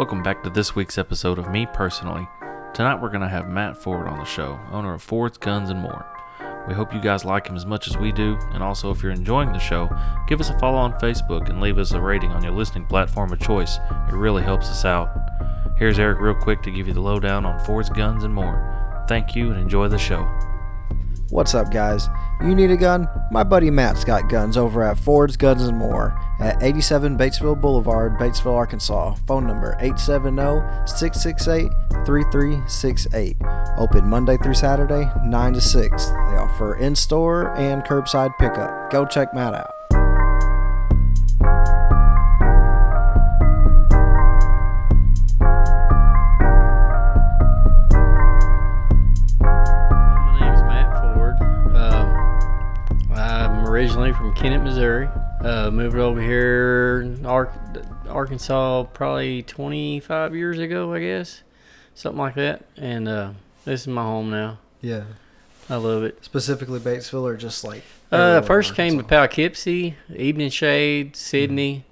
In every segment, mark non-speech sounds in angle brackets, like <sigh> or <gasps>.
Welcome back to this week's episode of Me Personally. Tonight we're going to have Matt Ford on the show, owner of Ford's Guns and More. We hope you guys like him as much as we do, and also if you're enjoying the show, give us a follow on Facebook and leave us a rating on your listening platform of choice. It really helps us out. Here's Eric real quick to give you the lowdown on Ford's Guns and More. Thank you and enjoy the show. What's up, guys? You need a gun? My buddy Matt's got guns over at Ford's Guns and More at 87 Batesville Boulevard, Batesville, Arkansas. Phone number 870-668-3368. Open Monday through Saturday, 9 to 6. They offer in-store and curbside pickup. Go check Matt out. Um, I'm originally from Kennett, Missouri. Uh, moved over here, in Arkansas, probably 25 years ago, I guess, something like that. And uh, this is my home now. Yeah. I love it. Specifically Batesville or just like Uh, first came to? Poughkeepsie, Evening Shade, Sidney,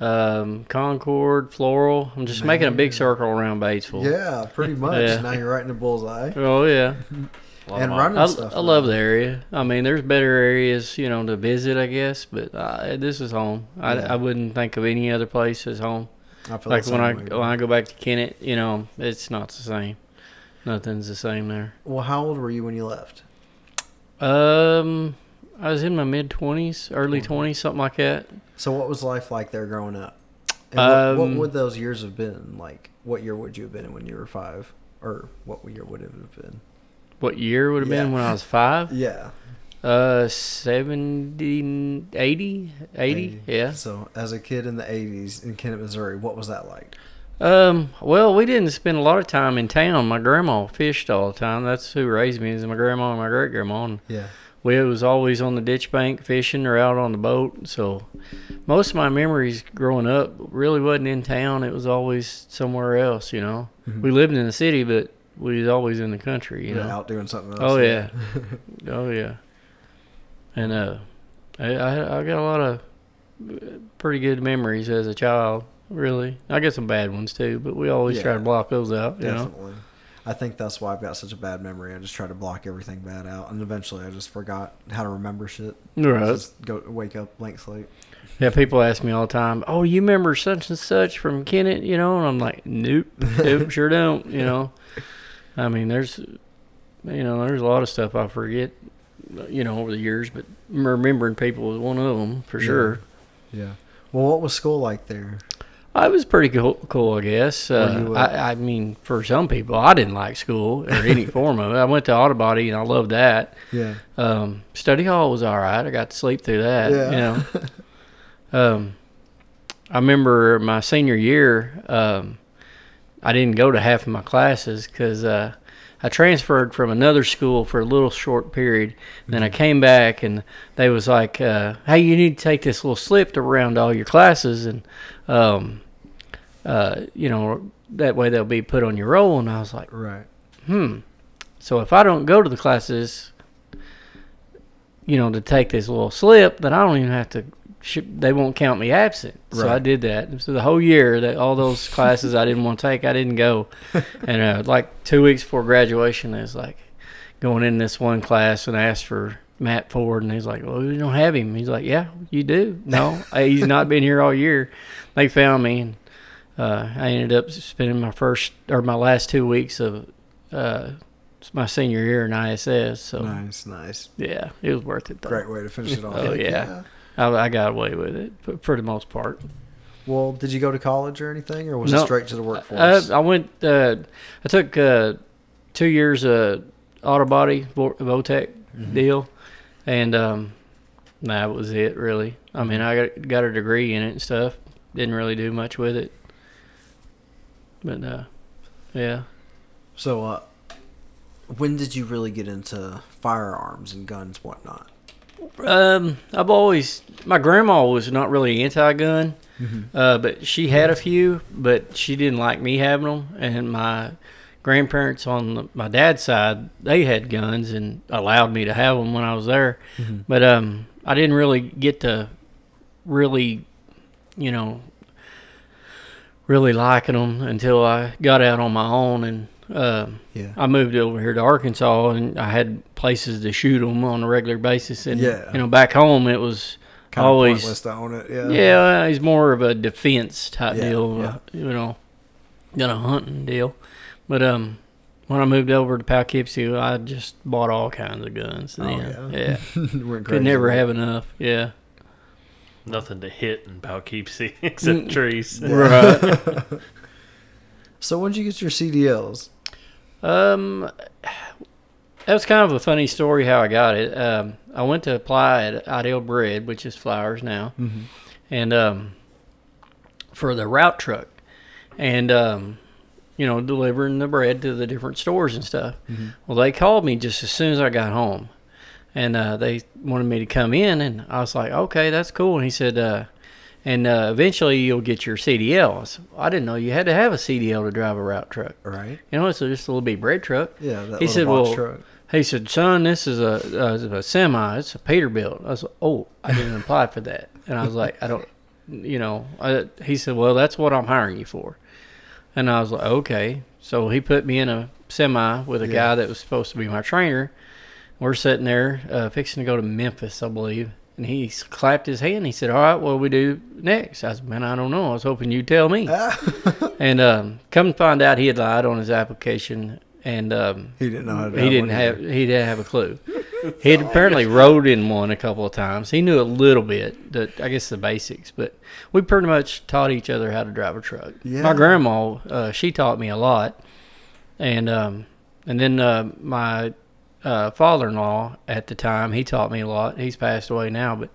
um, Concord, Floral. I'm just making a big circle around Batesville. Yeah, pretty much. Yeah. Now you're right in the bullseye. Oh yeah. <laughs> and running I, stuff. I love the area. I mean, there's better areas, you know, to visit, I guess, but uh, this is home. I, Yeah. I wouldn't think of any other place as home. I feel Like when I way, when I go back to Kennett, you know, it's not the same. Nothing's the same there. Well, how old were you when you left? Um, I was in my mid twenties, early Mhm. twenties, something like that. So, what was life like there growing up? And what, what Um, would those years have been? Like, what year would you have been in when you were five? Or what year would it have been? What year would have been when I was five? Yeah. Uh, 70, 80, 80, yeah. So, as a kid in the 80s in Kennett, Missouri, what was that like? Um, well, we didn't spend a lot of time in town. My grandma fished all the time. That's who raised me, is my grandma and my great grandma. Yeah. we was always on the ditch bank fishing or out on the boat. So most of my memories growing up really wasn't in town. It was always somewhere else, you know. Mhm. We lived in the city, but we was always in the country, you know. out doing something else. Oh, yeah. <laughs> Oh yeah. And uh, I, I I got a lot of pretty good memories as a child. Really, I got some bad ones too, but we always try to block those out. You know. Definitely. I think that's why I've got such a bad memory. I just try to block everything bad out, and eventually I just forgot how to remember shit. Right. Just go wake up blank slate. Yeah, people ask me all the time, "Oh, you remember such and such from Kennett?" You know, and I'm like, "Nope, nope, sure don't." You know, I mean, there's, you know, there's a lot of stuff I forget, you know, over the years, but remembering people was one of them for Yeah. sure. Yeah. Well, what was school like there? I was pretty cool, cool I guess. Uh, uh, I, I mean, for some people, I didn't like school or any <laughs> form of it. I went to auto body and I loved that. Yeah. Um, study hall was all right. I got to sleep through that. Yeah. You know. <laughs> um, I remember my senior year. Um, I didn't go to half of my classes because uh, I transferred from another school for a little short period. Then I came back and they was like, uh, "Hey, you need to take this little slip to round all your classes, and um, uh, you know that way they'll be put on your roll." And I was like, right. "Hmm." So if I don't go to the classes, you know, to take this little slip, then I don't even have to. They won't count me absent. So I did that. So the whole year, that all those <laughs> classes I didn't want to take, I didn't go. <laughs> and uh, like two weeks before graduation, I was like going in this one class and I asked for Matt Ford, and he's like, "Well, we don't have him." He's like, "Yeah, you do." No, he's not been here all year. They found me, and uh, I ended up spending my first or my last two weeks of uh, my senior year in ISS. So Nice, nice. yeah, it was worth it though. Great way to finish it off. Oh, yeah. I, I got away with it for, the most part. Well, did you go to college or anything, or was No. it straight to the workforce? Uh, I went. Uh, I took uh, two years uh, auto body vo- Votech Mhm. deal, and um, that was it really. I mean, I got got a degree in it and stuff. Didn't really do much with it, but uh, yeah. So, uh, when did you really get into firearms and guns, whatnot? Um, I've always my grandma was not really anti-gun, uh, but she had a few, but she didn't like me having them. And my grandparents on the, my dad's side, they had guns and allowed me to have them when I was there. Mhm. But um, I didn't really get to really, you know, really liking them until I got out on my own and um Yeah. I moved over here to Arkansas and I had places to shoot them on a regular basis. And Yeah. you know, back home it was Kind always of pointless to own it. Yeah. yeah, he's more of a defense type Yeah, deal, yeah. uh, you know, than a hunting deal. But um, when I moved over to Poughkeepsie, I just bought all kinds of guns. Oh, yeah. yeah, <laughs> Went could never with have enough. Yeah, Nothing to hit in Poughkeepsie <laughs> except Mm. trees. right. <laughs> So when did you get your CDLs? Um, that was kind of a funny story how I got it. Um, I went to apply at Ideal Bread, which is Flowers now, Mm-hmm. and um, for the route truck, and um, you know, delivering the bread to the different stores and stuff. Mhm. Well, they called me just as soon as I got home, and uh, they wanted me to come in, and I was like, okay, that's cool. And he said, uh, and uh, eventually you'll get your CDL. I, I didn't know you had to have a CDL to drive a route truck. Right. You know, it's just a little bitty bread truck. Yeah. That He little said, box well, truck. He said, "Son, this is a, a, a semi. It's a Peterbilt." I was like, "Oh, I didn't <laughs> apply for that." And I was like, "I don't, you know." I, he said, "Well, that's what I'm hiring you for." And I was like, "Okay." So he put me in a semi with a Yeah. guy that was supposed to be my trainer. We're sitting there, uh, fixing to go to Memphis, I believe. And he clapped his hand. He said, "All right, what do we do next?" I said, "Man, I don't know. I was hoping you'd tell me." <laughs> and um, come to find out, he had lied on his application, and um, he didn't know how to. he didn't have either. he didn't have a clue. <laughs> He had apparently rode in one a couple of times. He knew a little bit, the, I guess the basics, but we pretty much taught each other how to drive a truck. Yeah. My grandma, uh, she taught me a lot, and um, and then uh, my uh, father-in-law at the time he taught me a lot. He's passed away now, but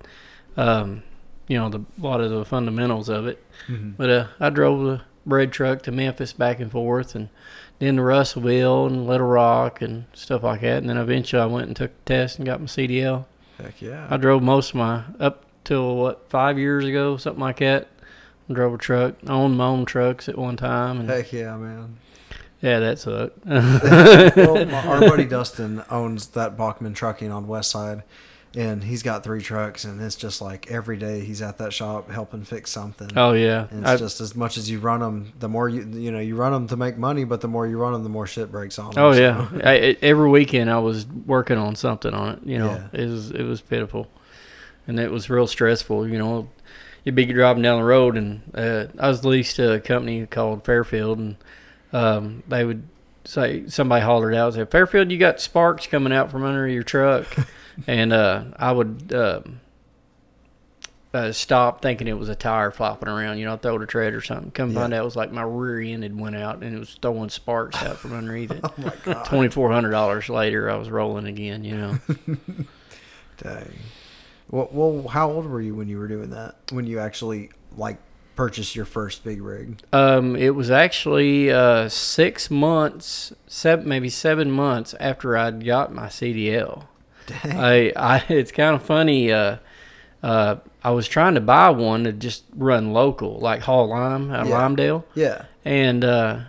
um, you know the a lot of the fundamentals of it. Mhm. But uh, I drove the bread truck to Memphis back and forth, and then to Russellville and Little Rock and stuff like that. And then eventually I went and took the test and got my CDL. Heck yeah. I drove most of my up till what five years ago, something like that. I drove a truck, I owned my own trucks at one time, and Heck yeah, man. Yeah, that sucked. well, <laughs> my, our buddy Dustin owns that Bachman Trucking on West Side, and he's got three trucks, and it's just like every day he's at that shop helping fix something. oh yeah, And it's just as much as you run them, the more you you know you run them to make money, but the more you run them, the more shit breaks on 'em, Oh so- yeah, I, it- every weekend I was working on something on it. You know, Yeah. it was it was pitiful, and it was real stressful. You know, you'd be driving down the road, and uh, I was leased to a company called Fairfield, and um, they would say somebody hollered out, say Fairfield, you got sparks coming out from under your truck, <laughs> and uh, I would. Um, uh, stop thinking it was a tire flopping around, you know, I throw the tread or something. Come find out it was like my rear end had went out and it was throwing sparks out from underneath it <laughs> Oh twenty four hundred dollars later, I was rolling again. You know, <laughs> Dang. Well, well, how old were you when you were doing that? When you actually like purchased your first big rig? um, it was actually uh, six months, seven maybe seven months after I'd got my CDL. Dang. I, I, <laughs> it's kind of funny. Uh, uh, I was trying to buy one to just run local, like Hall Lime out of Yeah. Limedale, yeah. and uh,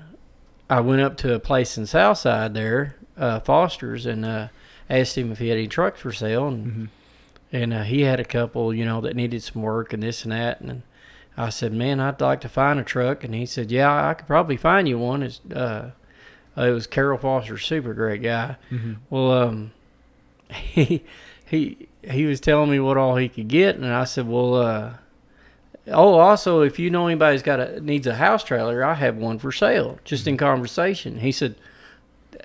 I went up to a place in Southside there, uh, Foster's, and uh, asked him if he had any trucks for sale, and Mhm. and uh, he had a couple, you know, that needed some work and this and that. And I said, "Man, I'd like to find a truck." And he said, "Yeah, I could probably find you one." It's, uh, uh, it was Carol Foster, super great guy. Mhm. Well, um, <laughs> he he he was telling me what all he could get, and I said, "Well, uh, oh, also, if you know anybody's got a needs a house trailer, I have one for sale." Just in conversation, he said,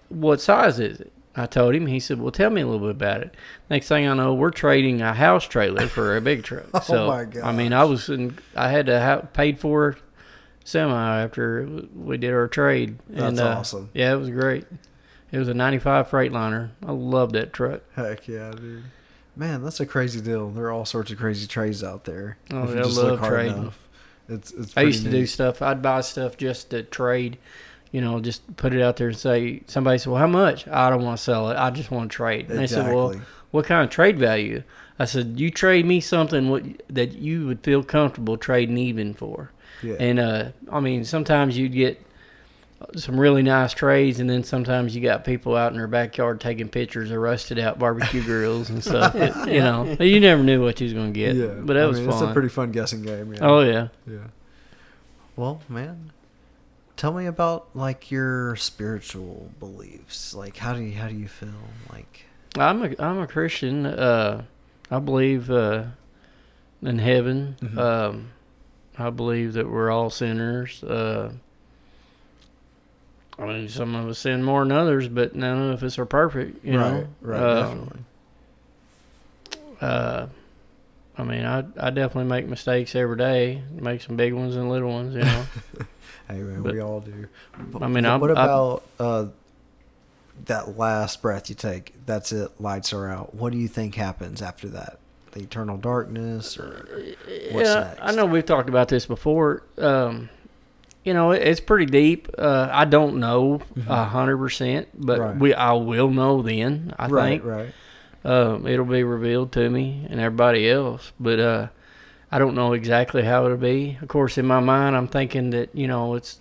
"What size is it?" I told him. He said, "Well, tell me a little bit about it." Next thing I know, we're trading a house trailer for a big truck. <laughs> Oh so, my I mean, I was in, I had to have paid for semi after we did our trade. That's and, uh, awesome. Yeah, it was great. It was a '95 Freightliner. I loved that truck. Heck yeah, dude. Man, that's a crazy deal. There are all sorts of crazy trades out there. Oh, I love trading. enough. It's it's. I used to pretty do stuff. I'd buy stuff just to trade. You know, just put it out there and say. Somebody said, "Well, how much?" I don't want to sell it. I just want to trade. And they said, "Well, what kind of trade value?" I said, "You trade me something what, that you would feel comfortable trading even for." Yeah. And uh, I mean, sometimes you'd get some really nice trades, and then sometimes you got people out in their backyard taking pictures of rusted out barbecue grills and stuff. <laughs> But, you know, you never knew what you was gonna get. yeah. but that I was mean, fun. It's a pretty fun guessing game. Yeah. oh yeah. Yeah. Well, man, tell me about like your spiritual beliefs. Like, how do you how do you feel? Like, I'm a I'm a Christian. Uh, I believe uh, in heaven. Mhm. Um, I believe that we're all sinners. Uh, I mean, some of us sin more than others, but none of us are perfect. You right, know, right, Um, definitely. Uh, I mean, I I definitely make mistakes every day. Make some big ones and little ones. You know. <laughs> Hey, man, but- we all do. But I mean, what I'm- what I'm- about uh, that last breath you take? That's it. Lights are out. What do you think happens after that? The eternal darkness, or what's yeah, next? I know we've talked about this before. Um, you know, it, it's pretty deep. Uh, I don't know a hundred percent, but Mm-hmm. Right. we I will know then. I right, think right. um, it'll be revealed to me and everybody else. But uh, I don't know exactly how it'll be. Of course, in my mind, I'm thinking that you know it's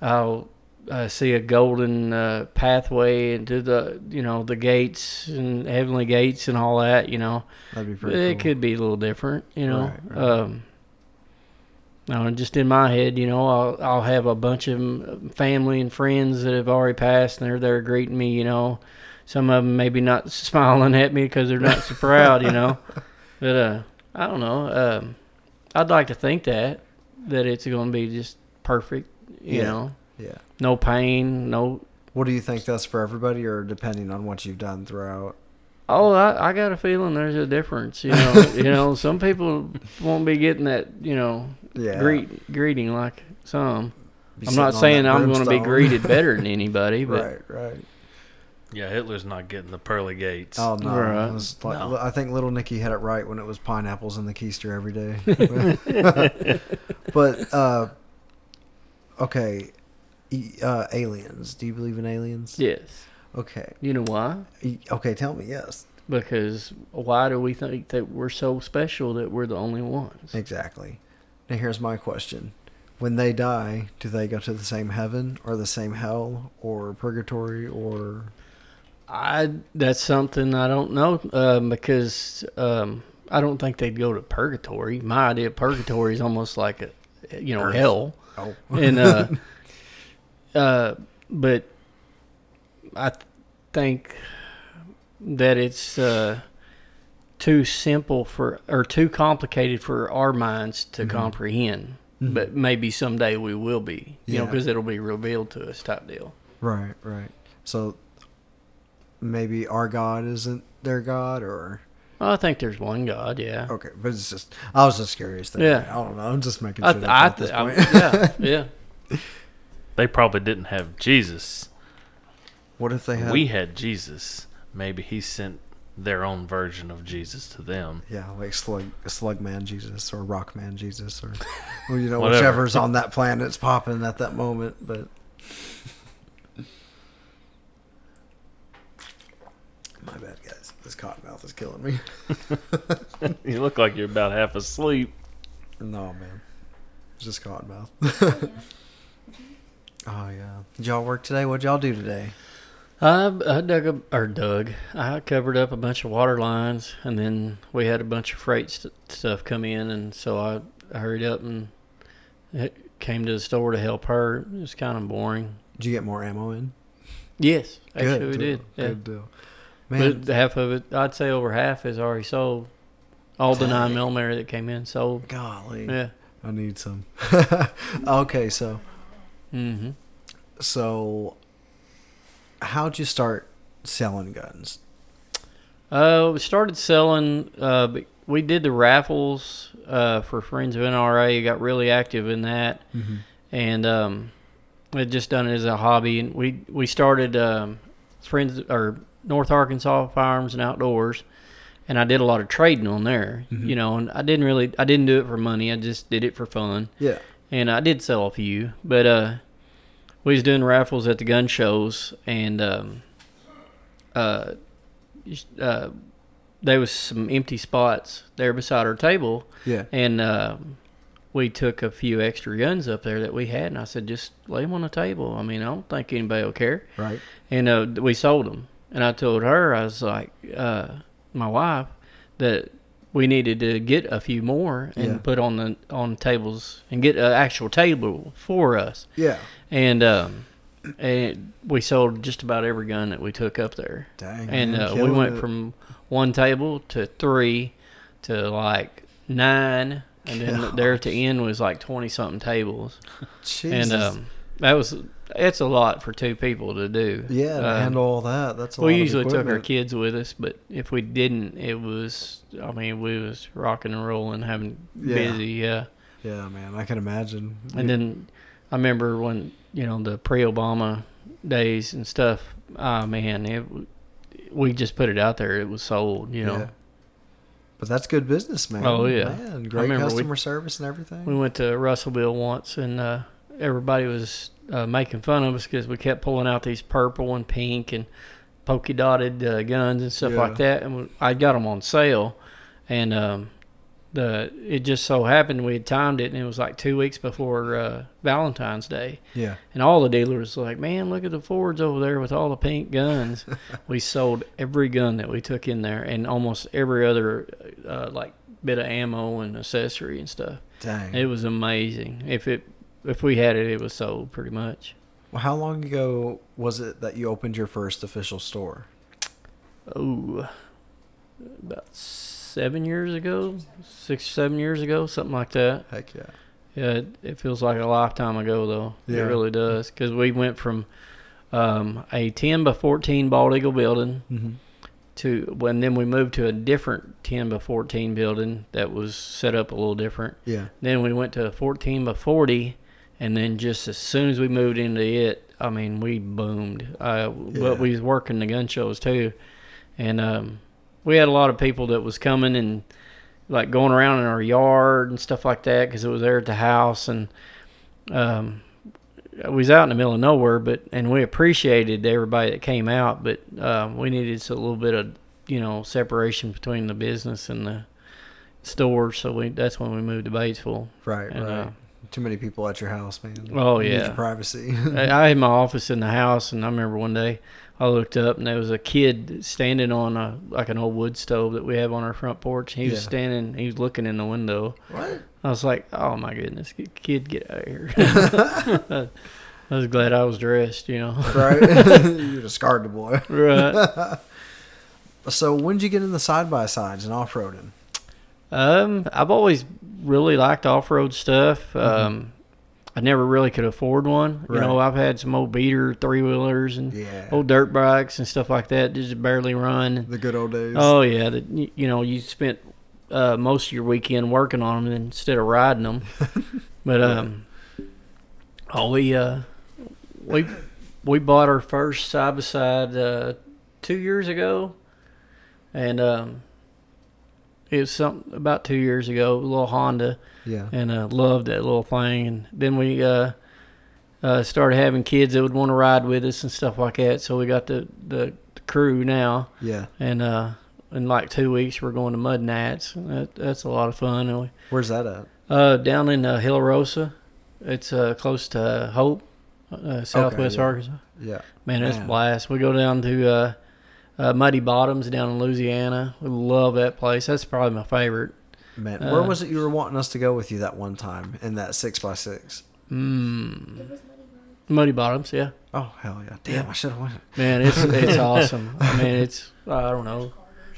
I'll uh, see a golden uh, pathway into the you know the gates and heavenly gates and all that. You know, That'd be pretty. it cool. could be a little different. You know, Right, right. um, no, just in my head, you know, I'll I'll have a bunch of family and friends that have already passed, and they're there greeting me. You know, some of them maybe not <laughs> smiling at me because they're not so proud. You know, <laughs> but uh, I don't know. Um, I'd like to think that that it's going to be just perfect. You Yeah. know, Yeah. no pain, no. What do you think that's for everybody, or depending on what you've done throughout? Oh, I, I got a feeling there's a difference. You know, <laughs> you know, some people won't be getting that. You know, Yeah. greet greeting like some. Be I'm not saying I'm going to be greeted better than <laughs> anybody, but right, right. Yeah, Hitler's not getting the pearly gates. Oh no! Right. Like- No. I think little Nicky had it right when it was pineapples in the keister every day. <laughs> <laughs> but uh, okay, uh, aliens. Do you believe in aliens? yes. Okay. You know why? Okay, tell me. Yes. Because why do we think that we're so special that we're the only ones? Exactly. Now here's my question: When they die, do they go to the same heaven or the same hell or purgatory or? I that's something I don't know um, because um, I don't think they'd go to purgatory. My idea of purgatory is almost like a you know Earth. hell, Oh. and uh, <laughs> uh, but I th- think that it's uh, too simple for or too complicated for our minds to comprehend. Mhm. But maybe someday we will be, you know, because it'll be revealed to us, type deal. Right, right. So maybe our God isn't their God, or Well, I think there's one God, yeah. okay, but it's just I was just curious. There. Yeah. I don't know. I'm just making I, th- I, at this th- I, point. yeah, <laughs> yeah. They probably didn't have Jesus. what if they had? We had Jesus. Maybe he sent their own version of Jesus to them. yeah, like slug, slug man Jesus or rock man Jesus or, well, you know, <laughs> whichever's on that planet's popping at that moment. But my bad, guys. This cottonmouth is killing me. <laughs> You look like you're about half asleep. No, man. It's just cottonmouth. oh yeah. <laughs> Mm-hmm. Oh, did y'all work today? What'd y'all do today? I, I dug up, or dug. I covered up a bunch of water lines, and then we had a bunch of freight st- stuff come in, and so I, I hurried up and came to the store to help her. It was kind of boring. Did you get more ammo in? Yes, actually Good we deal. did. Yeah. Good deal. Man, But half of it, I'd say over half, is already sold. All the nine millimeter that came in sold. golly. Yeah. I need some. <laughs> okay, so Mm-hmm. so how'd you start selling guns? Uh, we started selling. Uh, we did the raffles uh, for Friends of NRA. Got really active in that, Mm-hmm. and um, we had just done it as a hobby. And we we started um, Friends or North Arkansas Firearms and Outdoors, and I did a lot of trading on there. Mhm. You know, and I didn't really I didn't do it for money. I just did it for fun. Yeah. and I did sell a few, but uh, we was doing raffles at the gun shows, and um, uh, uh, there was some empty spots there beside our table, Yeah. and um we took a few extra guns up there that we had, and I said, just lay them on the table. I mean, I don't think anybody will care, Right. and uh, we sold them. And I told her, I was like, uh, my wife, that we needed to get a few more and Yeah. put on the on tables and get an actual table for us. Yeah. And um, and we sold just about every gun that we took up there. Dang. And man, uh, we went it. from one table to three to like nine, and then <laughs> there at the end was like twenty something tables. <laughs> Jesus. And um, that was it's a lot for two people to do. yeah, to Um, handle all that. That's a lot we usually took our kids with us, but if we didn't, it was I mean we was rocking and rolling, having Yeah. busy, yeah. Yeah, man, I can imagine. And then I remember when you know the pre-Obama days and stuff. Ah man, it we just put it out there. It was sold. You know, Yeah. But that's good business, man. Oh, yeah. man, great remember we- customer service and everything. we went to Russellville once, and uh, everybody was uh, making fun of us because we kept pulling out these purple and pink and polka dotted uh, guns and stuff Yeah. like that. And we- I got them on sale, and um, the it just so happened we had timed it, and it was like two weeks before uh, Valentine's Day. yeah, And all the dealers were like, man, look at the Fords over there with all the pink guns. <laughs> we sold every gun that we took in there, and almost every other uh, like bit of ammo and accessory and stuff. dang. It was amazing. If it if we had it, it was sold pretty much. well, how long ago was it that you opened your first official store? Oh, about seven years ago, six seven years ago, something like that. Heck yeah. Yeah, it, it feels like a lifetime ago though. Yeah. It really does because we went from um, a ten by fourteen bald eagle building Mm-hmm. to when then we moved to a different 10 by 14 building that was set up a little different Yeah. then we went to a 14 by 40 and then just as soon as we moved into it i mean we boomed uh, Yeah. but we was working the gun shows too and um, we had a lot of people that was coming and like going around in our yard and stuff like that because it was there at the house and um, we was out in the middle of nowhere, but and we appreciated everybody that came out, but um, we needed a little bit of you know separation between the business and the store, so we that's when we moved to Batesville. Right, And, right. uh, Too many people at your house, man. Oh, You yeah. your privacy. I, had my office in the house, and I remember one day I looked up and there was a kid standing on a like an old wood stove that we have on our front porch. He was standing, he was looking in the window. what? I was like, "Oh my goodness, kid, get out of here!" <laughs> <laughs> I was glad I was dressed, you know. Right? <laughs> you just scarred the boy. right. So when did you get in the side by sides and off roading? Um, I've always really liked off-road stuff. Um, I never really could afford one. You know, I've had some old beater three wheelers and Yeah. old dirt bikes and stuff like that. Just barely run. The good old days. Oh yeah, that you, you know you spent uh, most of your weekend working on them instead of riding them. <laughs> but um, oh we uh we we bought our first side by side uh two years ago, and um it was something about two years ago, a little Honda Yeah. and uh, loved that little thing. And then we uh, uh, started having kids that would want to ride with us and stuff like that. So we got the, the, the crew now, Yeah. and uh, in like two weeks we're going to Mud Nats. That, that's a lot of fun. And we, Where's that at? uh, down in uh, Hillarosa, it's uh, close to Hope, uh, Southwest yeah. Arkansas. Yeah. Man, it's a blast. We go down to uh, uh, Muddy Bottoms down in Louisiana. We love that place. That's probably my favorite. Man, Uh, where was it you were wanting us to go with you that one time in that six by six? Mm. Muddy Bottoms, yeah. Oh hell yeah! Damn, I should have went. Man, it's it's <laughs> awesome. I mean, it's I don't know.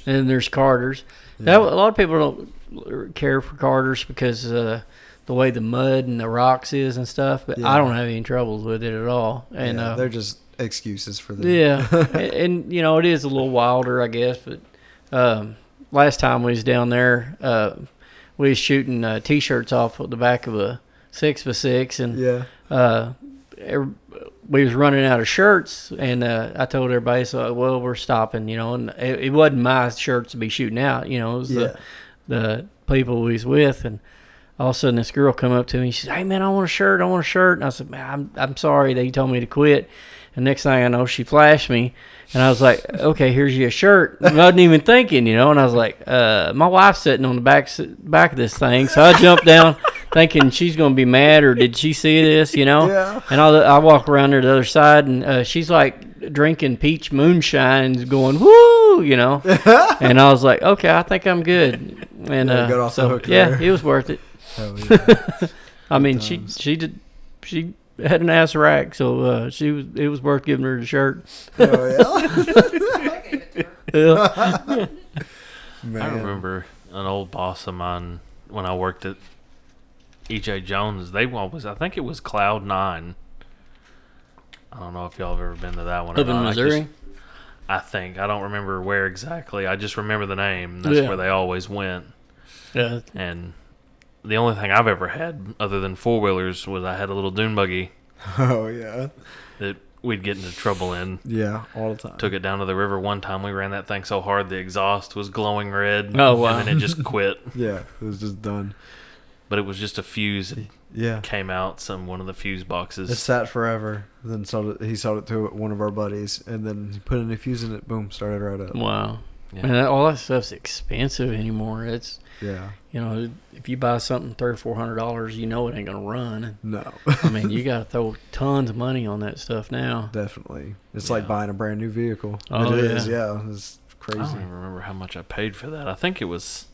And there's Carter's. That, a lot of people don't care for Carter's because uh, the way the mud and the rocks is and stuff. But Yeah. I don't have any troubles with it at all. And yeah, uh, they're just excuses for them. yeah, <laughs> and, and, you know it is a little wilder, I guess. But um, last time we was down there, uh, we was shooting uh, t-shirts off of the back of a six by six, and Yeah. uh, we was running out of shirts, and uh, I told everybody, so well, we're stopping, you know, and it, it wasn't my shirts to be shooting out, you know, it was Yeah. the the people we was with, and all of a sudden this girl come up to me, she said, "Hey man, I want a shirt, I want a shirt," and I said, "Man, I'm I'm sorry, they told me to quit." And next thing I know, she flashed me, and I was like, "Okay, here's your shirt." I wasn't even thinking, you know, and I was like, uh, "My wife's sitting on the back back of this thing," so I jumped down, <laughs> thinking she's gonna be mad, or did she see this, you know? Yeah. And I, I walk around there to the other side, and uh, she's like drinking peach moonshine and going, woo, you know. <laughs> and I was like, okay, I think I'm good. and Yeah, uh, got off the so yeah, there. it was worth it. Yeah. <laughs> I mean, she she did she had an ass rack, so uh, she was it was worth giving her the shirt. oh yeah. <laughs> I gave it to her. <laughs> Yeah. I remember an old boss of mine when I worked at EJ Jones. They was I think it was Cloud Nine. I don't know if y'all have ever been to that one. Up in not. I just- Missouri. I think I don't remember where exactly. I just remember the name. That's Yeah. where they always went. Yeah. And the only thing I've ever had other than four wheelers was I had a little dune buggy <laughs> Oh yeah. that we'd get into trouble in. Yeah, all the time. Took it down to the river one time. We ran that thing so hard the exhaust was glowing red. Oh, wow. And then it just quit. <laughs> Yeah, it was just done. But it was just a fuse that Yeah. came out some one of the fuse boxes. It sat forever. Then sold it. He sold it to one of our buddies, and then he put a new fuse in it. Boom, started right up. Wow. Yeah. Man, all that stuff's expensive anymore. It's Yeah. you know, if you buy something three or four hundred dollars, you know it ain't gonna run. No, I mean, <laughs> you got to throw tons of money on that stuff now. definitely. It's Yeah. like buying a brand new vehicle. Oh, it is. yeah. Yeah, it's I don't crazy. even remember how much I paid for that. I think it was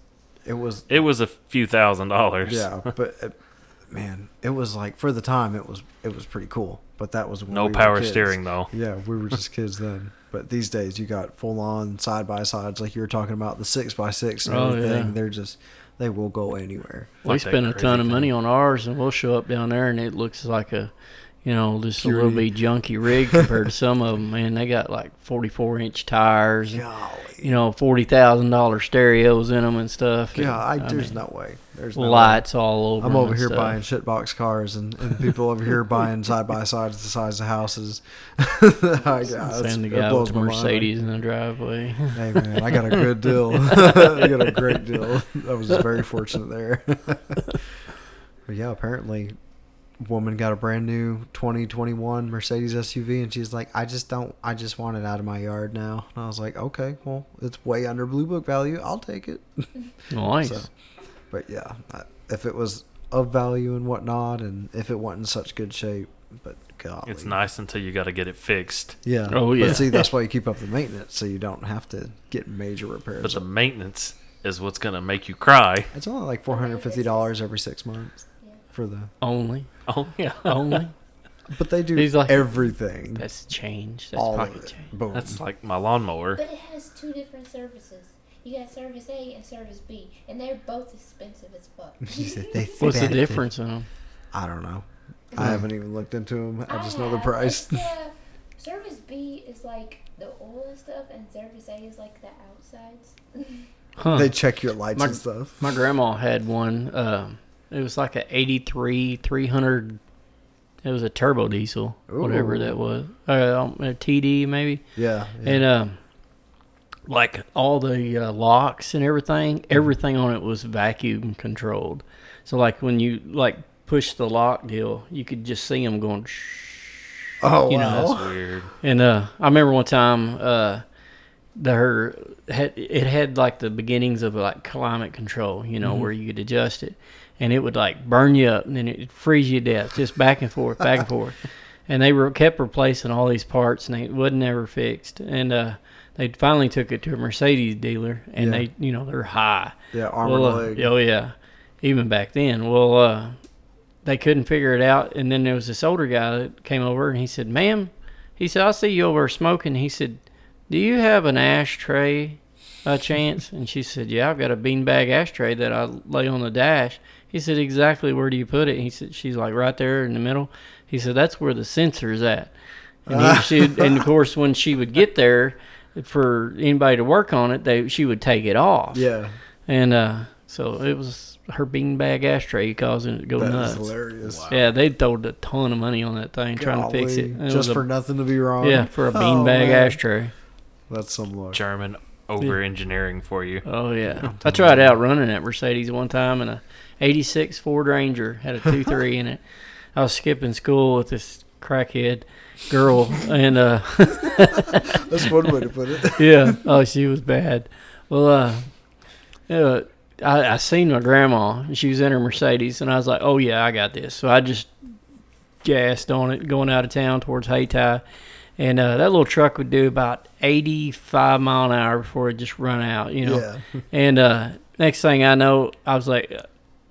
It was. it was a few thousand dollars. Yeah, but uh, man, it was like for the time, it was it was pretty cool. But that was when No we were power kids. steering though. Yeah, we were just <laughs> kids then. But these days, you got full on side by sides, like you were talking about the six by six and Oh, everything. yeah. They're just they will go anywhere. we Like spend a crazy ton of thing. money on ours, and we'll show up down there, and it looks like a, you know, just a little Purity. bit junky rig <laughs> compared to some of them. Man, they got like forty-four inch tires, and, Golly. you know, forty thousand dollar stereos in them and stuff. Yeah, I, and, there's mean, no way. There's no way. lights all over. I'm over here stuff. buying shitbox cars, and, and people over here buying <laughs> side by sides the size of houses. <laughs> I, Send the guy with the. Mercedes in the driveway. Hey <laughs> man, I got a good deal. I got a great deal. I was very fortunate there. but yeah, apparently, woman got a brand new 2021 Mercedes SUV, and she's like, "I just don't. I just want it out of my yard now." And I was like, "Okay, well, it's way under blue book value. I'll take it." Nice. So, but yeah, if it was of value and whatnot, and if it wasn't in such good shape, but golly, It's nice until you got to get it fixed. Yeah. Oh, yeah. But see, that's <laughs> why you keep up the maintenance, so you don't have to get major repairs. But the maintenance is what's gonna make you cry. It's only like four hundred fifty dollars every six months for the. Only, Oh yeah. <laughs> only. But they do He's like- everything. That's change. That's all of pocket it. change. Boom. That's like my lawnmower. But it has two different services. You got service A and service B, and they're both expensive as fuck. <laughs> She said they What's the difference in them? I don't know. I haven't even looked into them. I just know the price. It's the- <laughs> service B is like the oil and stuff, and service A is like the outsides. Huh. they check your lights My- and stuff. My grandma had one. Um, it was like a '83 300. It was a turbo diesel, whatever that was. Uh, um, a TD maybe. Yeah. yeah. And um, like all the uh, locks and everything, everything on it was vacuum controlled. So like when you like push the lock deal, you could just see them going. Shh. oh you know. That's weird. And uh, I remember one time, uh, the her had it had like the beginnings of like climate control, you know, where you could adjust it, and it would like burn you up, and then it'd freeze you to death, just back and forth, back and forth. <laughs> And they were kept replacing all these parts, and they wasn't ever fixed. And uh, they finally took it to a Mercedes dealer, and Yeah. they, you know, they're high. yeah. Armored Well, uh, leg. Oh yeah, even back then. Well, uh, they couldn't figure it out, and then there was this older guy that came over, and he said, "Ma'am," he said, "I see you over smoking." He said, "Do you have an ashtray, a <laughs> chance?" And she said, "Yeah, I've got a beanbag ashtray that I lay on the dash." He said, "Exactly where do you put it?" He said, "She's like right there in the middle." He said, "That's where the sensor's at." And he, <laughs> she, and of course, when she would get there, for anybody to work on it, they she would take it off. yeah. And uh, so it was her beanbag ashtray causing it to go That is nuts. hilarious. Yeah, they throwed a ton of money on that thing trying to fix it. It just was a- for nothing to be wrong. yeah, for a Oh, beanbag man. ashtray. That's some luck. German over engineering for you. Oh yeah, <laughs> I tried out running at Mercedes one time in a '86 Ford Ranger had a two three in it. I was skipping school with this crackhead girl, and uh, <laughs> That's one way to put it. <laughs> yeah. Oh, she was bad. Well, uh, uh I, I seen my grandma. and She was in her Mercedes, and I was like, "Oh yeah, I got this." So I just gassed on it, going out of town towards Hayti, and uh, that little truck would do about eighty-five mile an hour before it just run out. You know, Yeah. <laughs> and uh, next thing I know, I was like,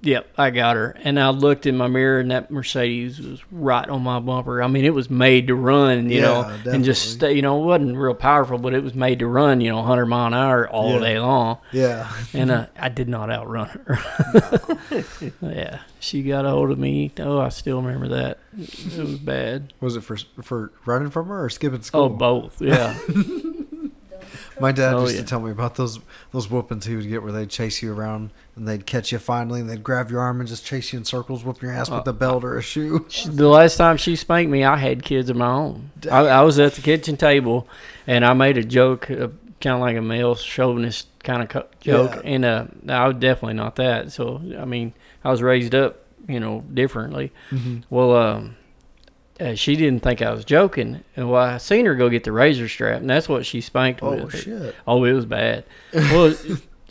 "Yep, I got her." And I looked in my mirror, and that Mercedes was right on my bumper. I mean, it was made to run, you Yeah, know, and just stay. You know, it wasn't real powerful, but it was made to run, you know, 100 mile an hour all Yeah. day long. Yeah. And uh, I did not outrun her. <laughs> <laughs> yeah, she got a hold of me. Oh, I still remember that. It was bad. Was it for for running from her or skipping school? Oh, both. Yeah. <laughs> My dad Oh, used yeah. to tell me about those those whoopings he would get where they'd chase you around and they'd catch you finally and they'd grab your arm and just chase you in circles, whoop your ass Uh, with a belt or a shoe. <laughs> The last time she spanked me, I had kids of my own. I, I was at the kitchen table, and I made a joke, uh, kind of like a male chauvinist kind of co- joke, Yeah. and uh, I was definitely not that. So I mean, I was raised up, you know, differently. Well, um, uh, she didn't think I was joking, and well, I seen her go get the razor strap, and that's what she spanked with. Oh with. shit! Oh, it was bad. Well,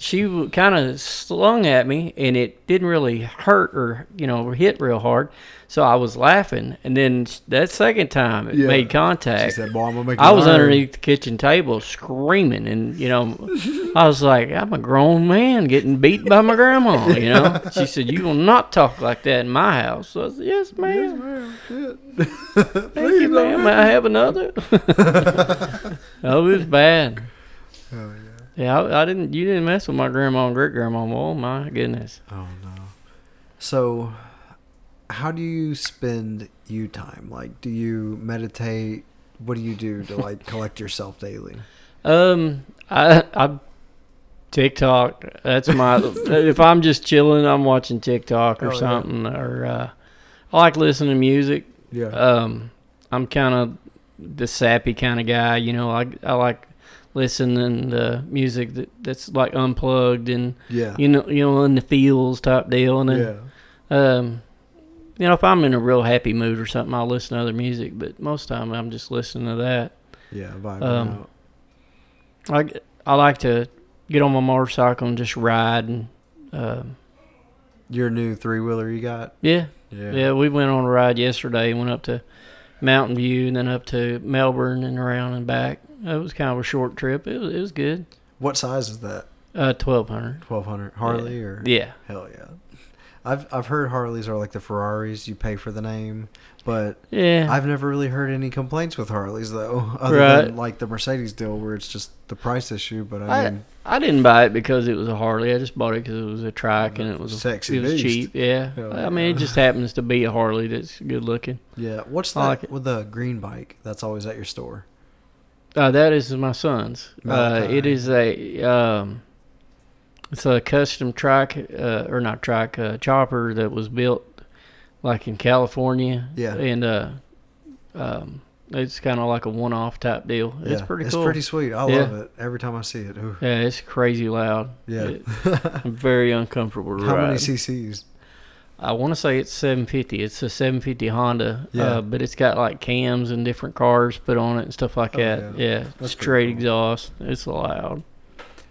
she kind of slung at me, and it didn't really hurt or you know hit real hard. So I was laughing, and then that second time it Yeah. made She contact. said, "Boy, I'm gonna make." You I was learn." underneath the kitchen table screaming, and you know, I was like, "I'm a grown man getting beat by my grandma." You <laughs> know, she said, "You will not talk like that in my house." So I said, "Yes, ma'am. Man, shit. Thank you, ma'am. May I have another?" <laughs> <laughs> oh, it was bad. Oh yeah. Yeah, I, I didn't. You didn't mess with my grandma and great grandma. Oh my goodness. Oh no. So, how do you spend you time? Like, do you meditate? What do you do to like <laughs> collect yourself daily? Um, I I TikTok. That's my. <laughs> if I'm just chilling, I'm watching TikTok or Oh, yeah. something. Or uh, I like listening to music. Yeah. Um, I'm kind of the sappy kind of guy. You know, I I like listening to music that, that's like unplugged and yeah. you know you know in the feels type deal. And then yeah. Um, you know, if I'm in a real happy mood or something, I'll listen to other music. But most of the time, I'm just listening to that. Yeah. Vibing um, out. I I like to get on my motorcycle and just ride. And um, Your new three wheeler you got? yeah, Yeah. yeah, we went on a ride yesterday. Went up to Mountain View and then up to Melbourne and around and back. It was kind of a short trip. It was it was good. What size is that? Uh, twelve hundred. Twelve hundred Harley or? Yeah. Hell yeah. I've I've heard Harleys are like the Ferraris. You pay for the name, but Yeah. I've never really heard any complaints with Harleys though, <laughs> other Right. than like the Mercedes deal where it's just the price issue. But I, I- mean, I didn't buy it because it was a Harley. I just bought it because it was a trike and it was Sexy It was beast. cheap. Yeah. Hell I mean, it just happens to be a Harley that's good looking. yeah. What's that like with the green bike? That's always at your store. Uh, that is my son's. Uh, it is a um, it's a custom trike uh, or not uh, chopper that was built like in California. Yeah. And uh, um, it's kind of like a one-off type deal. Yeah. It's pretty It's cool. pretty sweet. I Yeah. love it every time I see it. Ooh. yeah, it's crazy loud. Yeah. It- I'm very uncomfortable to <laughs> How ride. many CCs? I want to say it's 750. It's a 750 Honda, Yeah. uh, but it's got like cams and different cars put on it and stuff like Oh, that. yeah. Yeah, straight cool. exhaust. It's loud.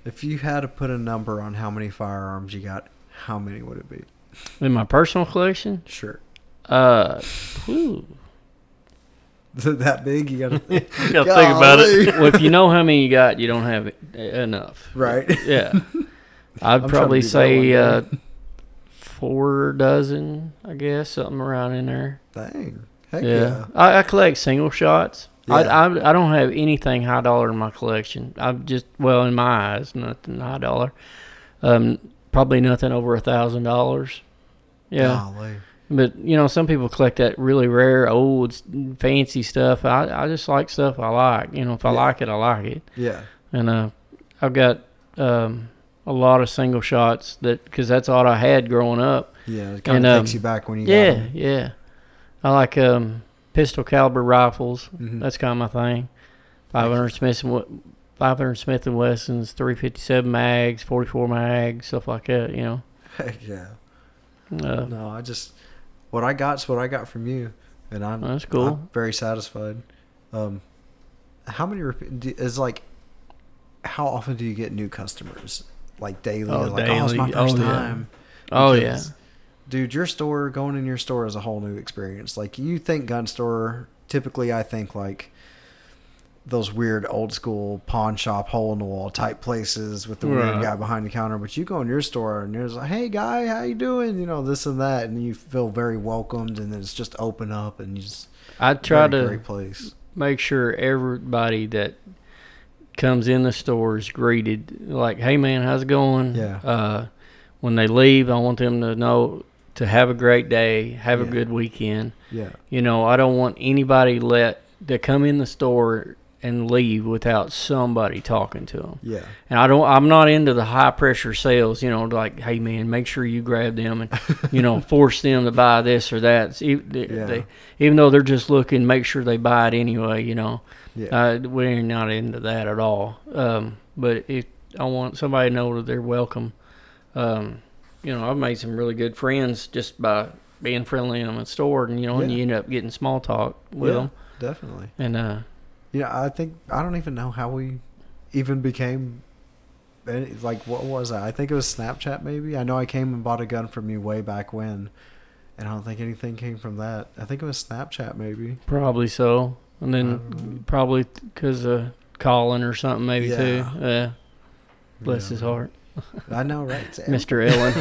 If you had to put a number on how many firearms you got, how many would it be? In my personal collection, Sure. uh, whew. <laughs> Is it that big? You gotta <laughs> think. gotta think about it. Well, if you know how many you got, you don't have enough. Right. Yeah, <laughs> I'd I'm probably to do that say uh. Four dozen. I guess something around in there. Dang. Heck yeah, yeah. I, I collect single shots. I, Yeah. I I don't have anything high dollar in my collection. I'm just well in my eyes, nothing high dollar. Um, probably nothing over a thousand dollars. Yeah, Golly. but you know, some people collect that really rare, old, fancy stuff. I I just like stuff I like. You know, if I Yeah. like it, I like it. Yeah. And uh, I've got um a lot of single shots that because that's all I had growing up. Yeah. It kind of um, takes you back when you Yeah, got yeah. I like um pistol caliber rifles. Mhm. That's kind of my thing. 500 Smith and Wes- 500 Smith and Wessons, 357 mags, 44 mags, stuff like that. You know. Heck <laughs> yeah. Uh, No, I just what I got's what I got from you, and I'm That's cool. I'm very satisfied. Um, how many is like? How often do you get new customers? Like daily? Oh, like oh, it's my. Oh, first yeah. time. oh yeah. Dude, your store going in your store is a whole new experience. Like you think gun store, typically I think like those weird old school pawn shop hole in the wall type places with the Right. weird guy behind the counter. But you go in your store and there's like, hey guy, how you doing? You know this and that, and you feel very welcomed, and it's just open up and you just I try to great place. make sure everybody that comes in the store is greeted like, "Hey man, how's it going?" Yeah. Uh, when they leave, I want them to know to have a great day, have a good weekend. Yeah, You know, I don't want anybody let to come in the store and leave without somebody talking to them. yeah, And I don't. I'm not into the high pressure sales. You know, like, hey man, make sure you grab them and <laughs> you know force them to buy this or that. Yeah. they, even though they're just looking, make sure they buy it anyway. You know, yeah, uh, we're not into that at all. Um, but if I want somebody to know that they're welcome, um, you know, I've made some really good friends just by being friendly in the store, and you know, and you end up getting small talk with yeah, them. definitely. And uh, Yeah, I think I don't even know how we even became. Like, what was that? I think it was Snapchat. Maybe I know I came and bought a gun from you way back when, and I don't think anything came from that. I think it was Snapchat. Maybe. Probably so. And then Um, probably because of Colin or something, maybe too. Yeah. Yeah. Bless Yeah. his heart. I know, right? <laughs> Sam? Mr. Ellen.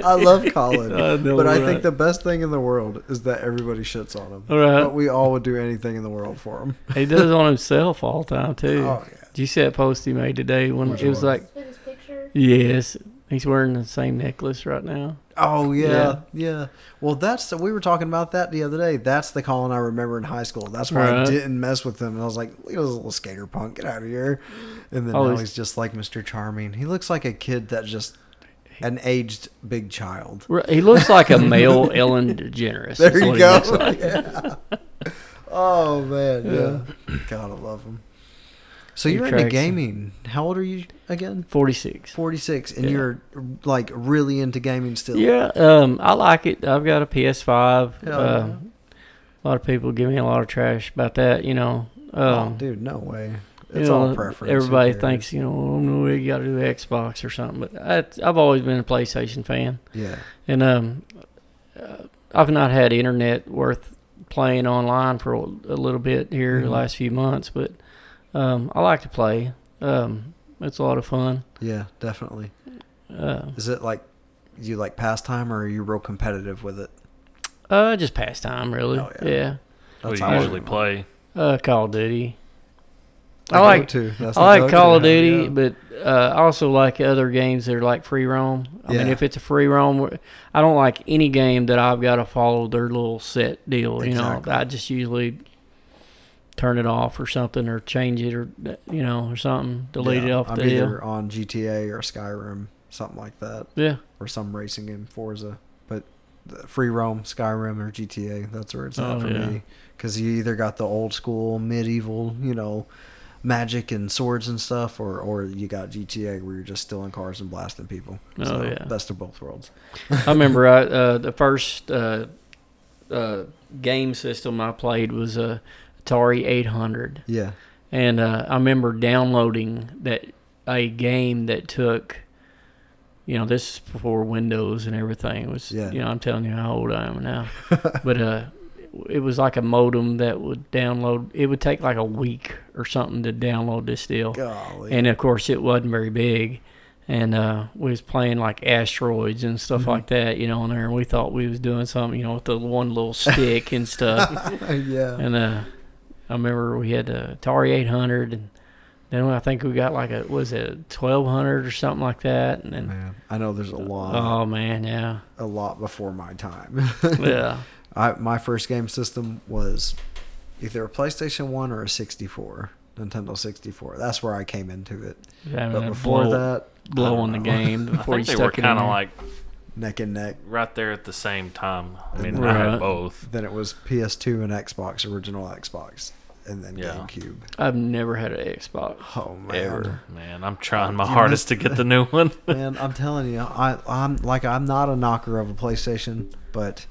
<laughs> I love Colin, I know, but I right? think the best thing in the world is that everybody shits on him. Right. But we all would do anything in the world for him. <laughs> he does it on himself all the time, too. Oh yeah. Did you see that post he made today when Which it was one? like, his picture. yes, he's wearing the same necklace right now. Oh yeah, Yeah. yeah. Well, that's we were talking about that the other day. That's the Colin I remember in high school. That's why I didn't mess with him. And I was like, he was a little skater punk. Get out of here. And then Oh, now he's- just like Mr. Charming. He looks like a kid that just an aged big child. He looks like a male <laughs> Ellen DeGeneres. There you go. like. <laughs> Yeah. Oh man, yeah. God, I love him. So you're into gaming. How old are you again? 46. Forty six, and Yeah. you're like really into gaming still. Yeah, um, I like it. I've got a PS5. Hell Uh, yeah. A lot of people give me a lot of trash about that, you know. oh, Um, dude, no way. you It's know, all preference. Everybody thinks, you know, oh, no, you got to do Xbox or something. But I, I've always been a PlayStation fan, Yeah. and um, uh, I've not had internet worth playing online for a, little bit here the Mhm. last few months. But um, I like to play. Um, it's a lot of fun. Yeah, definitely. Uh, Is it like you like pastime or are you real competitive with it? uh, just pastime, really. Oh, yeah. yeah. What do how you I usually play? Uh, Call of Duty. I I like to. I like Call of Duty, yeah. but uh, I also like other games that are like free roam. I mean, if it's a free roam, I don't like any game that I've got to follow their little set deal. You know, I just usually turn it off or something, or change it, or you know, or something, delete it off I'm the either on GTA or Skyrim, something like that, Yeah, or some racing game, Forza. But the free roam, Skyrim or GTA, that's where it's at Oh, for yeah. me. Because you either got the old school medieval, you know, magic and swords and stuff, or or you got GTA where you're just stealing cars and blasting people. Oh, so yeah. best of both worlds. I <laughs> remember I, uh, the first uh, uh, game system I played was a Atari 800. Yeah, And uh, I remember downloading that a game that took, you know, this is before Windows and everything. It was, Yeah. you know, I'm telling you how old I am now. <laughs> but uh, it was like a modem that would download. It would take like a week or something to download this deal. golly. And of course, it wasn't very big. And uh, we was playing like asteroids and stuff Mhm. like that, you know, on there. And we thought we was doing something, you know, with the one little stick and stuff. <laughs> yeah. And uh, I remember we had a Atari 800, and then I think we got like a was it a 1200 or something like that. And then Man, I know there's a oh, lot, oh man, yeah, a lot before my time. <laughs> yeah, I my first game system was either a PlayStation One or a 64, Nintendo 64. That's where I came into it. Having But a before blow, that, I blowing the don't <laughs> game I before you think they were stuck it in kind of like neck and neck. right there at the same time. I mean, I had both. Then it was PS2 and Xbox, original Xbox, and then Yeah. GameCube. I've never had an Xbox. Oh man, Ever. Man, I'm trying my You hardest missed- to get the new one. <laughs> man, I'm telling you, I I'm like I'm not a knocker of a PlayStation, but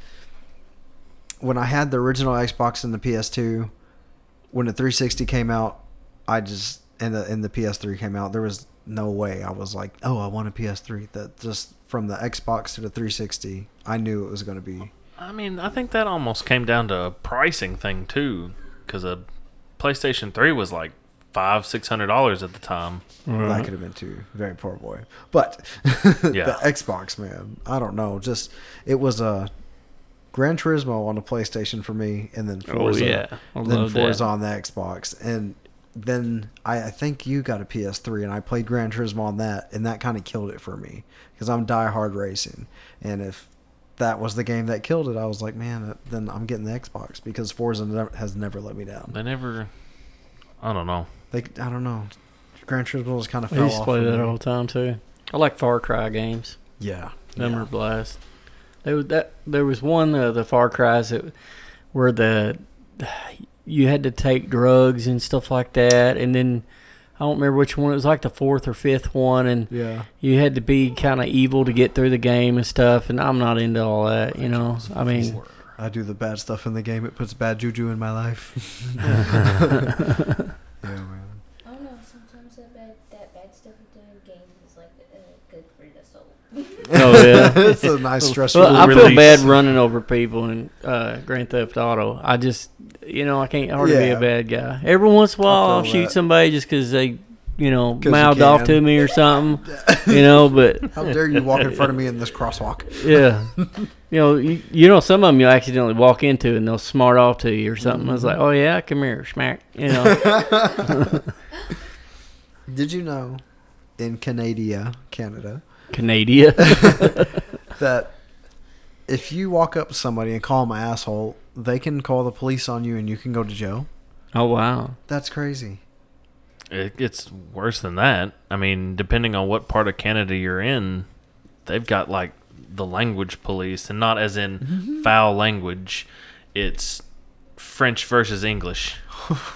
when I had the original Xbox and the PS2, when the 360 came out, I just and the and the PS3 came out, there was no way I was like, oh, I want a PS3. That just from the Xbox to the 360, I knew it was going to be. I mean, I think that almost came down to a pricing thing too, because a PlayStation Three was like five six hundred dollars at the time. That mm-hmm. could have been too. Very poor boy. But <laughs> Yeah. the Xbox, man, I don't know. Just it was a Gran Turismo on the PlayStation for me, and then Oh Forza. yeah, I then Forza that. on the Xbox, and then I, I think you got a PS3, and I played Gran Turismo on that, and that kind of killed it for me because I'm diehard racing, and if that was the game that killed it, I was like, man, uh, then I'm getting the Xbox because Forza has never let me down. They never. I don't know. They, I don't know, Gran Turismo was kind of I fell used to play that all the time too. I like Far Cry games. Yeah, Them yeah. are blast. There was that. There was one of the Far Cries that where the <sighs> you had to take drugs and stuff like that, and then I don't remember which one. It was like the fourth or fifth one, and yeah. you had to be kind of evil to get through the game and stuff. And I'm not into all that, you know. I mean, I do the bad stuff in the game. It puts bad juju in my life. <laughs> <laughs> yeah, man. I don't know. Sometimes that bad, that bad stuff you do in games is like uh, good for the soul. Oh yeah. <laughs> it's a nice stress Well, I feel release. bad running over people in uh, Grand Theft Auto. I just, you know, I can't hardly be a bad guy. Every once in a while, I'll shoot that. somebody just because they, you know, you mouthed off to me or something, <laughs> you know. But How dare you walk in front of me in this crosswalk? <laughs> yeah, you know, you, you know, some of them you'll accidentally walk into and they'll smart off to you or something. I was like, oh yeah, come here, smack, you know, Did you know in Canada, Canada, Canada. <laughs> that if you walk up to somebody and call them an asshole, they can call the police on you and you can go to jail? oh wow, That's crazy. It gets worse than that. I mean, depending on what part of Canada you're in, they've got like the language police, and not as in mm-hmm. foul language. It's French versus English.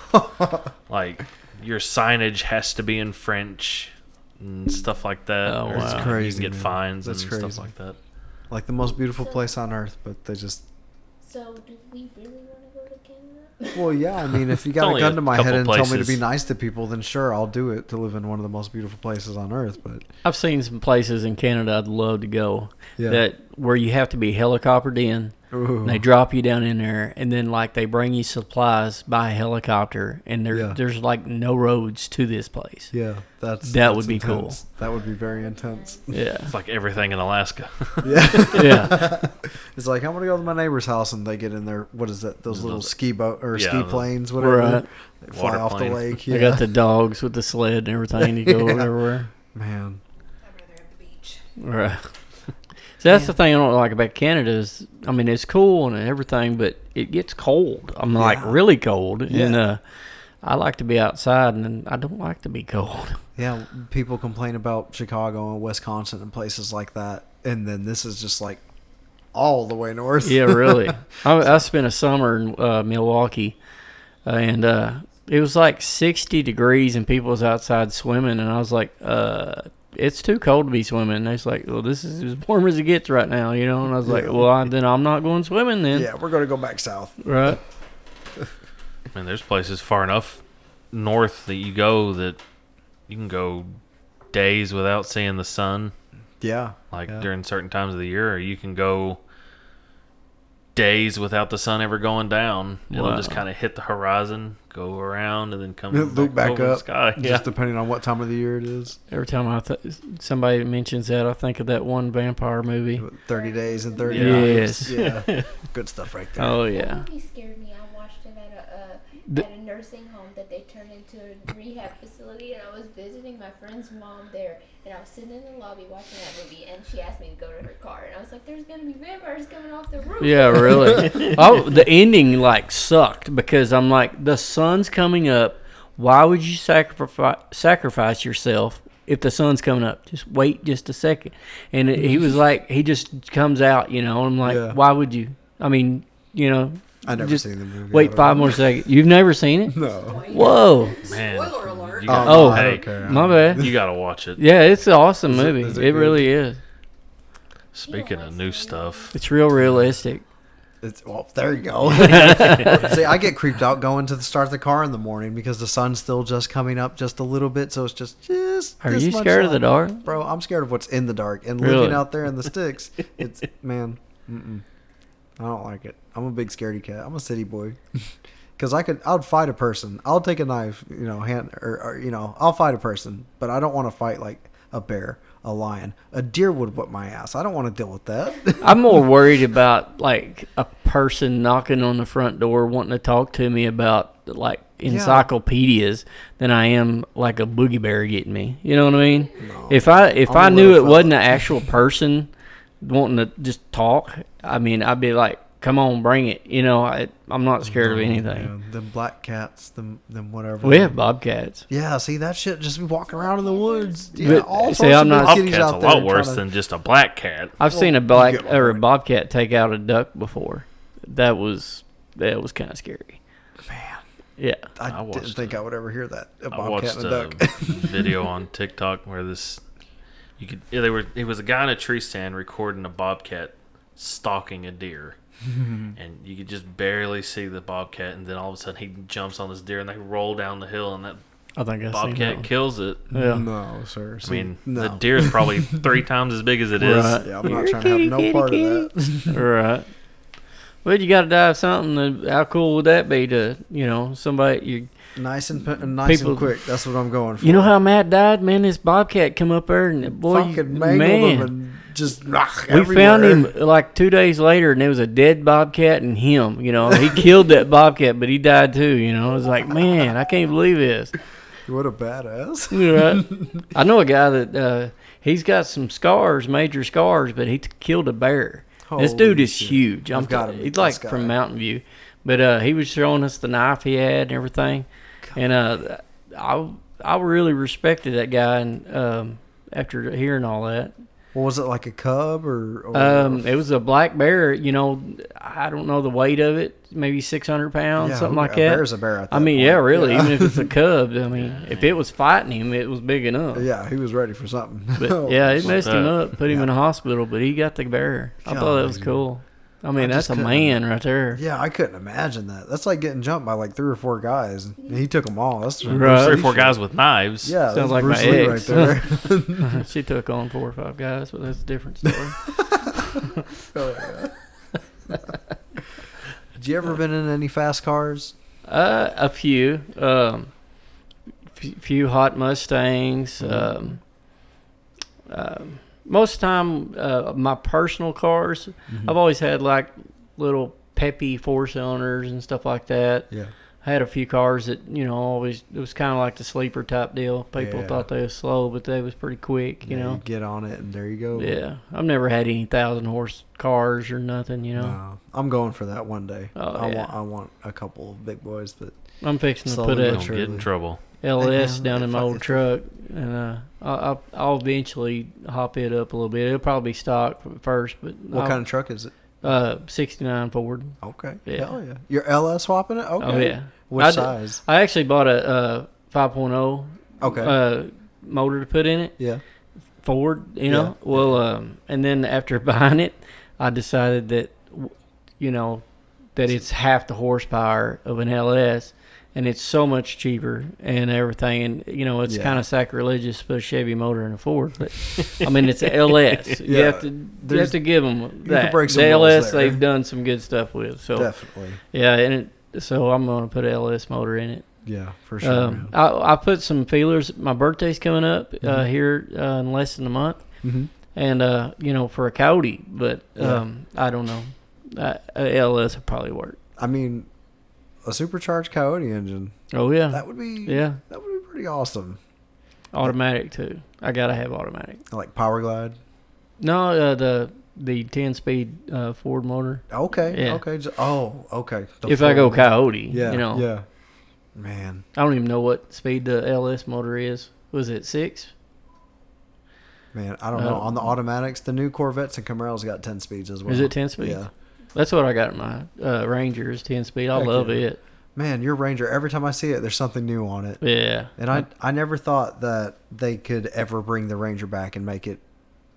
<laughs> like your signage has to be in French and stuff like that. Oh, or wow. That's You crazy, can get man. fines That's and crazy. stuff like that. Like the most beautiful place on earth, but they just. So, do we really want to go to Canada? <laughs> Well, yeah. I mean, if you got a gun to my head couple and tell me to be nice to people, then sure, I'll do it to live in one of the most beautiful places on earth. But I've seen some places in Canada I'd love to go yeah, that where you have to be helicoptered in. Ooh. And they drop you down in there, and then like they bring you supplies by helicopter, and there Yeah. there's like no roads to this place. yeah, that's That that's would be cool. That would be very intense. Yeah, It's like everything in Alaska. <laughs> Yeah. <laughs> yeah, <laughs> It's like I'm gonna go to my neighbor's house and they get in there. What is that? Those The- little ski boat or yeah, ski the- planes, whatever. Right. They fly Water off plane. the lake. They Yeah. got the dogs with the sled and everything You go Yeah. everywhere. man. I'd rather have the beach. Right. So that's the thing I don't like about Canada is, I mean, it's cool and everything, but it gets cold. I'm like really cold, and uh, I like to be outside, and I don't like to be cold. <laughs> Yeah, people complain about Chicago and Wisconsin and places like that, and then this is just like all the way north. Yeah, really. <laughs> I, I spent a summer in uh, Milwaukee, and uh, it was like 60 degrees, and people was outside swimming, and I was like, uh, "It's too cold to be swimming." And they was like, "Well, this is as warm as it gets right now," you know. And I was like, "Well, I, then I'm not going swimming then." yeah, we're gonna go back south. Right. <laughs> I mean, there's places far enough north that you go that you can go days without seeing the sun, Yeah, like Yeah. during certain times of the year, or you can go days without the sun ever going down. It'll just kind of hit the horizon, go around, and then come loop back over the up. sky. just Yeah. depending on what time of the year it is. Every time I th- somebody mentions that, I think of that one vampire movie. Thirty days and thirty Yes. nights. Yeah, <laughs> good stuff right there. Oh That yeah. movie scared me. I watched it at a The- at a nursing home that they turned into a rehab facility, and I was visiting my friend's mom there, and I was sitting in the lobby watching that movie, and she asked me to go to her car, and I was like, "There's gonna be vampires coming off the roof." Yeah, really. <laughs> oh, the ending like sucked because I'm like, the sun's coming up. Why would you sacrifice sacrifice yourself if the sun's coming up? Just wait just a second. And it, he was like, he just comes out, you know. I'm like, Yeah. why would you? I mean, you know, I never just seen the movie. Wait five more seconds. You've never seen it? No. Whoa, Man, Spoiler alert. you Oh, got- no, Oh. I hey, don't care. my bad. you gotta watch it. Yeah, it's an awesome movie. is it it good? really is. Speaking of new stuff, It's real realistic. It's well, there you go. <laughs> <laughs> See, I get creeped out going to the start of the car in the morning because the sun's still just coming up just a little bit, so it's just just. Are this you much scared of the light. dark? bro? I'm scared of what's in the dark and Really? living out there in the sticks. It's <laughs> man, mm-mm. I don't like it. I'm a big scaredy cat. I'm a city boy. <laughs> Because I could, I'd fight a person. I'll take a knife, you know, hand or, or you know, I'll fight a person, but I don't want to fight like a bear, a lion, a deer would whip my ass. I don't want to deal with that. <laughs> I'm more worried about like a person knocking on the front door wanting to talk to me about like encyclopedias than I am like a boogie bear getting me. You know what I mean? No. If I if I'm I knew it wasn't an actual person wanting to just talk, I mean, I'd be like, "Come on, bring it." You know, I I'm not scared of anything. Yeah, them black cats, them, them whatever. We have bobcats. Yeah, see that shit just be walking around in the woods. Yeah, But, all see, I'm of not- big kitties Bobcat's a out there lot worse to- than just a black cat. I've seen a black or a bobcat take out a duck before. That was that was kind of scary. Man, Yeah. I, I didn't watched think a- I would ever hear that. A I bobcat watched and a a duck. <laughs> video on TikTok where this you could yeah, they were it was a guy in a tree stand recording a bobcat stalking a deer. <laughs> and you could just barely see the bobcat and then all of a sudden he jumps on this deer and they roll down the hill and that I think I bobcat kills it. Yeah. No, sir. I See, mean, no. the deer is probably <laughs> three times as big as it is. Right. Yeah, I'm not trying to have no part of that. <laughs> right. Well, you got to die of something. Uh, how cool would that be to, you know, somebody you nice and p- nice People- and quick. That's what I'm going for. You know how Matt died, man? This bobcat come up there and boy, fucking mangled man, them and just we found him like two days later, and there was a dead bobcat and him. You know, he killed that bobcat, but he died too. You know, it was like, man, I can't believe this. What a badass. Right? <laughs> I know a guy that uh, he's got some scars, major scars, but he t- killed a bear. this dude is shit. huge. I'm I've gotta t- he's like guy. from Mountain View, but uh, he was showing us the knife he had and everything, and uh, I I really respected that guy. And um, after hearing all that, What was it like a cub or? or um, it was a black bear. You know, I don't know the weight of it, maybe 600 pounds, yeah, something a like that. Bear's a bear. At I mean, point. yeah, really. Even if it's a <laughs> cub, I mean, if it was fighting him, it was big enough. yeah, he was ready for something. But <laughs> yeah, it messed him up, put him in a hospital, but he got the bear. I thought that was cool. I mean, I that's a man right there. Yeah, I couldn't imagine that. That's like getting jumped by like three or four guys. And he took them all. That's Right. Three or four guys with knives. Yeah, Sounds that's like my Lee ex. right there. <laughs> she took on four or five guys, but that's a different story. Oh, <laughs> yeah. <laughs> Did you ever been in any fast cars? uh, a few, um, f- few hot Mustangs. Mm-hmm. Um, um, most of the time, uh, my personal cars, Mm-hmm. I've always had like little peppy four cylinders and stuff like that. Yeah. I had a few cars that you know always it was kind of like the sleeper type deal. People Yeah. thought they was slow, but they was pretty quick. You Yeah, know. get on it and there you go. Yeah, I've never had any thousand horse cars or nothing. You know, No, I'm going for that one day. Oh, I yeah. want I want a couple of big boys, but I'm fixing to put but a Don't get in trouble. LS down in my old truck, and uh, I'll, I'll eventually hop it up a little bit. It'll probably be stock first, but what I'll- kind of truck is it? uh '69 Ford. Okay. Yeah. Hell yeah. Your LS swapping it? Okay. Oh yeah, Which I size? I actually bought a uh, 5.0 Okay. uh, motor to put in it. yeah. Ford, you know. Yeah, well, um, and then after <laughs> buying it, I decided that, you know, that it's half the horsepower of an LS, and it's so much cheaper and everything. And you know, it's Yeah. kind of sacrilegious to put a Chevy motor in a Ford, but I mean, it's <laughs> a LS. You have to you have to give them that. break some the LS they've done some good stuff with. So Definitely. yeah, and it, so I'm gonna put an LS motor in it. Yeah, for sure. Um. I, I put some feelers. My birthday's coming up uh, Mhm. here uh, in less than a month Mhm. and uh, you know, for a Coyote, but Yeah. um, I don't know. Uh, a LS would probably work. I mean, a supercharged Coyote engine. Oh yeah, That would be yeah, that would be pretty awesome. automatic too. I gotta have automatic. Like Power Glide. No, uh, the the ten speed uh, Ford motor. Okay. Yeah. Okay. Oh, okay. The if I go Coyote, Yeah. you know, Yeah. Man. I don't even know what speed the LS motor is. Was it six? Man, I don't know. Uh, On the automatics, the new Corvettes and Camaros got ten speeds as well. Is it ten speed? Yeah. That's what I got in my uh, Ranger is ten speed. I Heck love yeah. it. Man, your Ranger. Every time I see it, there's something new on it. Yeah, And I, I never thought that they could ever bring the Ranger back and make it,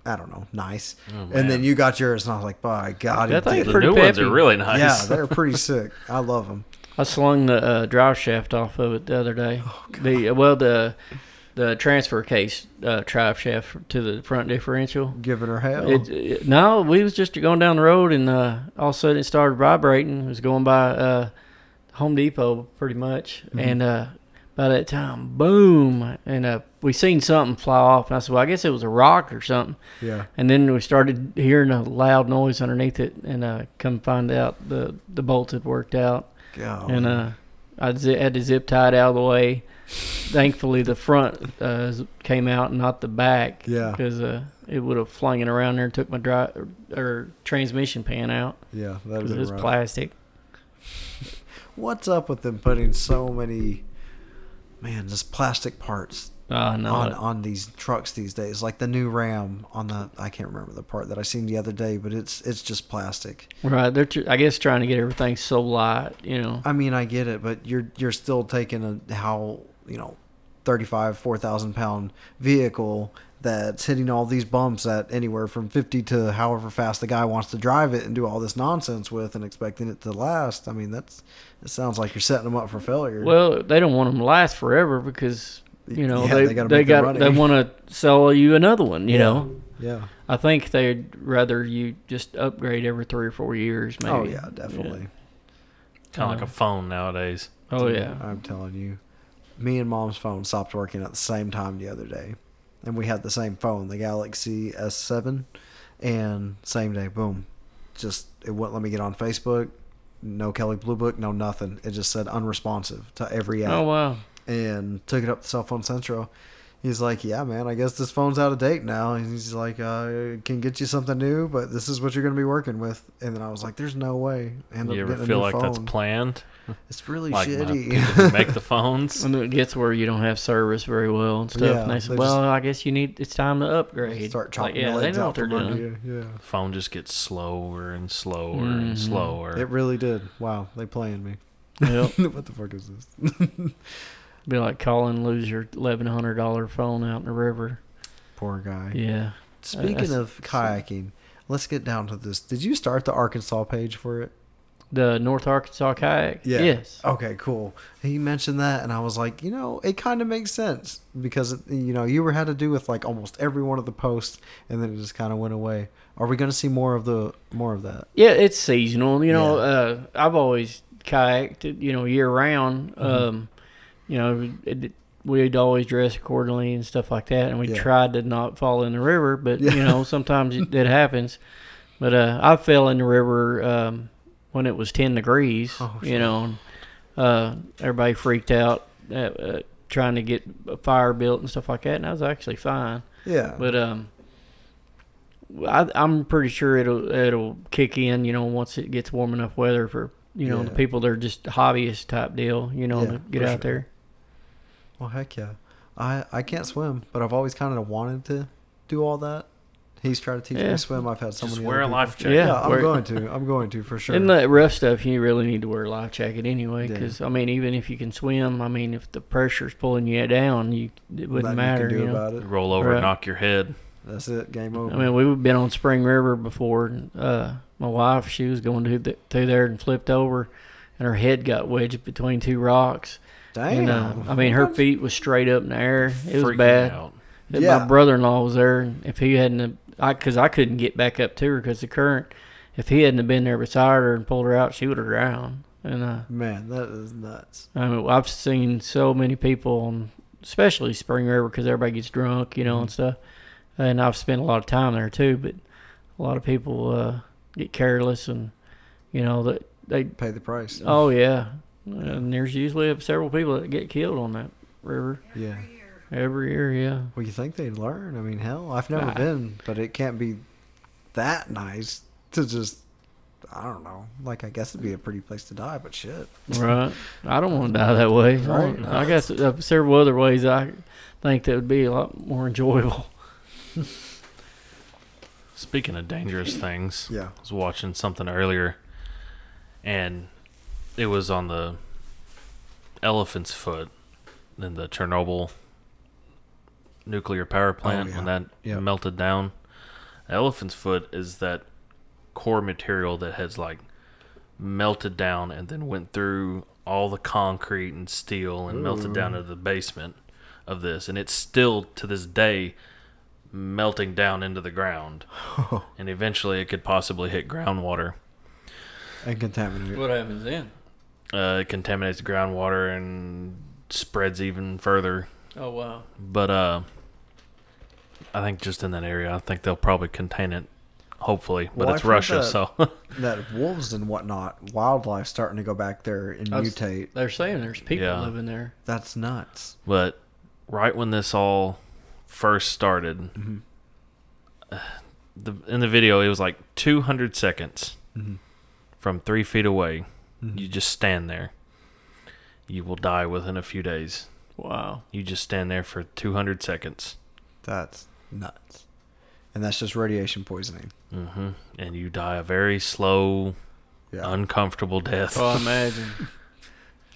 I don't know, nice. Oh, and then you got yours, and I was like, by God, he That thing's did the it. pretty new ones are really nice. Yeah, they're pretty sick. I love them. I slung the uh, drive shaft off of it the other day. the well the the transfer case uh, drive shaft to the front differential. Giving her hell. It, it- no, we was just going down the road and uh, all of a sudden it started vibrating. It was going by uh, Home Depot pretty much, Mm-hmm. and uh, by that time, boom, and uh, we seen something fly off, and I said, "Well, I guess it was a rock or something." Yeah. And then we started hearing a loud noise underneath it, and uh, come find out the the bolts had worked out, Oh, and uh, I had to zip tie it out of the way. Thankfully, the front uh, came out, and not the back, Yeah. because uh, it would have flung it around there and took my dry or, or transmission pan out yeah, that was it was rough. plastic. What's up with them putting so many, man, just plastic parts Oh no! on on these trucks these days? Like the new Ram on the I can't remember the part that I seen the other day, but it's it's just plastic. Right, they're tr- I guess trying to get everything so light, you know. I mean, I get it, but you're you're still taking a how you know, thirty five four thousand pound vehicle that's hitting all these bumps at anywhere from fifty to however fast the guy wants to drive it and do all this nonsense with and expecting it to last. I mean, that's it sounds like you're setting them up for failure. Well, they don't want them to last forever because you know Yeah, they they gotta they got they want to sell you another one. You Yeah. know, yeah. I think they'd rather you just upgrade every three or four years. Oh, maybe. Oh yeah, definitely. Kind of like a phone nowadays. Oh yeah. I'm telling you. Me and mom's phone stopped working at the same time the other day. And we had the same phone, the Galaxy S7. And same day, boom. Just, it wouldn't let me get on Facebook. No Kelley Blue Book, no nothing. It just said unresponsive to every app. Oh wow. And took it up to Cell Phone Central. He's like, yeah, man, I guess this phone's out of date now. And he's like, uh, can get you something new, but this is what you're going to be working with. And then I was like, there's no way. And I You ever feel like that's planned? <laughs> It's really Like shitty. make the <laughs> phones. And it gets where you don't have service very well and stuff. Yeah, and they they say, "Well, just- I guess you need. It's time to upgrade." Start Like, chopping yeah, your they legs know out what they're from under doing. you. Yeah. phone just gets slower and slower Mhm. and slower. It really did. Wow, they playing me. Yep. <laughs> what the fuck is this? Be like calling, lose your eleven hundred dollar phone out in the river. Poor guy. Yeah. Speaking that's- of kayaking, let's get down to this. Did you start the Arkansas page for it? The North Arkansas kayak. Yeah. Yes. Okay, cool. He mentioned that, and I was like, you know, it kind of makes sense because you know you were had to do with like almost every one of the posts, and then it just kind of went away. Are we going to see more of the more of that? Yeah, it's seasonal. You know, Yeah. uh, I've always kayaked, you know, year round. Mm-hmm. Um, you know, it, we'd always dress accordingly and stuff like that, and we Yeah. tried to not fall in the river. But Yeah. you know, sometimes it, it happens. But uh, I fell in the river um, when it was ten degrees. Oh, you know, uh, everybody freaked out at, uh, trying to get a fire built and stuff like that, and I was actually fine. Yeah, But um, I, I'm pretty sure it'll it'll kick in. You know, once it gets warm enough weather for you know the people that are just hobbyist type deal. You know, Yeah, to get out sure. there. well, heck yeah. I I can't swim, but I've always kind of wanted to do all that. He's tried to teach me to swim. I've had someone Just wear a life jacket. Yeah, Yeah, I'm wear- going to. I'm going to for sure. In that rough stuff, you really need to wear a life jacket anyway. Yeah. Because I mean, even if you can swim, I mean, if the pressure's pulling you down, you it wouldn't Nothing matter. You can do you know? about it. Roll over Right. and knock your head. That's it. Game over. I mean, we've been on Spring River before. and, Uh, my wife, she was going to the, to there and flipped over, and her head got wedged between two rocks. Damn. And uh, I mean, her feet was straight up in the air. It was Freaking bad. out. Yeah. My brother-in-law was there, and if he hadn't, I because I couldn't get back up to her because the current. If he hadn't have been there beside her and pulled her out, she would have drowned. And uh, Man, that is nuts. I mean, I've seen so many people, on, especially Spring River, because everybody gets drunk, you know, and stuff. And I've spent a lot of time there too. But a lot of people uh, get careless, and you know that they. Pay the price. Oh yeah, and there's usually several people that get killed on that river yeah. Every year. Yeah. Well, you think they'd learn? I mean, hell, I've never been, but it can't be that nice to just. I don't know. Like, I guess it'd be a pretty place to die, but shit. Right. I don't want to die that way. I, Right. want- I guess uh, several other ways I think that would be a lot more enjoyable. <laughs> Speaking of dangerous things, Yeah. I was watching something earlier, and it was on the elephant's foot in the Chernobyl nuclear power plant Oh, yeah. when that Yep. melted down. Elephant's foot is that core material that has like melted down and then went through all the concrete and steel and melted down Ooh. into the basement of this, and it's still to this day melting down into the ground <laughs> and eventually it could possibly hit groundwater. and contaminate. What happens then? Uh, it contaminates the groundwater and spreads even further. Oh wow. But uh, I think just in that area, I think they'll probably contain it. Hopefully, but Well, it's Russia, that- so <laughs> that wolves and whatnot, wildlife starting to go back there and I was- mutate. They're saying there's people Yeah. living there. That's nuts. But right when this all first started, Mhm. uh, the in the video it was like 200 seconds Mhm. from three feet away. Mhm. You just stand there. You will die within a few days. Wow. You just stand there for 200 seconds, That's nuts. And that's just radiation poisoning. hmm and you die a very slow, Yeah. uncomfortable death. Oh, I <laughs> imagine.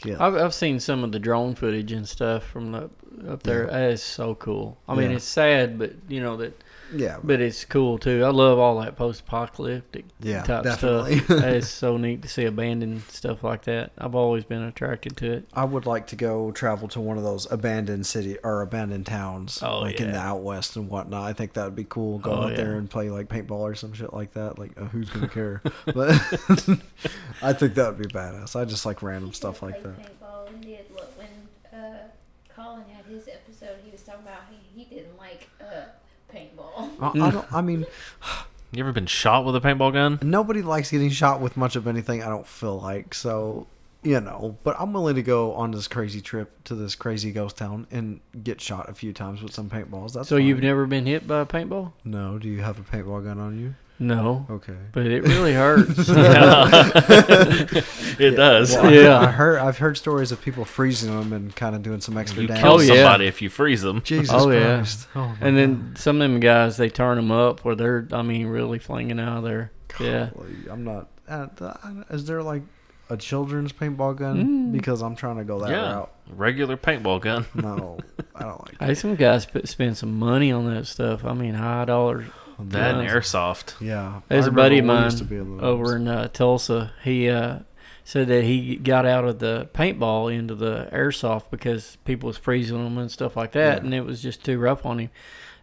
yeah. I've I've seen some of the drone footage and stuff from the up there. Yeah. That is so cool. I mean, Yeah. it's sad, but you know that, yeah. but it's cool too. I love all that post-apocalyptic Yeah, type definitely. <laughs> stuff. it's <laughs> so neat to see abandoned stuff like that. I've always been attracted to it. I would like to go travel to one of those abandoned city or abandoned towns, Oh, like in the out west and whatnot. I think that would be cool. Go Oh, out there and play like paintball or some shit like that. Like, uh, who's gonna care? but <laughs> I think that would be badass. I just like random stuff like that. Paintball and did what when uh, Colin had his episode, he was talking about he, he didn't like uh, paintball. <laughs> I, I don't. I mean, <sighs> You ever been shot with a paintball gun? nobody likes getting shot with much of anything. I don't feel like so. You know, but I'm willing to go on this crazy trip to this crazy ghost town and get shot a few times with some paintballs. That's so you've never been hit by a paintball? no. Do you have a paintball gun on you? No, Okay. but it really hurts. <laughs> it does. Well, Yeah. I heard. I've heard stories of people freezing them and kind of doing some extra You damage. kill Oh, yeah. somebody if you freeze them. Jesus Oh, yeah. Christ! Oh, my and then some of them guys, they turn them up where they're, I mean, really flinging out of there. Yeah. I'm not. Uh, is there like a children's paintball gun? Mm. Because I'm trying to go that yeah, route. regular paintball gun. No, I don't like <laughs> Hey, some guys spend some money on that stuff. I mean, high dollars. That and airsoft. Yeah, There's I a buddy of mine to be in over in uh, Tulsa. He uh, said that he got out of the paintball into the airsoft because people was freezing them and stuff like that, Yeah. and it was just too rough on him.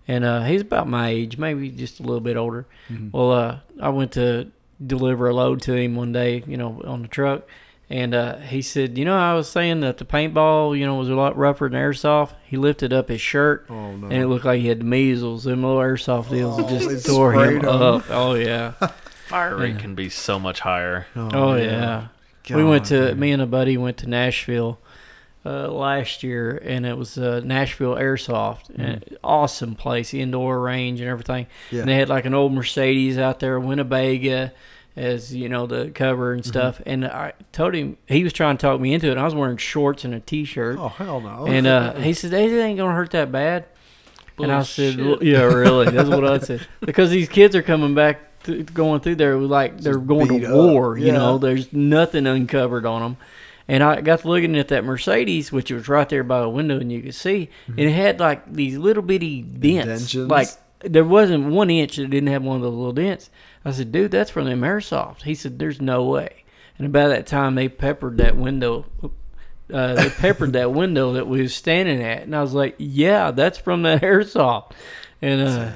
And uh, he's about my age, maybe just a little bit older. Mhm. Well, uh, I went to deliver a load to him one day, you know, on the truck, and uh, he said, "You know, I was saying that the paintball, you know, was a lot rougher than airsoft." He lifted up his shirt, Oh no! and it looked like he had the measles. Them little airsoft deals Oh, just tore him sprayed him. up. Oh yeah, <laughs> Fire rate Yeah. can be so much higher. oh yeah. we went to dude. me and a buddy went to Nashville uh, last year, and it was uh, Nashville Airsoft. And awesome place, indoor range and everything. Yeah. And they had like an old Mercedes out there, Winnebago, as you know the cover and stuff. And I told him he was trying to talk me into it. I was wearing shorts and a t-shirt, Oh hell no! and uh, he <laughs> said, "Hey, "It ain't gonna hurt that bad." And I said, well, "Yeah, really." That's what I said <laughs> because these kids are coming back, th- going through there like they're Just going to up. war. You Yeah. know, there's nothing uncovered on them. And I got to looking at that Mercedes, which was right there by a window, and you could see, and it had like these little bitty dents, like there wasn't one inch that didn't have one of those little dents. I said, "Dude, that's from them airsoft." He said, "There's no way." And about that time, they peppered that window. Uh, they peppered that <laughs> window that we was standing at, and I was like, "Yeah, that's from that <laughs> airsoft." And uh,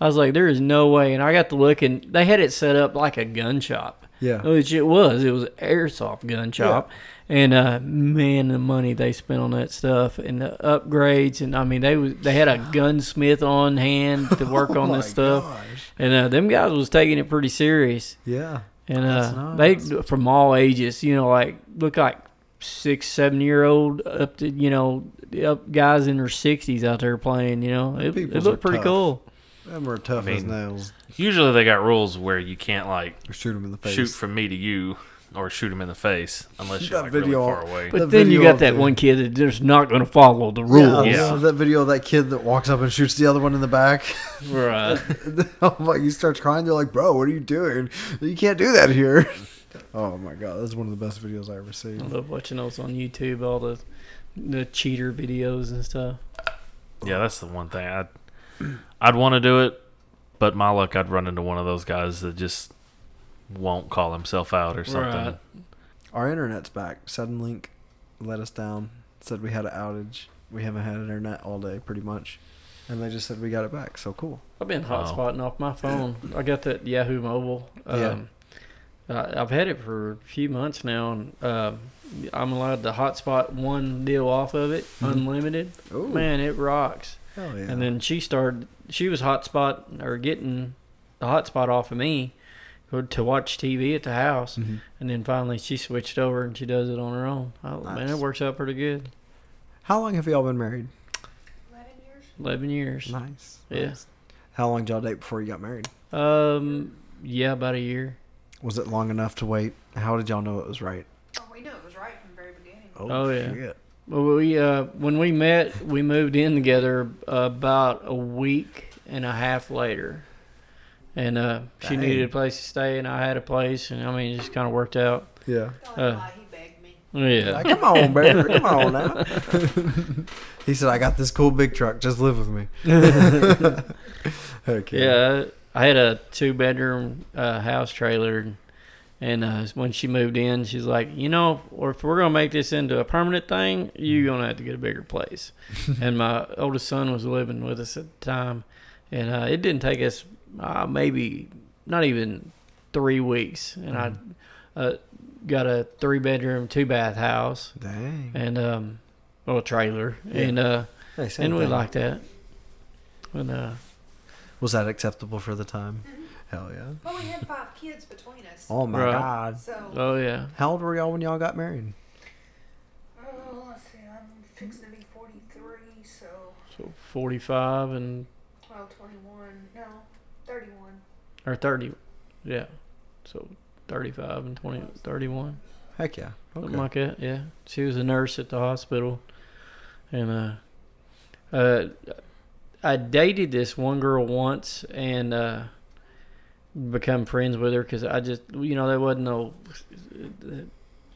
I was like, "There is no way." And I got to look, and they had it set up like a gun shop, Yeah. which it was. It was airsoft gun shop, and uh, man, the money they spent on that stuff and the upgrades, and I mean, they was they had a gunsmith on hand to work <laughs> Oh on this stuff, gosh. and uh, them guys was taking it pretty serious. Yeah. And uh, nice. they from all ages, you know, like look like six, seven year old up to you know up guys in their sixties out there playing. You know, it, it looked pretty tough. cool. Them are tough I as nails. Usually they got rules where you can't like Or shoot them in the face. shoot from me to you or shoot him in the face unless you're That like video- really far away. But The then you video got of that the- one kid that just not going to follow the rules. Yeah. that video of that kid that walks up and shoots the other one in the back. <laughs> Right. <laughs> Oh I'm like, he starts crying. They're like, "Bro, what are you doing? You can't do that here." <laughs> Oh my god, that's one of the best videos I ever seen. I seen. love watching those on YouTube, all the the cheater videos and stuff. yeah, that's the one thing I'd <clears throat> I'd want to do it, but my luck, I'd run into one of those guys that just won't call himself out or something. Right. Our internet's back. Suddenlink let us down. Said we had an outage. We haven't had internet all day, pretty much, and they just said we got it back. So cool. I've been Wow. hotspotting off my phone. I got that Yahoo Mobile. Um, Yeah. I've had it for a few months now, and uh, I'm allowed to hotspot one deal off of it, Mhm. unlimited. Ooh, Man, it rocks. hell yeah. And then she started. She was hotspot or getting the hotspot off of me for- to watch TV at the house, Mhm. and then finally she switched over and she does it on her own. Oh man, it works out pretty good. How long have y'all been married? Eleven years. Eleven years. Nice. Yeah. nice. How long did y'all date before you got married? Um. Yeah, about a year. Was it long enough to wait? How did y'all know it was right? Oh, we knew it was right from the very beginning. Oh, yeah. shit. Well, we uh, when we met, we moved in together about a week and a half later, and uh, she Dang. needed a place to stay, and I had a place, and I mean, it just kind of worked out. Yeah. Uh, he begged me. Yeah. Like, come on, baby. <laughs> Come on now. <laughs> he said, I got this cool big truck. Just live with me. <laughs> okay. Yeah, I had a two bedroom uh, house trailer, and uh, when she moved in, she's like, you know, or if we're gonna make this into a permanent thing, you're gonna have to get a bigger place. and my oldest son was living with us at the time, and uh, it didn't take us uh, maybe not even three weeks, and I uh, got a three bedroom, two bath house, Dang. and um, well, a trailer, Yeah. and uh, Hey, and we thing. liked that. And uh, Was that acceptable for the time? Hell yeah. Well, we had five kids between us. Oh my Right. god. So, oh yeah. How old were y'all when y'all got married? oh, let's see, I'm fixing to be 43, so, So 45 and well, 21, no, 31. Or 30. Yeah. So 35 and 20 31. Heck yeah. Something like that. Yeah. She was a nurse at the hospital and uh uh I dated this one girl once and uh become friends with her cuz I just you know there wasn't no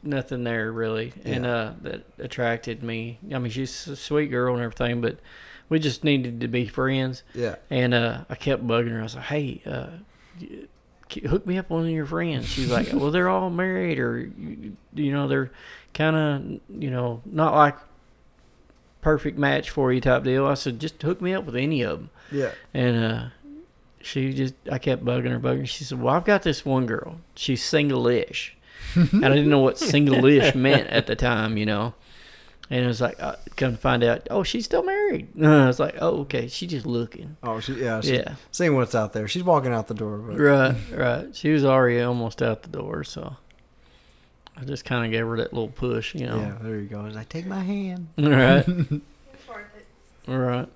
nothing there really and uh that attracted me. I mean she's a sweet girl and everything but we just needed to be friends. Yeah. And uh, I kept bugging her. I was like, "Hey, uh, hook me up with one of your friends." She's like, "Well, they're all married, or you, you know, they're kind of, you know, not like perfect match for you type deal." I said, "Just hook me up with any of them." Yeah. And uh, she just, I kept bugging her, bugging. her. She said, "Well, I've got this one girl. She's single-ish," and I didn't know what <laughs> single-ish meant at the time, you know. And it was like, uh, come to find out, oh, she's still married. And <laughs> I was like, oh, okay, she's just looking. Oh, she yeah. She, Yeah. Seeing what's out there. She's walking out the door. But Right, right. She was already almost out the door, so I just kind of gave her that little push, you know. Yeah. There you go. He's like, take my hand. <laughs> Right, It's <laughs> right.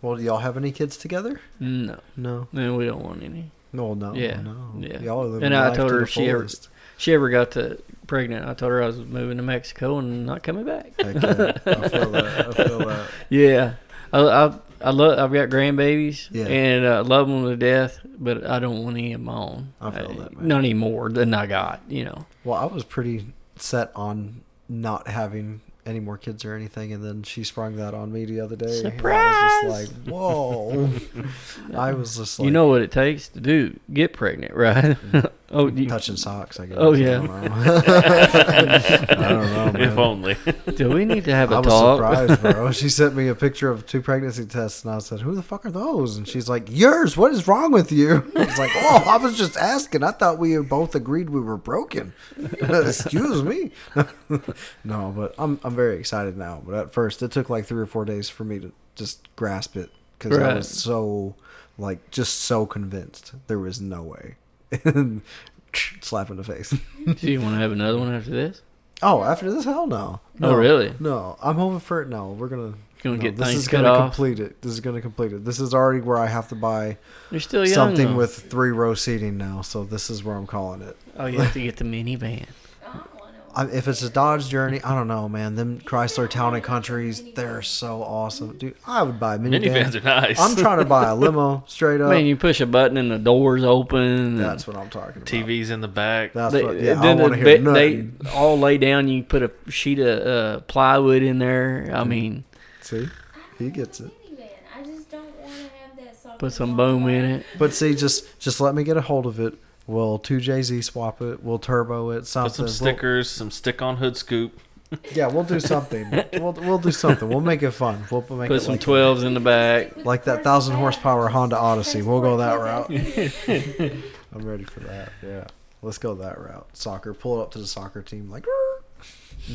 Well, do y'all have any kids together? No, No. no, we don't want any. No. No. Yeah, No. yeah. Y'all are living And I life told to her the if she ever- fullest. She ever got to pregnant, I told her I was moving to Mexico and not coming back. Yeah. I feel that. I feel that. <laughs> Yeah, I, I, I love. I've got grandbabies, Yeah. and uh, love them to death, but I don't want any of my own. I feel Uh, that, man. Not any more than I got, you know. Well, I was pretty set on not having any more kids or anything, and then she sprung that on me the other day. and I was just like, whoa. <laughs> I was just like, you know what it takes to do get pregnant, right? Oh, you, touching socks, I guess. Oh, I yeah. don't know, I don't know <laughs> <laughs> man. if only. do we need to have a I was talk? surprised, bro. <laughs> She sent me a picture of two pregnancy tests, and I said, "Who the fuck are those?" And she's like, "Yours. What is wrong with you?" I was like, "Oh, I was just asking. I thought we both agreed we were broken." Excuse me. no, but I'm I'm very excited now. But at first, it took like three or four days for me to just grasp it because I was so like just so convinced there was no way. <laughs> And slap in the face. <laughs> Do you want to have another one after this? Oh, after this, hell no. Oh, No. really? No, I'm hoping for it. No, we're gonna. Gonna no, get this is gonna off? complete it. This is gonna complete it. This is already where I have to buy You're still young. something though. with three row seating now. So this is where I'm calling it. Oh, you have to get the minivan. I don't want to. I, if it's a Dodge Journey, I don't know, man. Them Chrysler Town and Countries, they're so awesome, dude. I would buy a minivan. Minivans are nice. I'm trying to buy a limo <laughs> straight I up. mean, you push a button and the doors open. That's what I'm talking about. TVs in the back. That's They, what. Yeah, I then want to hear be- they all lay down. You put a sheet of uh, plywood in there. I mean, See, he gets it. Minivan. I just don't want to have that put some boom in it. But see, just just let me get a hold of it. We'll 2JZ swap it. We'll turbo it. Something. Put some We'll- stickers, some stick on hood scoop. Yeah, we'll do something. <laughs> we'll we'll do something. We'll make it fun. We'll make Put some like, twelves in the back. Like that 1,000 horsepower Honda Odyssey. We'll go that route. <laughs> I'm ready for that. Yeah. let's go that route. Soccer, pull it up to the soccer team, like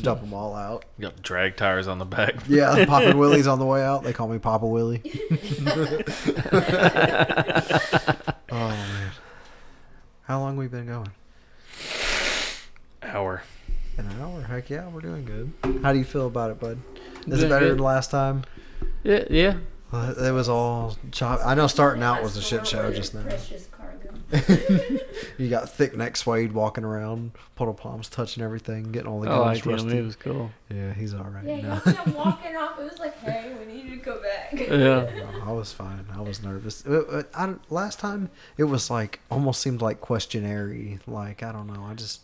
dump them all out. You got drag tires on the back. Yeah, <laughs> popping willies on the way out. They call me Papa Willie. How long we been going? Hour. An hour. Heck yeah, we're doing good. How do you feel about it, bud? Is it better good. than last time? Yeah, yeah. Uh, It was all chop. I know starting out was a shit show just now. Precious <laughs> cargo. You got thick neck Suede walking around, puddle palms touching everything, getting all the I guns liked him. rusty. It was cool. Yeah, he's all right Yeah, he now. was kept <laughs> walking off. It was like, hey, we need you to go back. Yeah. No, I was fine. I was nervous. Uh, uh, I, last time it was like almost seemed like questionary. Like I don't know. I just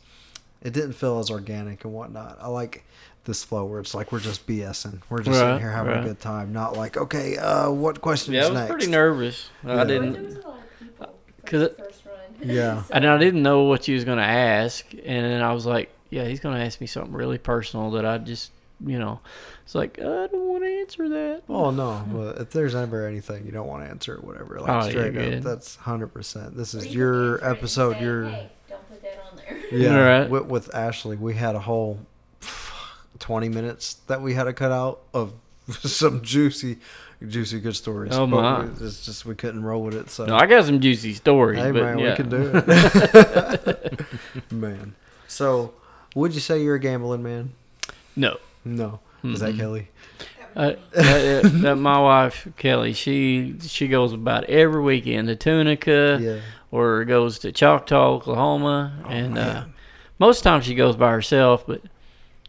it didn't feel as organic and whatnot. I like this flow where it's like we're just BSing. We're just sitting here having right. a good time. Not like okay, uh, what questions Yeah, I was next? pretty nervous. Yeah. I didn't. 'Cause the it- first run. <laughs> Yeah. So- And I didn't know what you was gonna ask, and then I was like, "Yeah, he's gonna ask me something really personal that I just, you know, it's like I don't want to answer that." Oh no! But if there's ever anything you don't want to answer, or whatever, like Oh, yeah, straight good. up, that's hundred percent. This is your answer it and episode. say, Your Hey, don't put that on there. <laughs> Yeah, Right. with, with Ashley, we had a whole twenty minutes that we had to cut out of <laughs> some juicy, juicy good stories. Oh, But my. we- It's just we couldn't roll with it. So No, I got some juicy stories, hey man, yeah. we can do it. <laughs> man, so would you say you're a gambling man? No, No, is that Kelly? uh, that, that- that my wife Kelly, she she goes about every weekend to Tunica Yeah. or goes to Choctaw, Oklahoma, Oh, and uh, most times she goes by herself. But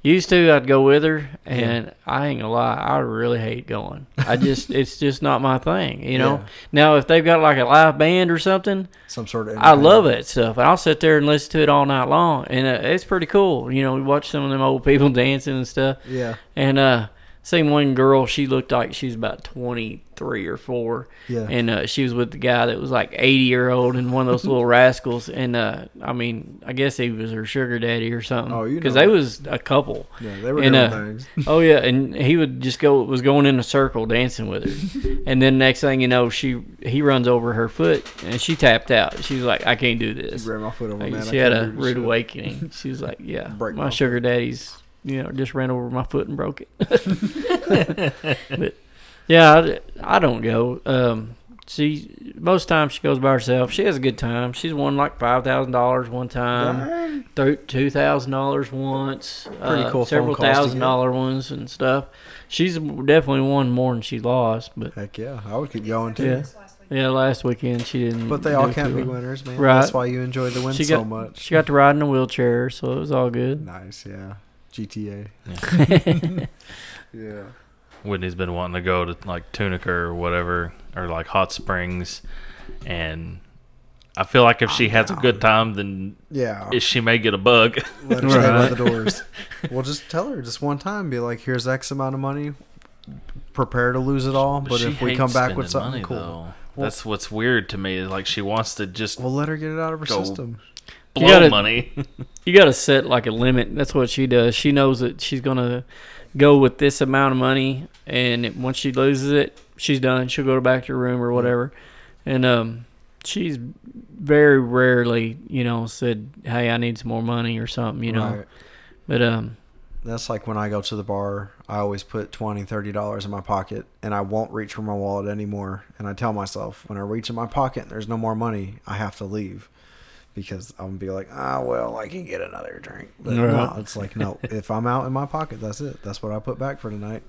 used to, I'd go with her, and I ain't gonna lie, I really hate going. I just <laughs> it's just not my thing, you know. Yeah. Now if they've got like a live band or something, some sort of. I love that stuff, and I'll sit there and listen to it all night long, and uh, it's pretty cool. You know, we watch some of them old people <laughs> dancing and stuff, Yeah, and uh, seen one girl, she looked like she was about twenty three or four, yeah. and uh, she was with the guy that was like 80 year old and one of those little <laughs> rascals. And uh, i mean i guess he was her sugar daddy or something. Oh, you because they was a couple. Yeah, they were and, doing uh, things. <laughs> oh yeah. And he would just go was going in a circle dancing with her. <laughs> And then next thing you know she he runs over her foot and she tapped out. She was like i can't do this. Grab my foot over, Like, man. She had a rude shit. awakening. She was like yeah Break my my sugar daddy's you know just ran over my foot and broke it <laughs> but yeah I, I don't go um she most times she goes by herself she has a good time she's won like five thousand dollars one time two thousand dollars once Pretty uh, cool several thousand dollar ones and stuff she's definitely won more than she lost but Heck yeah, I would keep going too. Yeah. Last yeah last weekend she didn't But they all can't be well. winners, man. Right. That's why you enjoy the win She so got- much. she got to ride in a wheelchair so it was all good Nice, yeah. GTA. <laughs> Yeah. Whitney's been wanting to go to like Tunica or whatever, or like Hot Springs, and I feel like if she oh, has a good time, then Yeah. it- she may get a bug. Let her <laughs> stay by Right. the doors. Well, just tell her just one time. Be like, here's X amount of money. Prepare to lose it all. But she if we come back with something money, cool. Well- that's what's weird to me. Is like she wants to just we'll let her get it out of her Go. system. Blow gotta- money. <laughs> You got to set like a limit. That's what she does. She knows that she's gonna go with this amount of money, and it- once she loses it, she's done. She'll go back to her room or whatever. And um, she's very rarely, you know, said, "Hey, I need some more money" or something, you know. Right. But um, That's like when I go to the bar, I always put $20, $30 in my pocket and I won't reach for my wallet anymore. And I tell myself, when I reach in my pocket and there's no more money, I have to leave. Because I'm gonna be like, ah, well, I can get another drink. But no, it's like, no, if I'm out in my pocket, that's it. That's what I put back for tonight.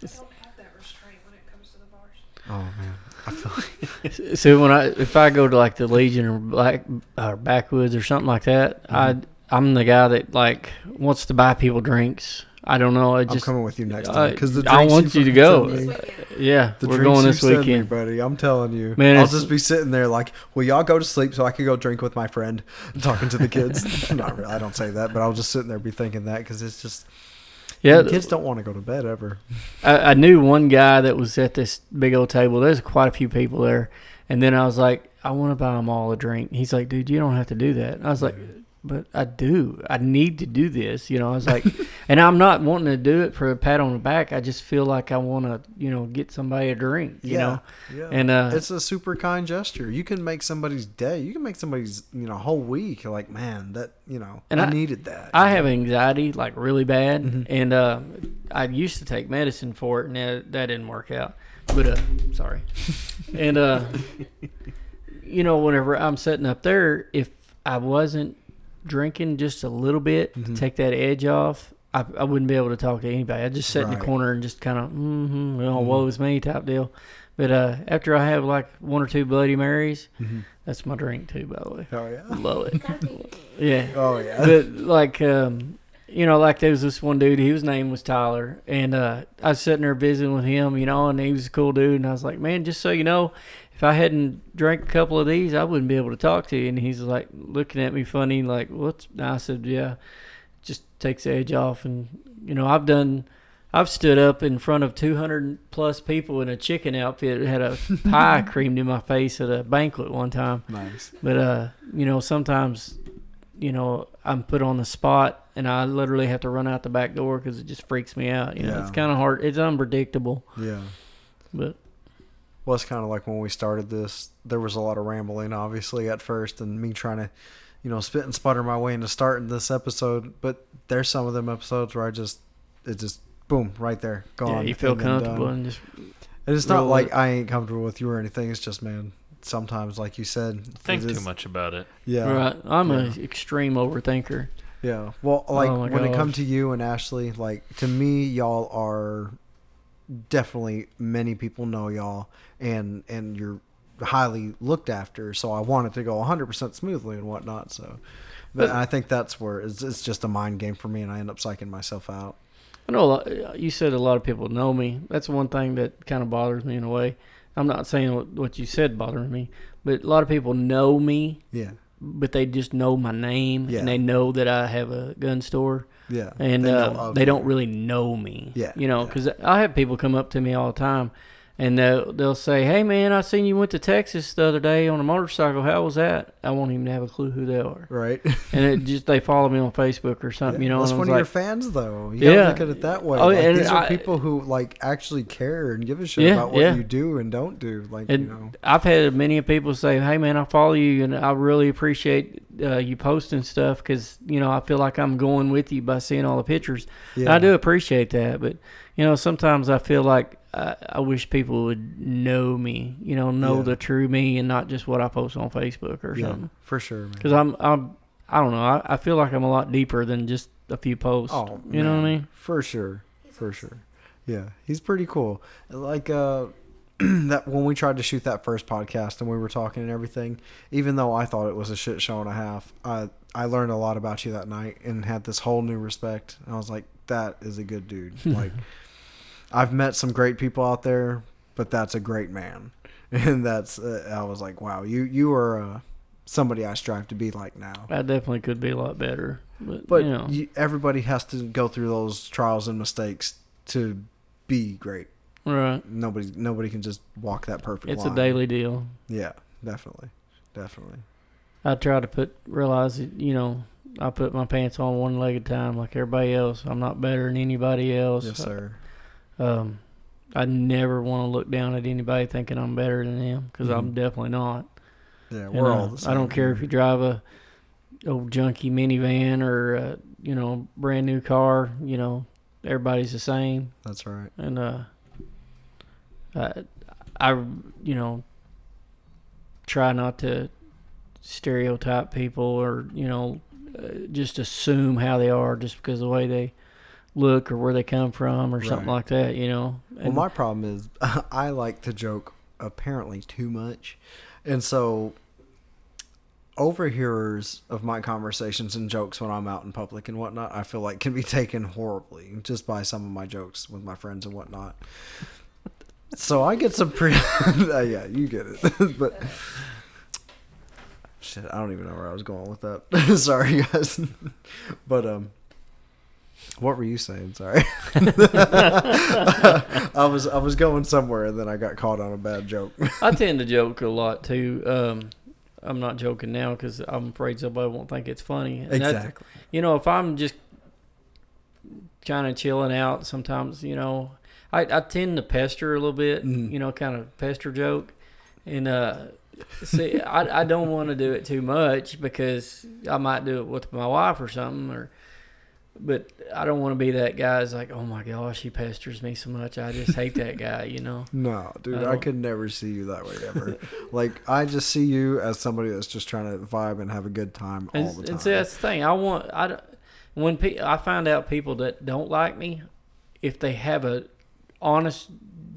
I don't have that restraint when it comes to the bars. Oh, man. I feel like, <laughs> so when I if I go to like the Legion or Black or Backwoods or something like that, I I'm the guy that like wants to buy people drinks. I don't know. I I'm just coming with you next uh, I- time. Because I want you to fucking go. me- weekend. yeah, The we're going you this send me, weekend. buddy. I'm telling you, Man, I'll just be sitting there like, "Will y'all go to sleep so I can go drink with my friend?" Talking to the kids. <laughs> <laughs> Not really, I don't say that, but I'll just sitting there be thinking that because it's just Yeah, kids don't want to go to bed ever. <laughs> I, I knew one guy that was at this big old table. There's quite a few people there, and then I was like, I want to buy them all a drink. He's like, dude, you don't have to do that. I was like, but I do. I need to do this. You know, I was like, <laughs> and I'm not wanting to do it for a pat on the back. I just feel like I want to, you know, get somebody a drink. You know, yeah. and uh, it's a super kind gesture. You can make somebody's day. You can make somebody's you know whole week. You're like, man, that you know, And I, I- needed that. I have anxiety like really bad, Mhm. and uh, I used to take medicine for it, and that, that didn't work out. But uh, sorry, <laughs> and uh, you know, whenever I'm sitting up there, if I wasn't drinking just a little bit Mhm. to take that edge off, I, I wouldn't be able to talk to anybody. I'd just sit in the corner and just kind of, mm-hmm, oh, Mhm. woe is me type deal. But uh, after I have like one or two Bloody Marys, Mhm. that's my drink too, by the way. Oh yeah. Love it. Yeah Oh yeah. but like um you know like there was this one dude his name was tyler and uh i was sitting there visiting with him you know and he was a cool dude and i was like man just so you know if i hadn't drank a couple of these i wouldn't be able to talk to you and he's like looking at me funny like what's and i said yeah just takes the edge off and you know i've done I've stood up in front of 200 plus people in a chicken outfit, had a <laughs> pie creamed in my face at a banquet one time. nice. But uh, you know, sometimes, you know, I'm put on the spot, and I literally have to run out the back door because it just freaks me out. You know, it's kind of hard. It's unpredictable, Yeah. but Well, it's kind of like when we started this. There was a lot of rambling, obviously, at first, and me trying to, you know, spit and sputter my way into starting this episode. But there's some of them episodes where I just, it just, boom, right there, gone. yeah, you feel and comfortable and just And it's not like it. I ain't comfortable with you or anything. It's just, man, sometimes, like you said, Think it too much about it. Yeah. right. I'm Yeah. an extreme overthinker. Yeah. Well, oh like Oh my when it comes to you and Ashley, like to me, y'all are definitely many people know y'all, and and you're highly looked after. So I want it to go 100 percent smoothly and whatnot. So, but, But- I think that's where it's, it's just a mind game for me, and I end up psyching myself out. I know a lot, you said a lot of people know me. That's one thing that kind of bothers me in a way. I'm not saying what, what you said bothers me, but a lot of people know me, Yeah. but they just know my name Yeah. and they know that I have a gun store. Yeah. and They uh, they don't really know me. Yeah, you know, yeah. because I have people come up to me all the time, and they'll they'll say, "Hey, man, I seen you went to Texas the other day on a motorcycle. How was that?" I won't even have a clue who they are, Right. <laughs> and it just they follow me on Facebook or something. You know, that's one of your fans, though. You Yeah. look at it that way. Oh, like, and these are I- people who like actually care and give a shit Yeah, about what yeah. you do and don't do. Like And you know. I've had many people say, "Hey, man, I follow you, and I really appreciate uh, you posting stuff because you know I feel like I'm going with you by seeing all the pictures." And I do appreciate that, but you know, sometimes I feel like I, I wish people would know me, you know, know Yeah. the true me and not just what I post on Facebook or Yeah, something. for sure. Because I'm, I'm, I don't know. I, I feel like I'm a lot deeper than just a few posts. Oh, you know what I mean? For sure, for sure. Yeah, he's pretty cool. Like uh, <clears throat> that when we tried to shoot that first podcast and we were talking and everything. Even though I thought it was a shit show and a half, I I learned a lot about you that night and had this whole new respect. I was like, that is a good dude. <laughs> like, I've met some great people out there, but that's a great man. <laughs> And that's uh, I was like, wow, you you are uh, somebody I strive to be like now. I definitely could be a lot better, but, But you know, you, everybody has to go through those trials and mistakes to be great. Right? Nobody nobody can just walk that perfect It's line. a daily deal. Yeah, definitely. Definitely. I try to put realize that you know I put my pants on one leg at a time like everybody else. I'm not better than anybody else. Yes, sir. Um, I never want to look down at anybody thinking I'm better than them because I'm Mhm. definitely not. Yeah, we're uh, all the same. I don't care if you drive a old junky minivan or a, you know brand new car. You know everybody's the same, That's right. and uh, I, I you know try not to stereotype people or you know uh, just assume how they are just because of the way they look or where they come from or something like that. You know. Well, my problem is <laughs> I like to joke apparently too much. And so overhearers of my conversations and jokes when I'm out in public and whatnot, I feel like can be <laughs> taken horribly just by some of my jokes with my friends and whatnot. So I get some pretty, <laughs> yeah, you get it. <laughs> but shit, I don't even know where I was going with that. <laughs> Sorry, guys. but um, what were you saying? Sorry. I was I was going somewhere and then I got caught on a bad joke. I tend to joke a lot too. Um, I'm not joking now because I'm afraid somebody won't think it's funny. And Exactly. you know, if I'm just kind of chilling out, sometimes you know, I, I tend to pester a little bit. Mhm. You know, kind of pester joke, and uh, see, I I don't want to do it too much because I might do it with my wife or something, or. But I don't want to be that guy. That's like, oh my gosh, he pesters me so much. I just hate that guy. You know. <laughs> No, dude, I I, could never see you that way ever. like I just see you as somebody that's just trying to vibe and have a good time all And, the time. and see, that's the thing. I want. I don't- when pe- I find out people that don't like me, if they have a honest,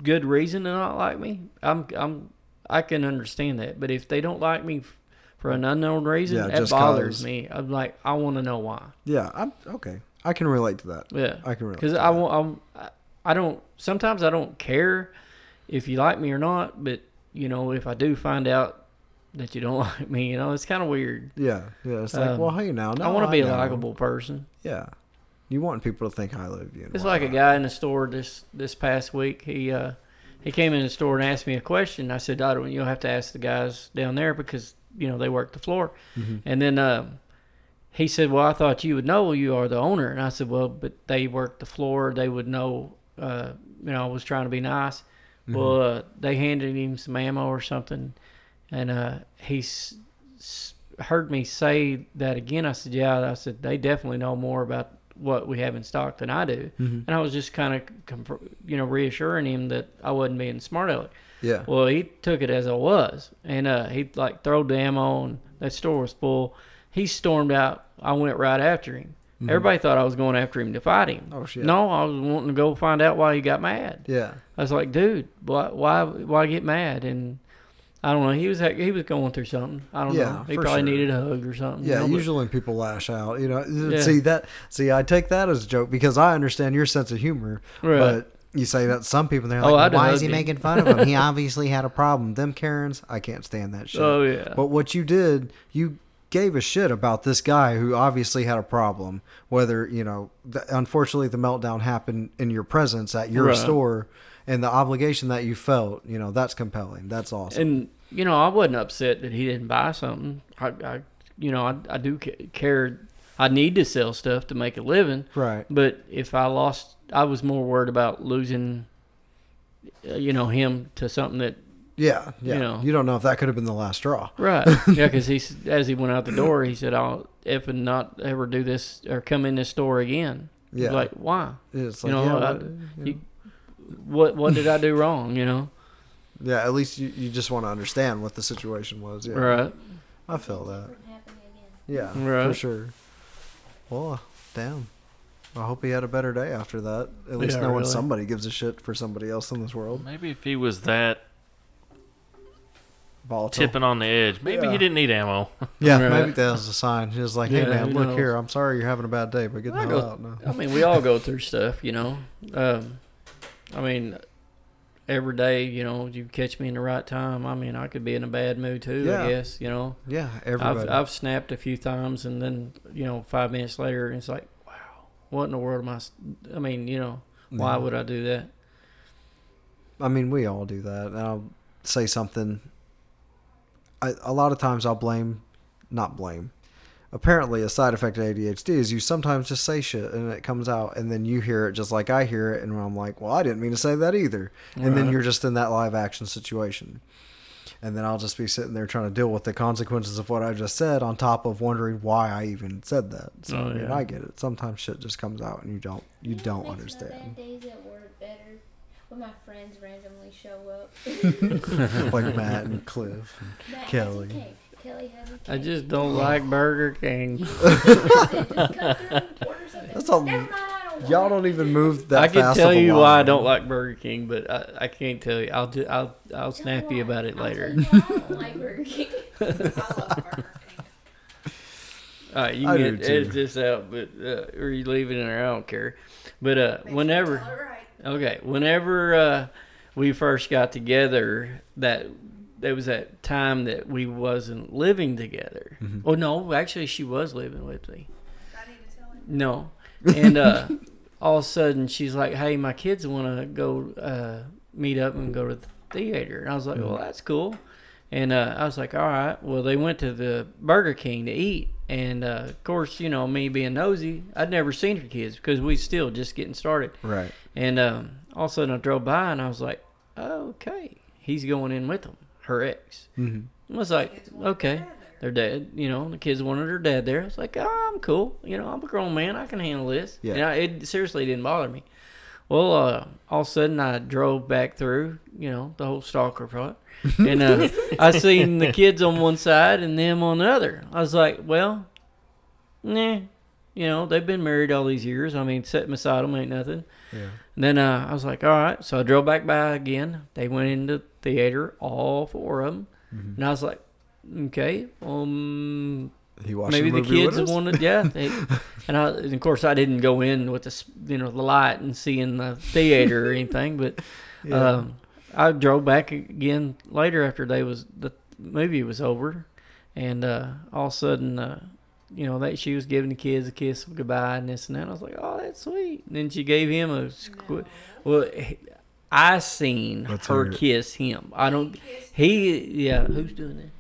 good reason to not like me, I'm I'm I can understand that. But if they don't like me f- for an unknown reason, Yeah, that just bothers 'cause. me. I'm like, I want to know why. yeah, I'm okay. I can relate to that. Yeah, I can relate. because to I that. want. I'm, I- I don't. Sometimes I don't care if you like me or not. But you know, if I do find out that you don't <laughs> like me, you know, it's kind of weird. Yeah, yeah. It's like, Um, well, hey, now, no, I want to be a know. likable person. Yeah, you want people to think highly of you. It's like a guy in the store this this past week. He uh, he came in the store and asked me a question. I said, I. You'll have to ask the guys down there because you know they work the floor. Mhm. And then um, he said, Well, I thought you would know. You are the owner. And I said, Well, but they work the floor. They would know. Uh, you know, I was trying to be nice. Well, uh, they handed him some ammo or something, and uh, he s- s- heard me say that again. I said, "Yeah." I said, "They definitely know more about what we have in stock than I do." Mhm. And I was just kind of, you know, reassuring him that I wasn't being smart aleck. Yeah, Well, he took it as I was, and uh, he like throwed the ammo, and that store was full. He stormed out. I went right after him. Everybody thought I was going after him to fight him. Mm-hmm. Oh, shit. No, I was wanting to go find out why he got mad. yeah, I was like, dude, why, why, why get mad? And I don't know. He was he was going through something. I don't Yeah, know. He probably sure. needed a hug or something. you yeah. know, but- usually when people lash out, you know, Yeah. see that. See, I take that as a joke because I understand your sense of humor, Right. but. You say that some people, they're Oh, like, I'd "Why is he him." making fun of him? He <laughs> obviously had a problem." Them Karens, I can't stand that shit. Oh yeah. But what you did, you gave a shit about this guy who obviously had a problem. Whether you know, the, unfortunately, the meltdown happened in your presence at your Right. store, and the obligation that you felt, you know, that's compelling. That's awesome. and you know, I wasn't upset that he didn't buy something. I, I you know, I, I do care. I need to sell stuff to make a living. right. But if I lost, I was more worried about losing, uh, you know, him to something that Yeah. Yeah. You know. you don't know if that could have been the last straw. Right. <laughs> yeah, because he as he went out the door, he said, "I'll if and not ever do this or come in this store again." Yeah. Like why? it's you like, know, yeah, I- what, you know. you- What what did I do wrong? You know. Yeah. At least you, you just want to understand what the situation was. Yeah. Right. I feel that. From happening again. Yeah. For sure. Well, damn. I hope he had a better day after that. At least Yeah, knowing really. somebody gives a shit for somebody else in this world. Maybe if he was that Volatile. tipping on the edge, maybe Yeah. he didn't need ammo. <laughs> Yeah, Right. maybe that was a sign. He was like, "Hey Yeah, man, look knows? here. I'm sorry you're having a bad day, but get the hell go- out now." I mean, we all go through stuff, you know. Um, I mean, every day, you know, you catch me in the right time. I mean, I could be in a bad mood too. Yeah. I guess, you know. Yeah, everybody. I've I've snapped a few times, and then you know, five minutes later, it's like, wow, what in the world am I? I mean, you know, why Yeah. would I do that? I mean, we all do that. And I'll say something. I, a lot of times I'll blame, not blame. Apparently, a side effect of ADHD is you sometimes just say shit and it comes out, and then you hear it just like I hear it, and I'm like, well, I didn't mean to say that either. And then you're just in that live action situation. And then I'll just be sitting there trying to deal with the consequences of what I just said on top of wondering why I even said that. So, Oh, I mean, yeah. I get it. Sometimes shit just comes out and you don't, you know don't what makes understand. bad days at work better when my friends randomly show up. <laughs> like <laughs> Matt and Cliff. Matt Kelly. Has a cake. Kelly has a cake. I just don't like Burger King. Just come through and order something. <laughs> That's all- Never mind, I don't Y'all don't even move that I can fast tell of a you why I don't like Burger King, but I, I can't tell you. I'll do, I'll I'll Tell snap me you why. about it I'll later. tell you why I don't like Burger King. <laughs> I love Burger King. All right, you I can do edit too. this out, but uh, or you leave it in there. I don't care. But uh, Make sure whenever, tell it right. okay, whenever uh, we first got together, that there was that time that we wasn't living together. Mhm. Oh no, actually, she was living with me. I need to tell him. No, and uh, <laughs> all of a sudden she's like, "Hey, my kids want to go uh, meet up and go to the theater," and I was like, "Well, that's cool." And uh, I was like, all right. Well, they went to the Burger King to eat. And uh, of course, you know, me being nosy, I'd never seen her kids because we still just getting started. Right. And um, all of a sudden I drove by and I was like, okay, he's going in with them, her ex. Mm-hmm. I was like, want okay, they're dead. you know, the kids wanted their dad there. I was like, oh, I'm cool. You know, I'm a grown man. I can handle this. Yeah. And I, it seriously didn't bother me. Well, uh, all of a sudden I drove back through, you know, the whole stalker part. <laughs> And uh, I seen the kids on one side and them on the other. I was like, well, nah. You know, they've been married all these years. I mean, sitting beside them ain't nothing. Yeah. And then uh, I was like, all right. So I drove back by again. They went into theater, all four of them. Mm-hmm. And I was like, okay, um, He watched maybe the, the kids wanted, yeah. <laughs> They, and, I, and of course, I didn't go in with the, you know, the light and seeing the theater or anything. But <laughs> Yeah. um, I drove back again later after they was the movie was over, and uh, all of a sudden, uh, you know, that she was giving the kids a kiss of goodbye and this and that. I was like, oh, that's sweet. And then she gave him a squ- well. I seen Let's her kiss him. I don't. He yeah. Who's doing that? <laughs>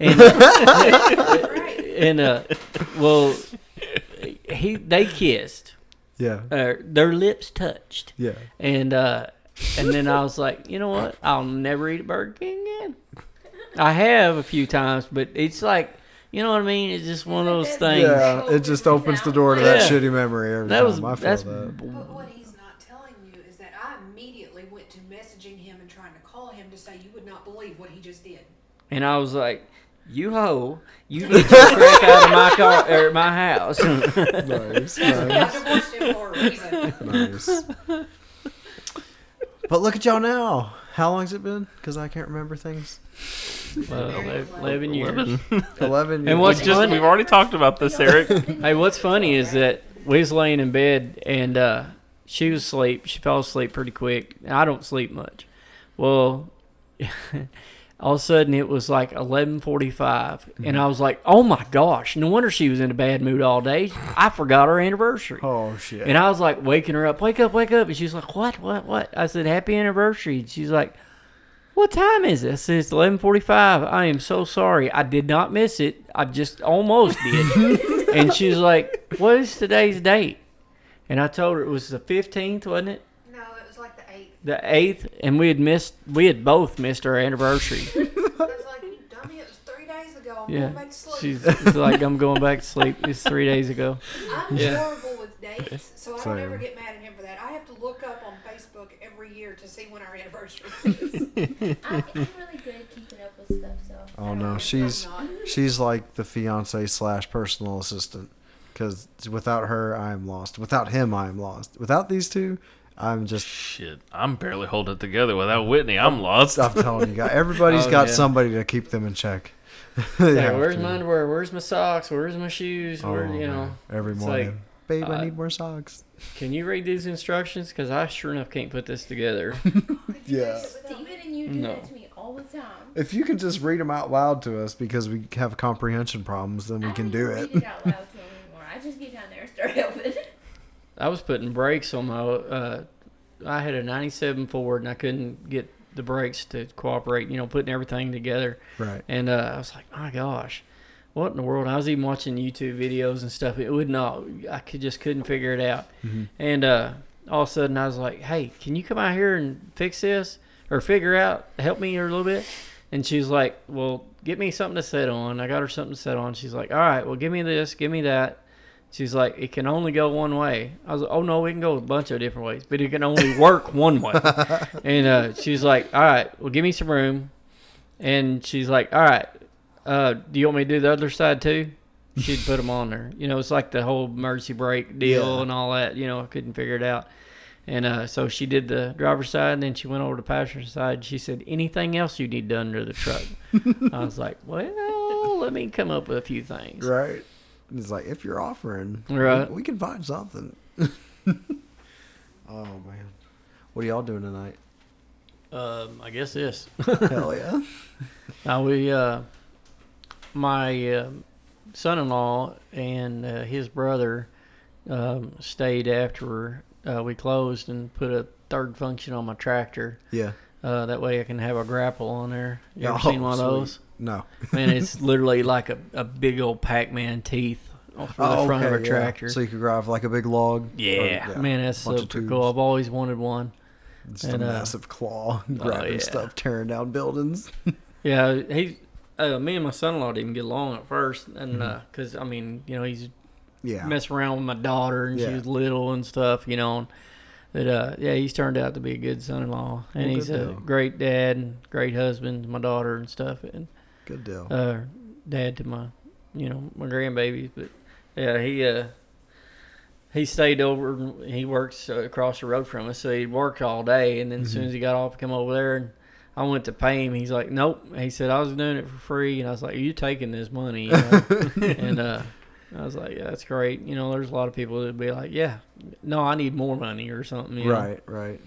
And uh, and uh, well, he they kissed. yeah. Uh, their lips touched. Yeah. And uh, and then I was like, you know what? I'll never eat a Burger King again. I have a few times, but it's like, you know what I mean? It's just one of those things. Yeah. It just opens the door to that Yeah. shitty memory every That time. was I feel that's that. But what he's not telling you is that I immediately went to messaging him and trying to call him to say you would not believe what he just did. and I was like, you hoe, you get your <laughs> crack out of my car or my house. nice. I <laughs> Nice. divorced him for a reason. nice. But look at y'all now. How long's it been? Because I can't remember things. well, eleven years. Eleven. <laughs> Eleven. And what's Just funny- we've already talked about this, <laughs> Eric. Hey, what's funny is that we was laying in bed and uh, she was asleep. She fell asleep pretty quick. I don't sleep much. Well, <laughs> all of a sudden it was like 11:45, and mm-hmm. I was like, "Oh my gosh! No wonder she was in a bad mood all day. I forgot our anniversary." Oh shit. And I was like waking her up, wake up, wake up. And she's like, what, what, what? I said, happy anniversary. And she's like, what time is it? I said, it's 1145. I am so sorry. I did not miss it. I just almost did. <laughs> and she's like, what is today's date? And I told her it was the 15th, wasn't it? No, it was like the eighth. And we had missed, we had both missed our anniversary. <laughs> I was like, you dummy, it was three days ago. I'm Yeah. going back to sleep. She's like, I'm going back to sleep. It's three days ago. I'm Yeah. horrible with dates, <laughs> so I don't Same. ever get mad at him for that. I have to look up on Facebook every year to see when our anniversary is. I, <laughs> I'm really good at keeping up with stuff, so. Oh don't no, know. she's she's like the fiance slash personal assistant. Because without her, I am lost. Without him, I am lost. Without these two, I'm just. Shit, I'm barely holding it together without Whitney. I'm lost. I'm telling you, guys, everybody's <laughs> Oh, got yeah. somebody to keep them in check. <laughs> Like, where's to. my underwear? Where's my socks? Where's my shoes? Oh, Where, you know, man. every morning. like, Babe, uh, I need more socks. Can you read these instructions? Because I sure enough can't put this together. <laughs> Yeah. Steven and you do No. that to me all the time. If you can just read them out loud to us because we have comprehension problems, then we I can don't do even it. Read it out loud to him anymore. I just get down there and start helping. I was putting brakes on my. Uh, I had a '97 Ford, and I couldn't get the brakes to cooperate. You know, putting everything together, Right. and uh, I was like, my gosh, what in the world? I was even watching YouTube videos and stuff. It would not. I could just couldn't figure it out. Mhm. And uh, all of a sudden, I was like, hey, can you come out here and fix this or figure out, help me a little bit? And she's like, well, get me something to sit on. I got her something to sit on. She's like, all right, well, give me this, give me that. She's like, it can only go one way. I was like, oh no, it can go a bunch of different ways, but it can only work <laughs> one way. And uh, she's like, all right, well, give me some room. And she's like, all right, uh, do you want me to do the other side too? She'd put them on there. You know, it's like the whole emergency brake deal Yeah. and all that. You know, I couldn't figure it out. And uh, so she did the driver's side, and then she went over to the passenger side. She said, "Anything else you need done to the truck?" <laughs> I was like, "Well, let me come up with a few things." Right. It's like if you're offering, we- Right. we, can find something. oh man, what are y'all doing tonight? Um, I guess this. Hell yeah. <laughs> Now we, uh, my uh, son-in-law and uh, his brother um, stayed after uh, we closed and put a third function on my tractor. Yeah. Uh, that way I can have a grapple on there. You ever Oh, seen one of those? No. Man, it's <laughs> literally like a, a big old Pac-Man teeth for the Oh, front of okay, a yeah. tractor. So you could drive like a big log. yeah. Or- man, that's of cool. I've always wanted one. Just And, a uh, massive claw, grabbing yeah. stuff, tearing down buildings. <laughs> Yeah, he, uh, me and my son-in-law didn't get along at first, and Mm-hmm. because I mean, you know, he's Yeah. messing around with my daughter, and she Yeah. was little and stuff, you know. And, but uh, yeah, he's turned out to be a good son-in-law, and Well, he's a deal. great dad and great husband to my daughter and stuff, and Good deal. uh, dad to my, you know, my grandbabies. But yeah, he uh, he stayed over. He works uh, across the road from us, so he worked all day, and then as soon Mm-hmm. as he got off, come over there and. I went to pay him. He's like, "Nope." He said, "I was doing it for free," and I was like, "You taking this money?" You know? <laughs> and uh, I was like, "Yeah, that's great." You know, there's a lot of people that'd be like, "Yeah, no, I need more money or something." You know? right, right.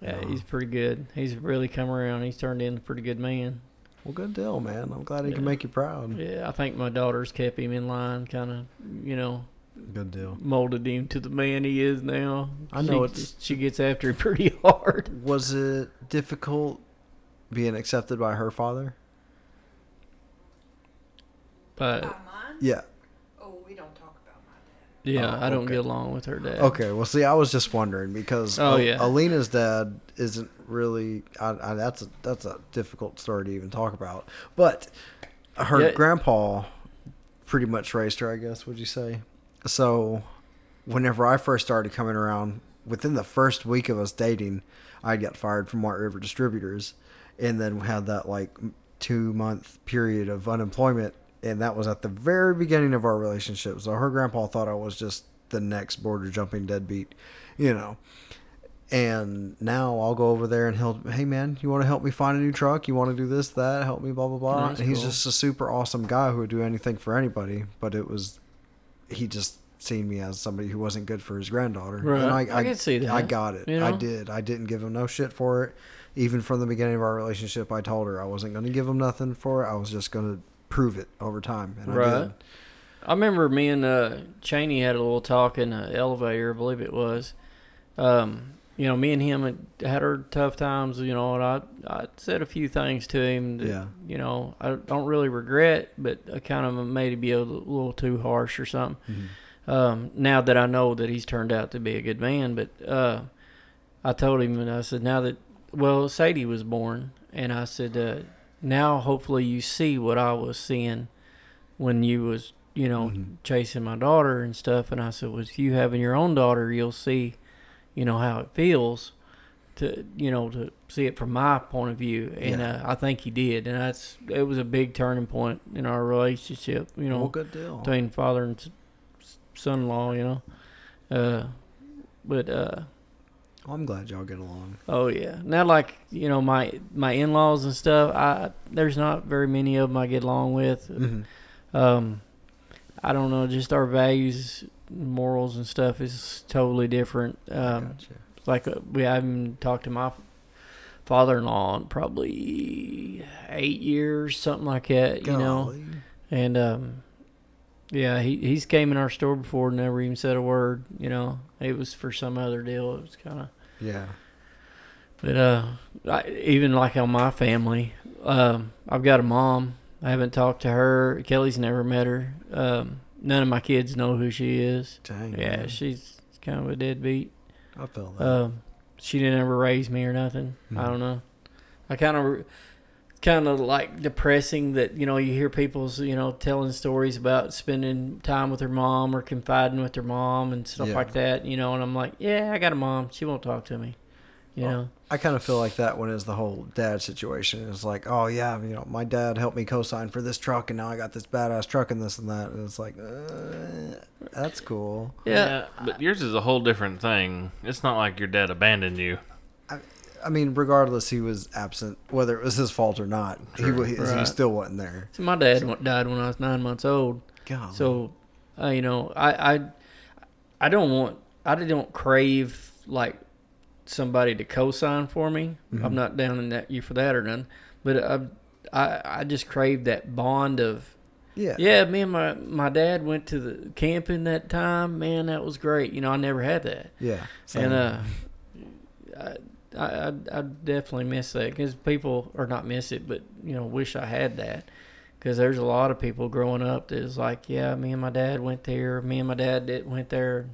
Yeah, No. he's pretty good. He's really come around. He's turned into a pretty good man. Well, good deal, man. I'm glad he can make you proud. Yeah, I think my daughter's kept him in line, kind of, you know, Good deal. molded him to the man he is now. I know she, it's- she gets after him <laughs> pretty hard. Was it difficult being accepted by her father? But Yeah. Oh, we don't talk about my dad. Yeah, Oh, I don't okay. get along with her dad. Okay. Well, see, I was just wondering because Oh, yeah. Alina's dad isn't really. I, I, that's a that's a difficult story to even talk about. But her Yeah. grandpa pretty much raised her. I guess would you say? So, whenever I first started coming around, within the first week of us dating, I got fired from White River Distributors, and then had that like two month period of unemployment, and that was at the very beginning of our relationship. So her grandpa thought I was just the next border jumping deadbeat, you know. And now I'll go over there and he'll, hey man, you want to help me find a new truck? You want to do this, that, help me, blah blah blah. That's and he's cool. just a super awesome guy who would do anything for anybody. But it was, he just seen me as somebody who wasn't good for his granddaughter. Right. And I can see that, I got it. you I did. I didn't give him no shit for it. Even from the beginning of our relationship, I told her I wasn't going to give him nothing for it. I was just going to prove it over time, and I Right. did. I remember me and uh, Cheney had a little talk in the elevator, I believe it was. Um, you know, me and him had had our tough times, you know, and I, I said a few things to him that, Yeah. you know, I don't really regret, but I kind of made it be a little, little too harsh or something. Mm-hmm. Um, now that I know that he's turned out to be a good man, but uh, I told him, and I said, now that, well, Sadie was born, and I said, uh, now hopefully you see what I was seeing when you was you know Mhm. chasing my daughter and stuff and i said with you having your own daughter you'll see you know how it feels to you know to see it from my point of view and Yeah. uh, i think he did and that's it was a big turning point in our relationship you know well, good deal. between father and son-in-law you know uh but uh Well, I'm glad y'all get along. Oh yeah. Now like you know my my in laws and stuff. I there's not very many of them I get along with. Mhm. Um, I don't know. Just our values, morals and stuff is totally different. Um, Gotcha. like uh, we haven't talked to my father-in-law in probably eight years, something like that. You know. And um, yeah, he he's came in our store before, never even said a word. You know, it was for some other deal. It was kind of. Yeah. But uh, I, even like on my family, um, I've got a mom. I haven't talked to her. Kelly's never met her. Um, none of my kids know who she is. Dang. Yeah, man. she's kind of a deadbeat. I feel that. Um, she didn't ever raise me or nothing. I Mhm. don't know. I kind of, kind of like depressing that you know you hear people's you know telling stories about spending time with their mom or confiding with their mom and stuff Yeah. like that. You know, and I'm like, yeah, I got a mom. She won't talk to me. You Well, know. I kind of feel like that when it's the whole dad situation. It's like, oh yeah, you know, my dad helped me co-sign for this truck, and now I got this badass truck and this and that. And it's like, uh, that's cool. Yeah. but yours is a whole different thing. It's not like your dad abandoned you. I mean, regardless, he was absent, whether it was his fault or not. He, True. wa- he, he Right. still wasn't there. So my dad wa- died when I was nine months old. God. So, uh, you know, I, I, I don't want, I don't crave like somebody to co-sign for me. Mhm. I'm not down in that you for that or none, but I, I, I just crave that bond of, yeah, yeah, me and my my dad went to the camping that time. Man, that was great. You know, I never had that, yeah. and uh, I, I, I, I definitely miss that because people, or not miss it, but you know, wish I had that. Because there's a lot of people growing up that is like, yeah, me and my dad went there. Me and my dad did, went there.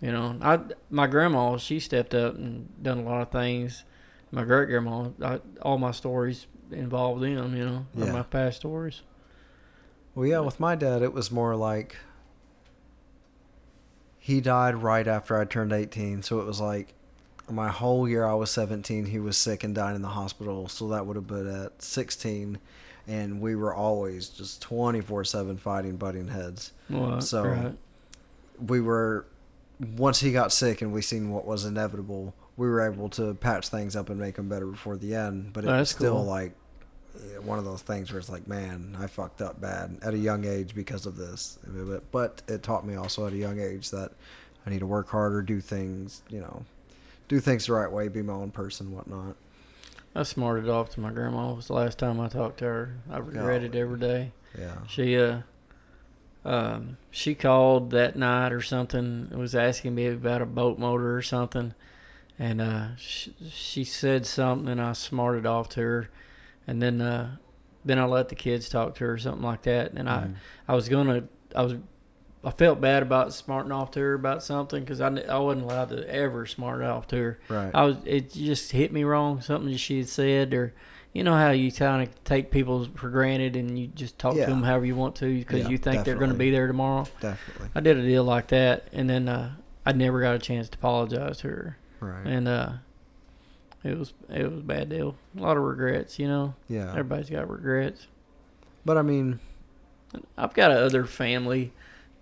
You know, I my grandma she stepped up and done a lot of things. My great grandma, all my stories involve them. You know, or Yeah. my past stories. Well, yeah, with my dad, it was more like he died right after I turned 18. So it was like my whole year I was 17, he was sick and died in the hospital. So that would have been at 16. And we were always just 24 7 fighting, butting heads. Well, So- right. We were, once he got sick and we seen what was inevitable, we were able to patch things up and make them better before the end. But it Oh, was still cool. like one of those things where it's like, man, I fucked up bad at a young age because of this. But, but it taught me also at a young age that I need to work harder, do things, you know, do things the right way, be my own person, whatnot. I smarted off to my grandma. It was the last time I talked to her. I regret it every day. Yeah. She uh um she called that night or something was asking me about a boat motor or something and uh she, she said something and I smarted off to her and then uh then I let the kids talk to her or something like that and Mhm. I I was going to I was I felt bad about smarting off to her about something cuz I, I wasn't allowed to ever smart off to her. Right. I was it just hit me wrong something she had said or you know how you kind of take people for granted and you just talk Yeah. to them however you want to because Yeah, you think they're going to be there tomorrow. Definitely. I did a deal like that and then uh, I never got a chance to apologize to her Right. and uh, it was it was a bad deal. A lot of regrets, you know. yeah. Everybody's got regrets. But I mean, I've got other family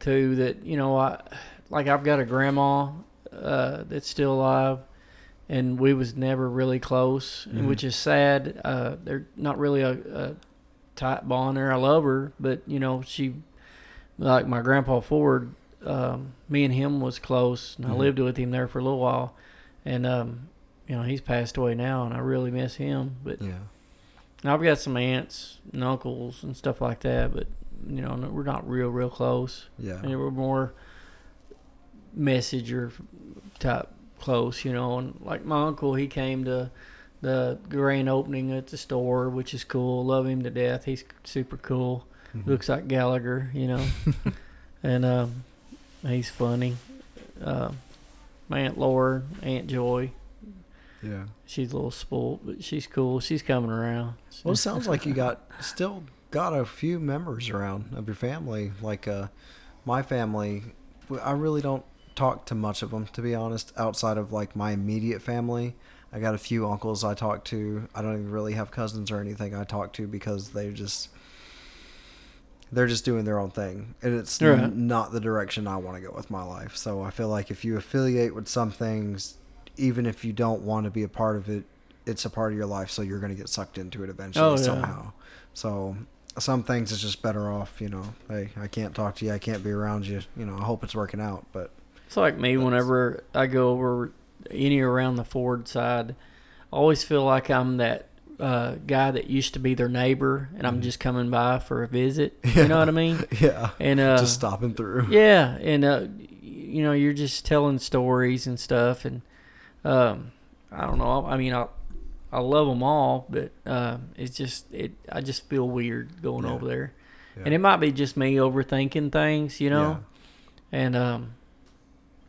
too that you know I like I've got a grandma uh, that's still alive and we was never really close Mhm. which is sad uh, they're not really a, a tight bond there I love her but you know she like my grandpa Ford um, me and him was close and I Mhm. lived with him there for a little while and um, you know he's passed away now and I really miss him but yeah. I've got some aunts and uncles and stuff like that, but you know, we're not real, real close. Yeah. And we're more messenger type close, you know. And like my uncle, he came to the grand opening at the store, which is cool. Love him to death. He's super cool. Mhm. Looks like Gallagher, you know. <laughs> and um, he's funny. Uh, my aunt Laura, Aunt Joy, Yeah. she's a little spoiled, but she's cool. She's coming around. Well, it sounds like you got still got a few members around of your family. Like uh, my family, I really don't talk to much of them to be honest. Outside of like my immediate family, I got a few uncles I talk to. I don't even really have cousins or anything I talk to because they just they're just doing their own thing, and it's n- not the direction I want to go with my life. So I feel like if you affiliate with some things, even if you don't want to be a part of it, it's a part of your life, so you're going to get sucked into it eventually Oh, yeah. somehow. So some things it's just better off, you know. Hey, I can't talk to you, I can't be around you. You know, I hope it's working out, but It's like me whenever I go over any around the Ford side. I always feel like I'm that uh, guy that used to be their neighbor, and I'm Mhm. just coming by for a visit. Yeah. <laughs> You know what I mean? <laughs> yeah, And uh, just stopping through. yeah, and uh, you know, you're just telling stories and stuff, and um, I don't know. I mean, I I love them all, but uh, it's just it. I just feel weird going Yeah. over there, Yeah. and it might be just me overthinking things, you know. Yeah. And um,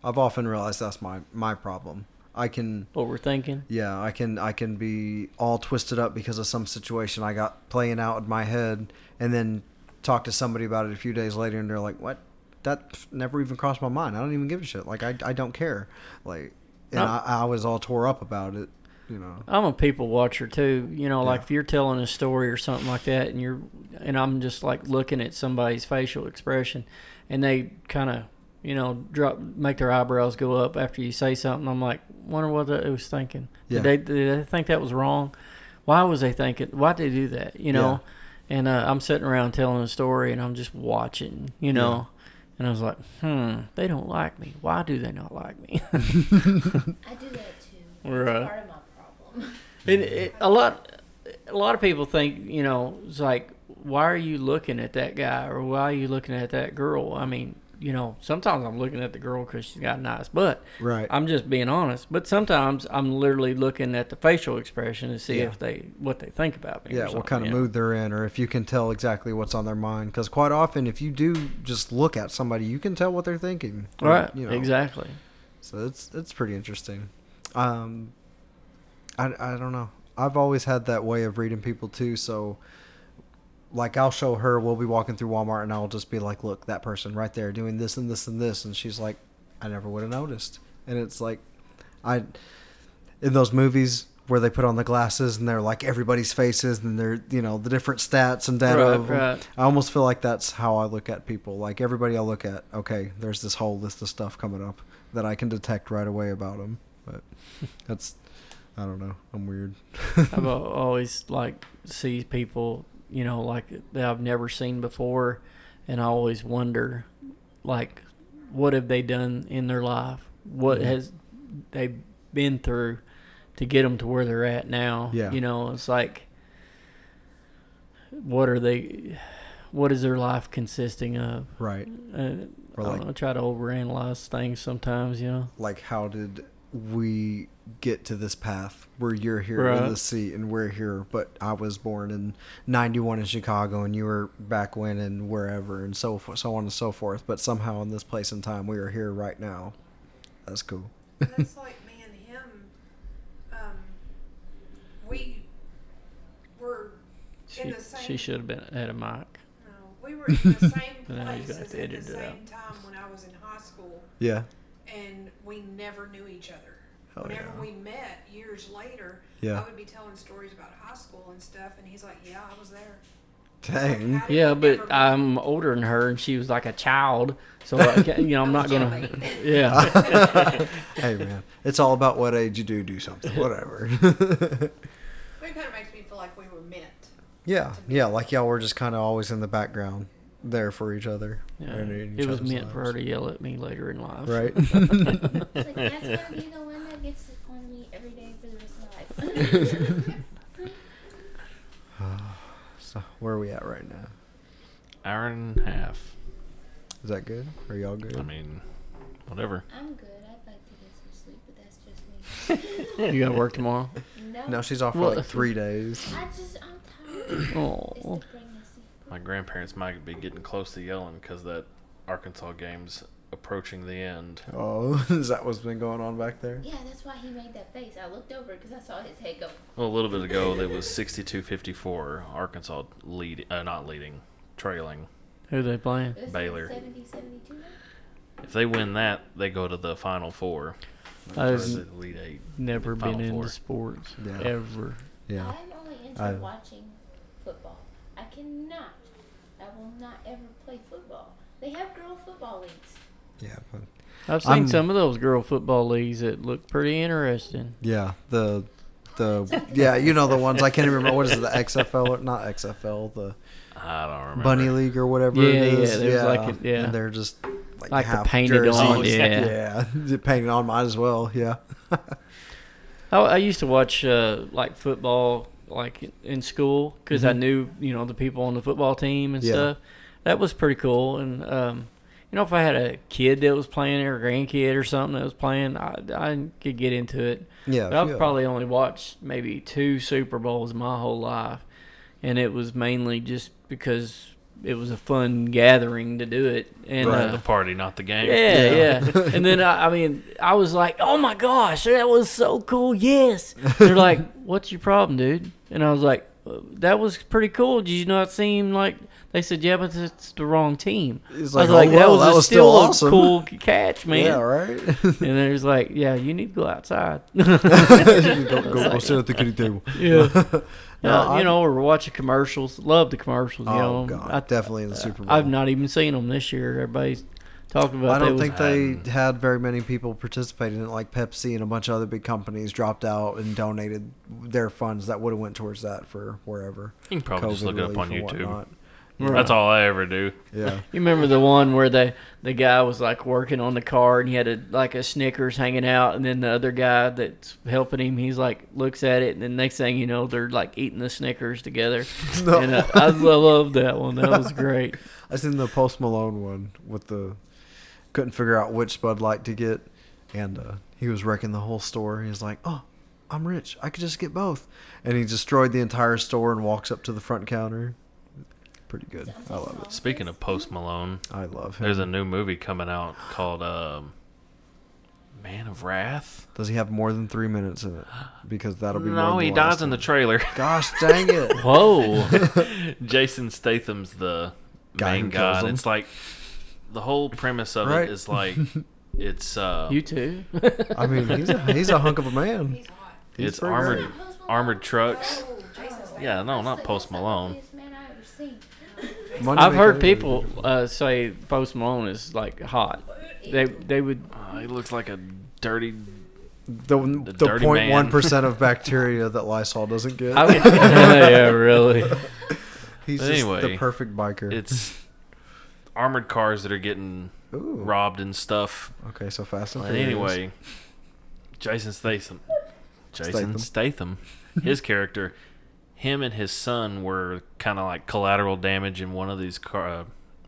I've often realized that's my my problem. I can overthinking. Yeah, I can I can be all twisted up because of some situation I got playing out in my head, and then talk to somebody about it a few days later, and they're like, "What? That never even crossed my mind. I don't even give a shit. Like I, I don't care. Like, and I, I was all tore up about it. You know. I'm a people watcher too. You know, like Yeah. if you're telling a story or something like that, and you're, and I'm just like looking at somebody's facial expression, and they kind of, you know, drop, make their eyebrows go up after you say something. I'm like, wonder what they was thinking. Yeah. Did they did they think that was wrong? Why was they thinking? Why did they do that? You know. Yeah. And uh, I'm sitting around telling a story, and I'm just watching. You know. And I was like, hmm, they don't like me. Why do they not like me? <laughs> I do that too. <laughs> Right. Problem. It, it, a lot, a lot of people think you know it's like, why are you looking at that guy or why are you looking at that girl? I mean, you know, sometimes I'm looking at the girl because she's got a nice butt. Right. I'm just being honest. But sometimes I'm literally looking at the facial expression to see Yeah. if they what they think about me. or yeah, what kind of mood they're in, or if you can tell exactly what's on their mind. Because quite often, if you do just look at somebody, you can tell what they're thinking. or, Right. You know. Exactly. So it's it's pretty interesting. Um, I I don't know. I've always had that way of reading people too. So, like, I'll show her. We'll be walking through Walmart, and I'll just be like, "Look, that person right there doing this and this and this," and she's like, "I never would have noticed." And it's like, I in those movies where they put on the glasses and they're like everybody's faces and they're you know the different stats and data Right, of right. I almost feel like that's how I look at people. Like everybody I look at, okay, there's this whole list of stuff coming up that I can detect right away about them. But <laughs> that's, I don't know. I'm weird. <laughs> I've <laughs> always like see people, you know, like that I've never seen before, and I always wonder, like, what have they done in their life? What Yeah. has they been through to get them to where they're at now? Yeah. you know, it's like, what are they? What is their life consisting of? right. Uh, Or I, like- know, I try to overanalyze things sometimes, you know. Like how did we get to this path where you're here Right. in the seat and we're here, but I was born in 91 in Chicago and you were back when and wherever and so forth, so on and so forth. But somehow in this place and time, we are here right now. That's cool. That's <laughs> like me and him. Um, we were She, in the same. she should have been at a mic. No, we were in the same <laughs> Now you got places at the edit out. same time when I was in high school, Yeah. And we never knew each other. Oh, Whenever yeah. we met years later, Yeah. I would be telling stories about high school and stuff, and he's like, "Yeah, I was there." It's like, Dang. Yeah, but never- I'm older than her, and she was like a child. So I can't, <laughs> you know, I'm not gonna. <laughs> Yeah, <laughs> hey man, it's all about what age you do do something. Whatever. It kind of makes me feel like we were meant. yeah, yeah. Like y'all were just kind of always in the background, there for each other. yeah. and in It each was other's meant for her to yell at me later in life. Right. <laughs> Like that's gonna be the one that gets on me every day for the rest of my life. <laughs> <sighs> so where are we at right now? Hour and a half. Is that good? Are y'all good? I mean, whatever. I'm good. I'd like to get some sleep, but that's just me. <laughs> You got to work tomorrow. No, no, she's off for Well, like three days. I just I'm tired. Oh, the pregnancy. My grandparents might be getting close to yelling because that Arkansas game's approaching the end. Oh, <laughs> is that what's been going on back there? Yeah, that's why he made that face. I looked over because I saw his head go. Well, a little bit ago, it was 62-54. Arkansas lead, uh, not leading, trailing. who they playing? This is Baylor. 70, 72 now? If they win that, they go to the Final Four. I Or was- the Elite Eight. Never Final been Four. into sports Yeah. ever. Yeah. I'm only into I- watching football. I cannot. I will not ever play football. They have girl football leagues. Yeah. But, I've seen I'm- some of those girl football leagues that look pretty interesting. yeah. The the <laughs> yeah, you know the ones I can't even remember what is it, the XFL or not XFL, the I don't remember. Bunny League or whatever Yeah, it is. yeah, there's like a- yeah. And they're just like, Like the half painted jerseys. on, yeah. <laughs> yeah, <laughs> painted on mine as well. Yeah. I, I used to watch uh, like football like in school because I Mhm. knew you know the people on the football team and Yeah. stuff. That was pretty cool. And um, you know, if I had a kid that was playing or a grandkid or something that was playing, I, I could get into it. Yeah. But I've yeah. probably only watched maybe two Super Bowls my whole life, and it was mainly just because it was a fun gathering to do it. And Right. uh, the party, not the game. yeah, Yeah. yeah. <laughs> and then I, I mean, I was like, "Oh my gosh, that was so cool!" Yes. They're like, "What's your problem, dude?" And I was like, "Uh, "That was pretty cool. Did you not seem like?" They said, "Yeah, but it's the wrong team." It's I like, was like, oh, "That well, was, that was still still a cool c- catch, man." Yeah. Right. <laughs> And there's like, "Yeah, you need to go outside." <laughs> go, go, go sit at the kitty table. Yeah. No, Uh, you I'm- know, we're watching commercials. Love the commercials. You Oh know, god, I, definitely in the Super Bowl. I've not even seen them this year. Everybody's talking about. I don't was- think they had very many people participating in it. Like Pepsi and a bunch of other big companies dropped out and donated their funds that would have went towards that for wherever. You can probably just look it up on relief and YouTube. Whatnot. That's all I ever do. Yeah. <laughs> You remember the one where the the guy was like working on the car and he had a like a Snickers hanging out, and then the other guy that's helping him, he's like looks at it, and then next thing you know, they're like eating the Snickers together. <laughs> No. And uh, I, I love that one. That was great. <laughs> I seen the Post Malone one with the couldn't figure out which Bud Light to get, and uh, he was wrecking the whole store. He's like, "Oh, I'm rich. I could just get both," and he destroyed the entire store and walks up to the front counter. Pretty good. I love it. Speaking of Post Malone, I love him. there's a new movie coming out called um, Man of Wrath. Does he have more than three minutes in it? Because that'll be more No, than he dies last in the trailer. <laughs> Gosh dang it! <laughs> Whoa. <laughs> Jason Statham's the Guy who main kills guy. him. It's like the whole premise of Right. it is like it's uh you too? I mean, he's a, he's a hunk of a man. He's hot. He's it's pretty armored great. Armored trucks. Oh, Jason Statham. Yeah, no, not Post Malone. ugliest man I ever seen. Money I've heard people uh, say Post Malone is like hot. They they would. Uh, he looks like a dirty. the the the dirty point one of <laughs> bacteria that Lysol doesn't get. I would <laughs> yeah, really. He's But just anyway, the perfect biker. It's armored cars that are getting Ooh. robbed and stuff. Okay, so fast and Furious. anyway, Jason Statham. Jason Statham. Statham. His character, him and his son were kind of like collateral damage in one of these car, uh,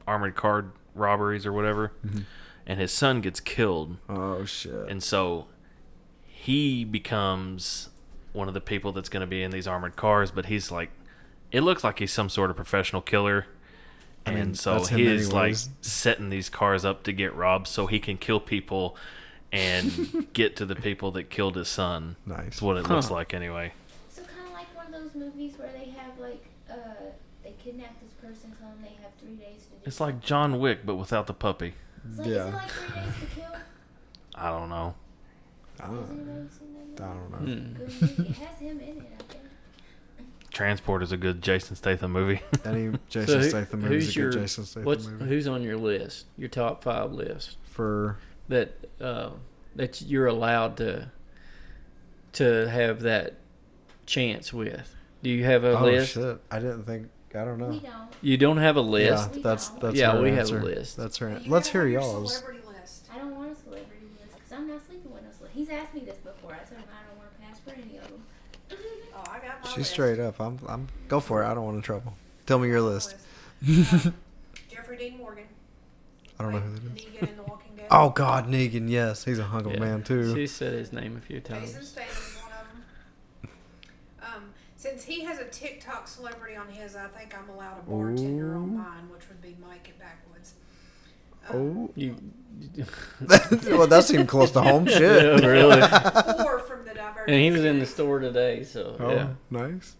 armored car robberies or whatever. Mhm. And his son gets killed. Oh shit. And so he becomes one of the people that's going to be in these armored cars, but he's like, it looks like he's some sort of professional killer. I And mean, so that's him he's like setting these cars up to get robbed so he can kill people and <laughs> get to the people that killed his son. nice. That's what it looks like anyway. So kind of like one of those movies where they have like uh they kidnap this person, tell them they have three days to do. It's like John Wick, but without the puppy. It's like, Yeah. Is it like <laughs> three days to kill? I don't know. I don't, anybody seen that I don't know. Hmm. It has him in it, I think. Transport is a good Jason Statham movie. <laughs> Any <laughs> So Jason who- Statham movie is who's a good Jason Statham what's movie. who's on your list? Your top five list For that uh, that you're allowed to to have that chance with. Do you have a oh list? shit, I didn't think. I don't We know. don't. You don't have a list. Yeah, We that's don't. that's Yeah, her we have a list. That's her. You Let's hear y'all's. Celebrity list. I don't want a celebrity list because I'm not sleeping with no celebrity. He's asked me this before. I told him I don't want to pass for any of them. <laughs> Oh, I got my She's list. straight up. I'm. I'm. Go for it. I don't want any trouble. Tell me your list. list. Um, <laughs> Jeffrey Dean Morgan. I don't know who that is. Negan in The Walking Dead. Oh God, Negan. Yes, he's a hunk of a Yeah. man too. She said his name a few times. Statham's one of them. Um, since he has a TikTok celebrity on his, I think I'm allowed a bartender on mine, which would be Mike at Backwoods. Um, Oh, You, <laughs> well, that seemed close to home. <laughs> yeah, Shit. really. Four from the Divergent And he was in the store today, so Oh, yeah. nice.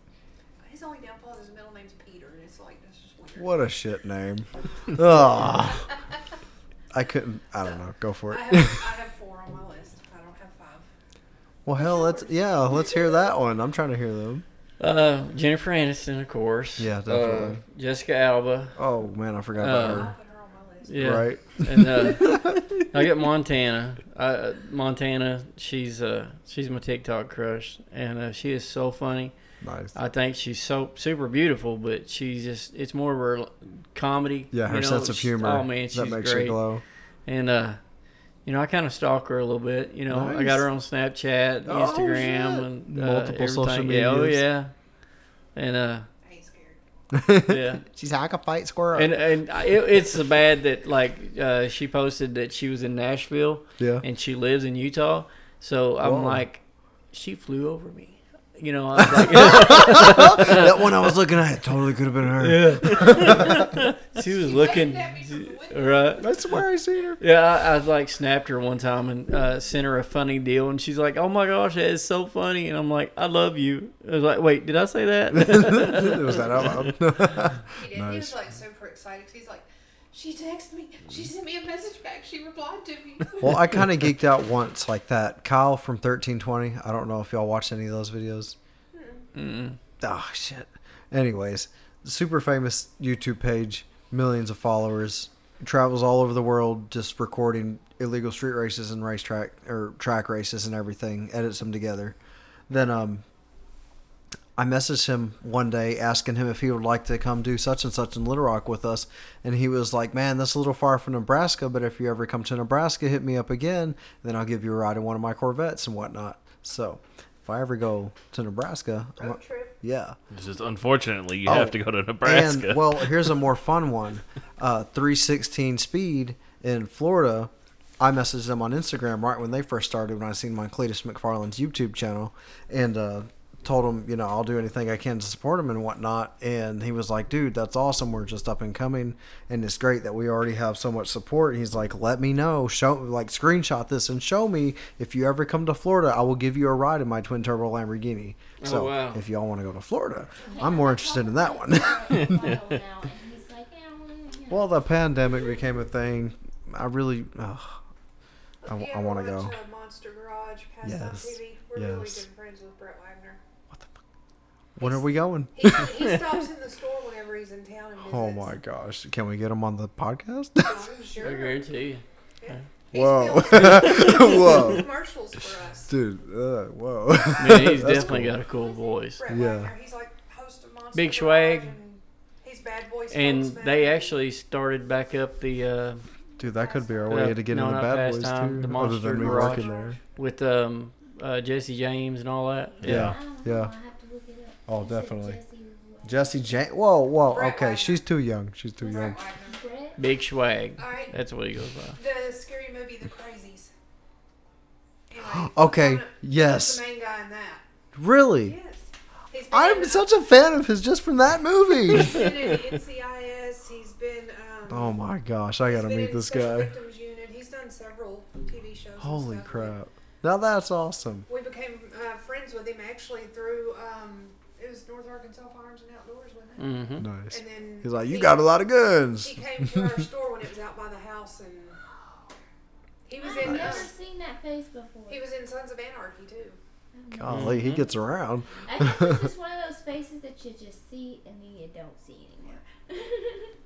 His only downfall is his middle name's Peter, and it's like that's just weird. What a shit name. Ah. I couldn't. I don't know. Go for I it. have, I have four on my list. I don't have five. Well, hell, let's yeah, let's hear that one. I'm trying to hear them. Uh, Jennifer Aniston, of course. Yeah, Uh, definitely. Jessica Alba. Oh man, I forgot about Uh, her. put her on my list. Yeah. Right. And uh, <laughs> I got Montana. Uh, Montana, she's uh, she's my TikTok crush, and uh, she is so funny. Nice. I think she's so super beautiful, but she's just it's more of her comedy. Yeah, her you know, sense of she- humor. Oh man, she's that makes great. you glow. And uh, you know, I kind of stalk her a little bit. You know, I got her on Snapchat, Oh, Instagram, shit. and uh, Multiple social everything. Yeah, oh yeah. And uh, I ain't scared. <laughs> yeah. <laughs> She's like a fight squirrel. And and it, it's so bad that like uh, she posted that she was in Nashville yeah. and she lives in Utah. So I'm Whoa. like, she flew over me. You know, like, <laughs> that one I was looking at totally could have been her. yeah. <laughs> she was looking, at me from the window. right? I swear I seen her. Yeah, I, I like snapped her one time and uh, sent her a funny deal, and she's like, "Oh my gosh, that is so funny!" And I'm like, "I love you." I was like, "Wait, did I say that?" It <laughs> was that out loud? He did. He was like super excited 'cause he's like, she texted me. She sent me a message back. She replied to me. <laughs> well, I kind of geeked out once like that. Kyle from 1320. I don't know if y'all watched any of those videos. Mm. Oh shit. Anyways, super famous YouTube page, millions of followers, travels all over the world just recording illegal street races and racetrack or track races and everything, edits them together. Then um I messaged him one day asking him if he would like to come do such and such in Little Rock with us, and he was like, "Man, that's a little far from Nebraska, but if you ever come to Nebraska, hit me up again, then I'll give you a ride in one of my Corvettes and whatnot." So, if I ever go to Nebraska, I'm, trip. yeah, It's just unfortunately you Oh, have to go to Nebraska. and well, here's a more fun one: uh, 316 speed, in Florida, I messaged them on Instagram right when they first started when I seen them on Cleetus McFarland's YouTube channel, and uh, told him, you know, I'll do anything I can to support him and whatnot. And he was like, dude, that's awesome. We're just up and coming, and it's great that we already have so much support. And he's like, let me know, show, like, screenshot this and show me if you ever come to Florida, I will give you a ride in my twin turbo Lamborghini. Oh, So wow. if y'all want to go to Florida, I'm more interested in that one. <laughs> <laughs> now, and he's like, yeah, well, you know. well, the pandemic became a thing. I really, ugh, I, I want to go. Monster Garage pass Yes. TV. We're really Yes. good friends with Brett Wagner. When are we going? He, he <laughs> stops in the store whenever he's in town and. Oh my gosh! Can we get him on the podcast? I'm <laughs> sure. I guarantee you. He's Whoa. filmed <laughs> Whoa, commercials for us. dude! Uh, whoa. Man, he's definitely cool. got a cool voice. Brett Yeah. Wagner. He's like host of Monster Big swag. And he's bad boy And spokesman. they actually started back up the uh, Dude, that could be our Yeah, way to get no, into not Bad Boys Pastime, too. the other Monster than me Garage. working there. with um, uh, Jesse James and all that. Yeah. I don't yeah. Oh, You definitely. Jesse was Jane. Whoa, whoa. Brett Okay, Wagner. she's too young. She's too young. Wagner. Big swag. All right. That's what he goes by. The scary movie, The Crazies. Anyway, <gasps> Okay, he's yes. the main guy in that. Really? Yes. He's been I'm in, such a fan of his just from that movie. He's been <laughs> in NCIS. He's been. Um, oh my gosh, I he's gotta been meet in this Special guy. Victims Unit. He's done several TV shows. and Holy stuff. crap! Now that's awesome. We became uh, friends with him actually through. Um, it was North Arkansas Farms and Outdoors, wasn't it? Mm-hmm. Nice. And then He's like, you he- got a lot of guns. He came to our store when it was out by the house, and he was I've in. never Uh, seen that face before. he was in Sons of Anarchy too. Golly, he Mhm. gets around. I guess it's just <laughs> one of those faces that you just see and then you don't see anymore. <laughs>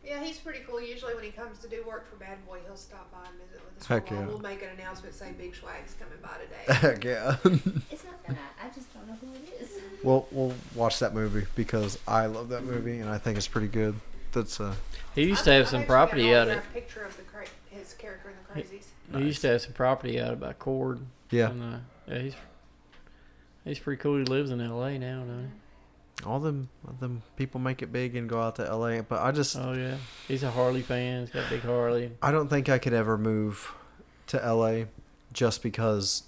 Yeah, he's pretty cool. Usually, when he comes to do work for Bad Boy, he'll stop by and visit with us. Heck for a while. yeah. We'll make an announcement saying Big Swag's coming by today. Heck yeah. it's not that I, I just don't know who it is. We'll we'll watch that movie because I love that movie and I think it's pretty good. That's uh. He used to have some property out an at. autographed picture of the cra- his character in the Crazies. He used to have some property out by Cord. Yeah. And, uh, yeah, he's he's pretty cool. He lives in L.A. now, doesn't he? All them them people make it big and go out to LA, but I just he? Oh yeah, he's a Harley fan. He's got a big Harley. I don't think I could ever move to LA just because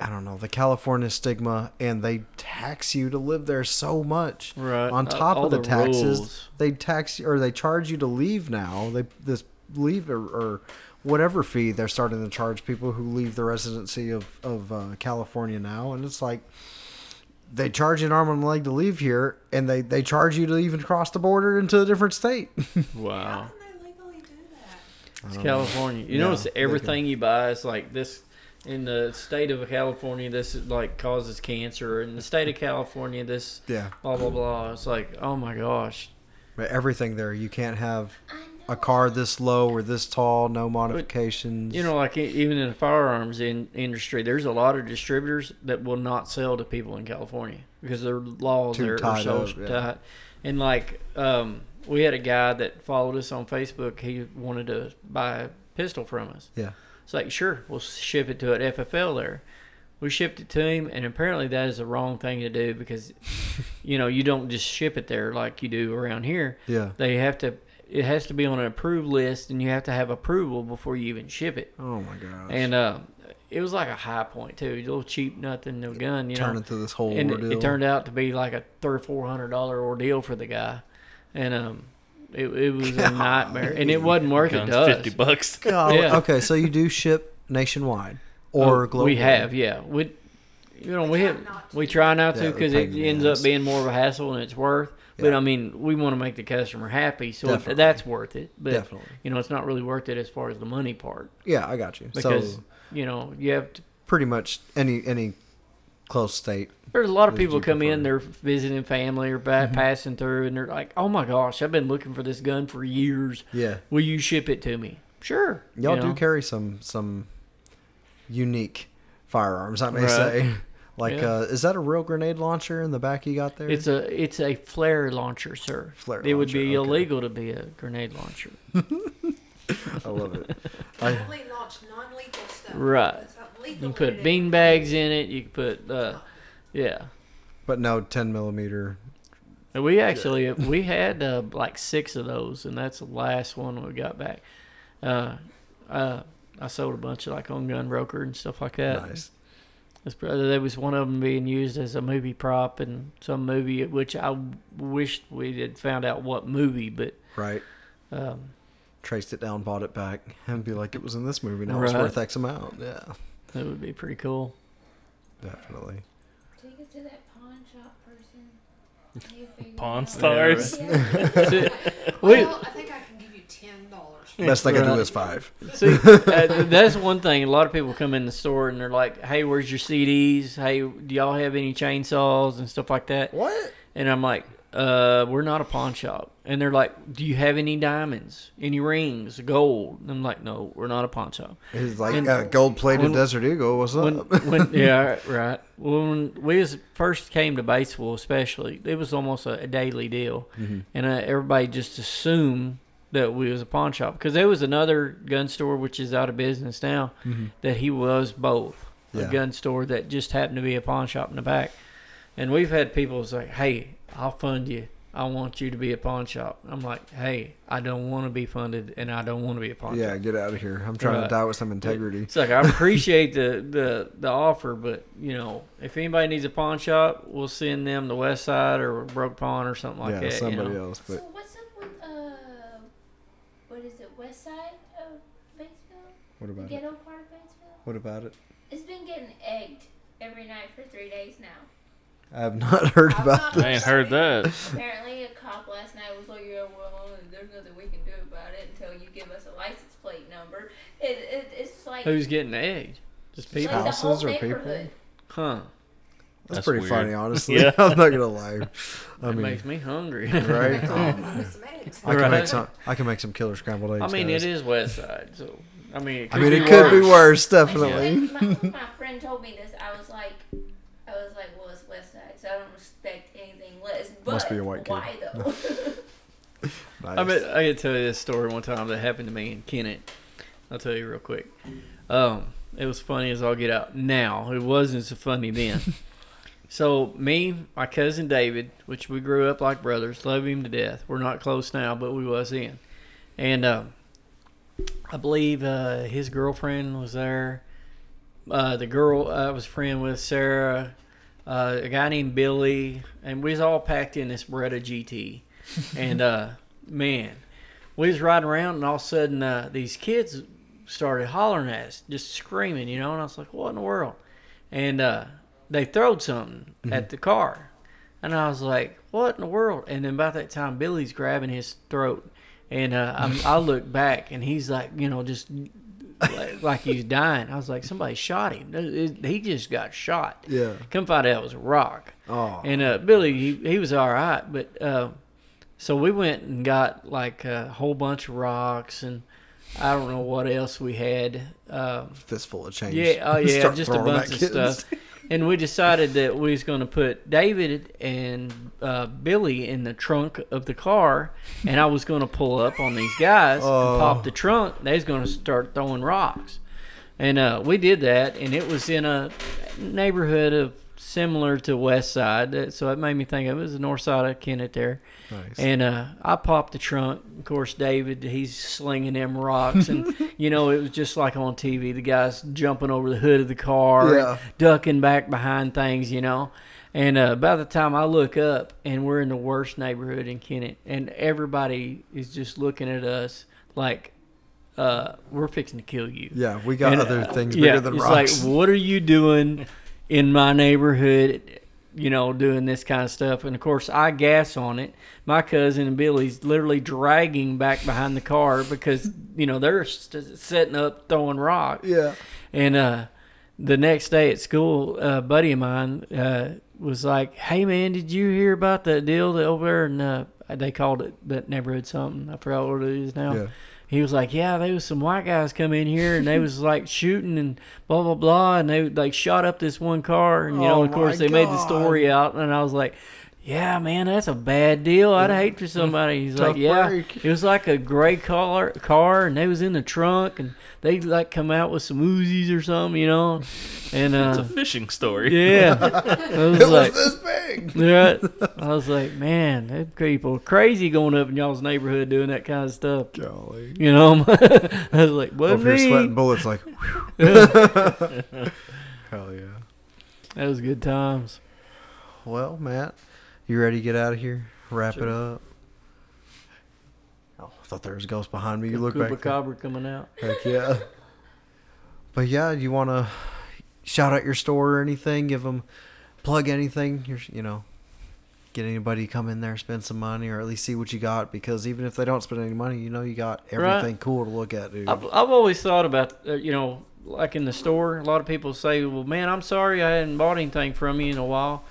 I don't know, the California stigma and they tax you to live there so much. Right. On uh, top all of the, taxes, rules. they tax or they charge you to leave now. They this leave or, or whatever fee they're starting to charge people who leave the residency of of uh, California now, and it's like they charge you an arm and a leg to leave here, and they they charge you to even cross the border into a different state. <laughs> Wow. How can they legally do that? It's don't know. California. You Yeah, notice everything you buy is like this. In the state of California, this is like causes cancer. In the state of California, this Yeah, blah blah blah. It's like, oh my gosh. but everything there you can't have a car this low or this tall, no modifications. You know, like e- even in the firearms in, industry, there's a lot of distributors that will not sell to people in California because their laws Too are, are so up, yeah. tight. And like, um, we had a guy that followed us on Facebook. He wanted to buy a pistol from us. Yeah. It's like, sure, we'll ship it to an FFL there. We shipped it to him, and apparently that is the wrong thing to do because, <laughs> you know, you don't just ship it there like you do around here. yeah. They have to. It has to be on an approved list, and you have to have approval before you even ship it. Oh my gosh. And uh, it was like a Hi-Point too. A little cheap, nothing, no gun, you turn know. into this whole And it, it turned out to be like a three or four hundred dollar ordeal for the guy, and um, it, it was a nightmare, and it wasn't worth it Guns to us. fifty bucks. <laughs> God, Yeah. Okay, so you do ship nationwide oh, or Oh, global? We have, yeah. We, you know, we We try have, not to. we try not to because it pain in the ends up being more of a hassle than it's worth. But Yeah. I mean, we want to make the customer happy, so Definitely. that's worth it. But Definitely. you know, it's not really worth it as far as the money part Yeah, I got you. because so you know you have to pretty much any any close state. There's a lot of people you come in, they're visiting family or ba- passing through, and they're like, "Oh my gosh, I've been looking for this gun for years. Yeah, Will you ship it to me?" Sure. y'all you do carry some some unique firearms, I may Right. say. <laughs> Like, Yeah. uh, is that a real grenade launcher in the back you got there? It's a it's a flare launcher, sir. Flare it would be okay. illegal to be a grenade launcher. <laughs> I love it. I, Only launch non-lethal stuff. Right. It's You can put bean is. bags in it. You can put uh, yeah. but no, ten millimeter. And We actually we had uh, like six of those, and that's the last one we got back. Uh, uh, I sold a bunch of like on Gun Broker and stuff like that. Nice. It's, probably- there was one of them being used as a movie prop in some movie, which I wished we had found out what movie, but Right. um, Traced it down, bought it back, and be like, it was in this movie. Now it's Right. worth X amount. Yeah, that would be pretty cool. definitely. Take it to that pawn shop person. <laughs> It Pawn stars. Yeah. <laughs> We- Well, I think I can give you ten dollars. Best I can do Right. is five. See, <laughs> uh, that's one thing. A lot of people come in the store and they're like, "Hey, where's your CDs? Hey, do y'all have any chainsaws and stuff like that?" What? And I'm like, "Uh, we're not a pawn shop." And they're like, "Do you have any diamonds, any rings, gold?" And I'm like, "No, we're not a pawn shop." It's like And- uh, gold plated Desert Eagle. What's When, up? when, <laughs> yeah, right. When we was first came to Batesville, especially, it was almost a, a daily deal, Mhm. and uh, everybody just assumed that we was a pawn shop because there was another gun store which is out of business now Mhm. that he was both Yeah. a gun store that just happened to be a pawn shop in the back, and we've had people say, "Hey, I'll fund you." I want you to be a pawn shop. I'm like, hey, I don't want to be funded, and I don't want to be a pawn Yeah, shop. Yeah, get out of here. I'm trying Right. to die with some integrity. It's like I appreciate the, the the offer, but you know, if anybody needs a pawn shop, we'll send them to West Side or Broke Pawn or something like yeah, that. Yeah, somebody you know? else. So what's up with uh, what is it, West Side of Batesville? what The about it? ghetto part of Batesville? What about it? It's been getting egged every night for three days now. I have not <laughs> heard I've about. not I ain't heard that. Apparently, a cop last night was like, "Yeah, well, there's nothing we can do about it until you give us a license plate number." It, it it's like Who's getting egged? Just like people, the whole Houses or people? huh? That's, That's pretty weird. funny, honestly. Yeah. <laughs> I'm not gonna lie. I That mean, makes me hungry. <laughs> right? Oh, with some eggs. I can Right. make some. I can make some killer scrambled eggs. I mean, guys. it is West Side, so I mean, it I could mean, be it could be worse. worse, When, definitely. my, when my friend told me this, I was like, I was like, well, it's West Side, so I don't expect anything less. But Must be a white kid. why <laughs> though? Nice. I mean, I could tell you this story one time that happened to me in Kennett. I'll tell you real quick. Um, it was funny as I'll get out now. It wasn't so funny then. <laughs> so me, my cousin David, which we grew up like brothers, love him to death. We're not close now, but we was then. And um, I believe uh, his girlfriend was there. Uh, the girl I was a friend with, Sarah, uh, a guy named Billy, and we was all packed in this Beretta GT. <laughs> and uh, man, we was riding around, and all of a sudden uh, these kids started hollering at us, just screaming, you know. And I was like, "What in the world?" And uh, they throwed something at the car, and I was like, "What in the world?" And then about that time, Billy's grabbing his throat, and uh, I look back, and he's like, you know, just like, like he's dying. I was like, "Somebody shot him. He just got shot." yeah. Come find out it was a rock. Oh. And uh, Billy, he, he was all right, but uh, so we went and got like a whole bunch of rocks and I don't know what else we had. Um, fistful of change. yeah, oh <laughs> yeah, just a bunch of kids. stuff. <laughs> And we decided that we was going to put David and uh, Billy in the trunk of the car, and I was going to pull up on these guys Oh. and pop the trunk. They was going to start throwing rocks, and uh, we did that, and it was in a neighborhood of similar to West Side, uh, so it made me think of it was the North Side of Kennett there. Nice. And uh, I popped the trunk. Of course, David, he's slinging them rocks. And, <laughs> you know, it was just like on TV. The guy's jumping over the hood of the car, Yeah. ducking back behind things, you know. And uh, by the time I look up, and we're in the worst neighborhood in Kennett, and everybody is just looking at us like, uh, we're fixing to kill you. yeah, we got And, other uh, things yeah, bigger than it's rocks. like, what are you doing <laughs> in my neighborhood? You know, doing this kind of stuff. And of course, I gas on it. My cousin and Billy's literally dragging back behind the car because you know they're st- setting up throwing rocks. yeah. And uh, the next day at school, a buddy of mine uh, was like, "Hey man, did you hear about that deal that over there?" And uh, they called it that neighborhood something. I forgot what it is now Yeah. He was like, "Yeah, there was some white guys come in here and they was <laughs> like shooting and blah blah blah, and they like shot up this one car, and you know, Oh of course, my they made the story out, and I was like." Yeah, man, that's a bad deal. I'd hate for somebody. He's Tough like, yeah, break. it was like a gray car, car, and they was in the trunk, and they like come out with some Uzis or something, you know, and <laughs> It's a uh, fishing story. yeah, <laughs> I was It like, was this big. yeah, I was like, man, that people are crazy going up in y'all's neighborhood doing that kind of stuff. Golly. You know, <laughs> I was like, what Over here me? sweating bullets like. Hell yeah. That was good times. Well, Matt, you ready to get out of here? Wrap it up. Oh, I thought there was a ghost behind me. You look back. there. Chupacabra coming out. Heck yeah. But yeah, you want to shout out your store or anything? Give them plug anything? You're, you know, get anybody to come in there, spend some money, or at least see what you got. Because even if they don't spend any money, you know you got Right. everything cool to look at, dude. I've, I've always thought about, uh, you know, like in the store, a lot of people say, well, man, I'm sorry I hadn't bought anything from you in a while.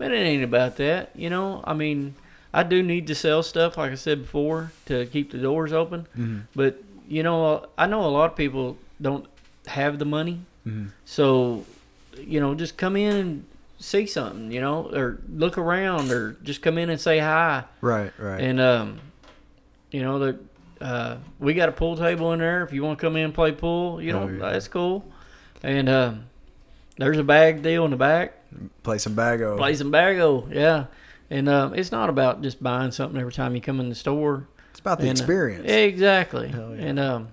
But it ain't about that, you know? I mean, I do need to sell stuff, like I said before, to keep the doors open. Mhm. But, you know, I know a lot of people don't have the money. Mhm. So, you know, just come in and see something, you know, or look around, or just come in and say hi. Right, right. And um, you know the uh, we got a pool table in there. If you want to come in and play pool, you know Oh, yeah. that's cool. And um, there's a bag deal in the back. Play some bago. Play some bago, yeah. And um, it's not about just buying something every time you come in the store. It's about the And, uh, experience. exactly. Yeah. And um,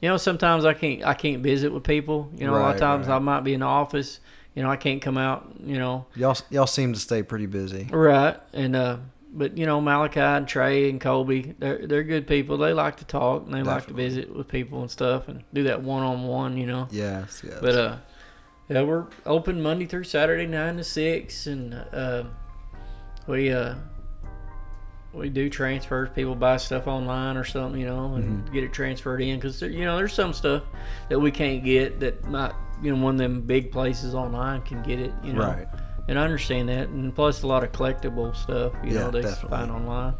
you know sometimes I can't I can't visit with people. You know a lot of times right. I might be in the office. You know I can't come out. You know y'all, y'all seem to stay pretty busy. Right, and uh, but you know Malachi and Trey and Colby, they're they're good people. They like to talk and they like to visit with people and stuff and do that one on one, you know. Yes, yes. But uh, yeah, we're open Monday through Saturday nine to six, and uh, we uh we do transfers. People buy stuff online or something, you know, and Mm-hmm. get it transferred in because you know there's some stuff that we can't get that might you know one of them big places online can get it, you know. right. And I understand that, and plus a lot of collectible stuff, you Yeah, know, they definitely. find online.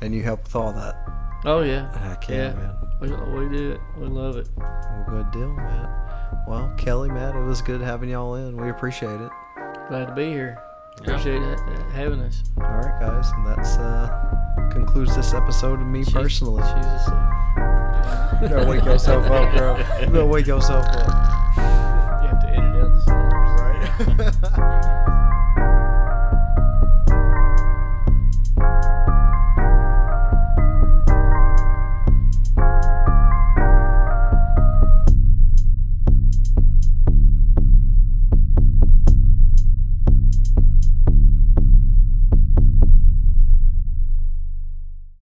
And you help with all that. Oh yeah, Heck yeah, Yeah. man. we, we do it. We love it. Well, good deal, Matt. Well, Kelly, Matt, it was good having y'all in. We appreciate it. Glad to be here. Appreciate it, uh, having us. All right, guys, and that's uh concludes this episode of me She's- personally. she's asleep. <laughs> You gotta wake yourself up, bro. <laughs> You gotta wake yourself up. You have to edit out the snores. Right. <laughs>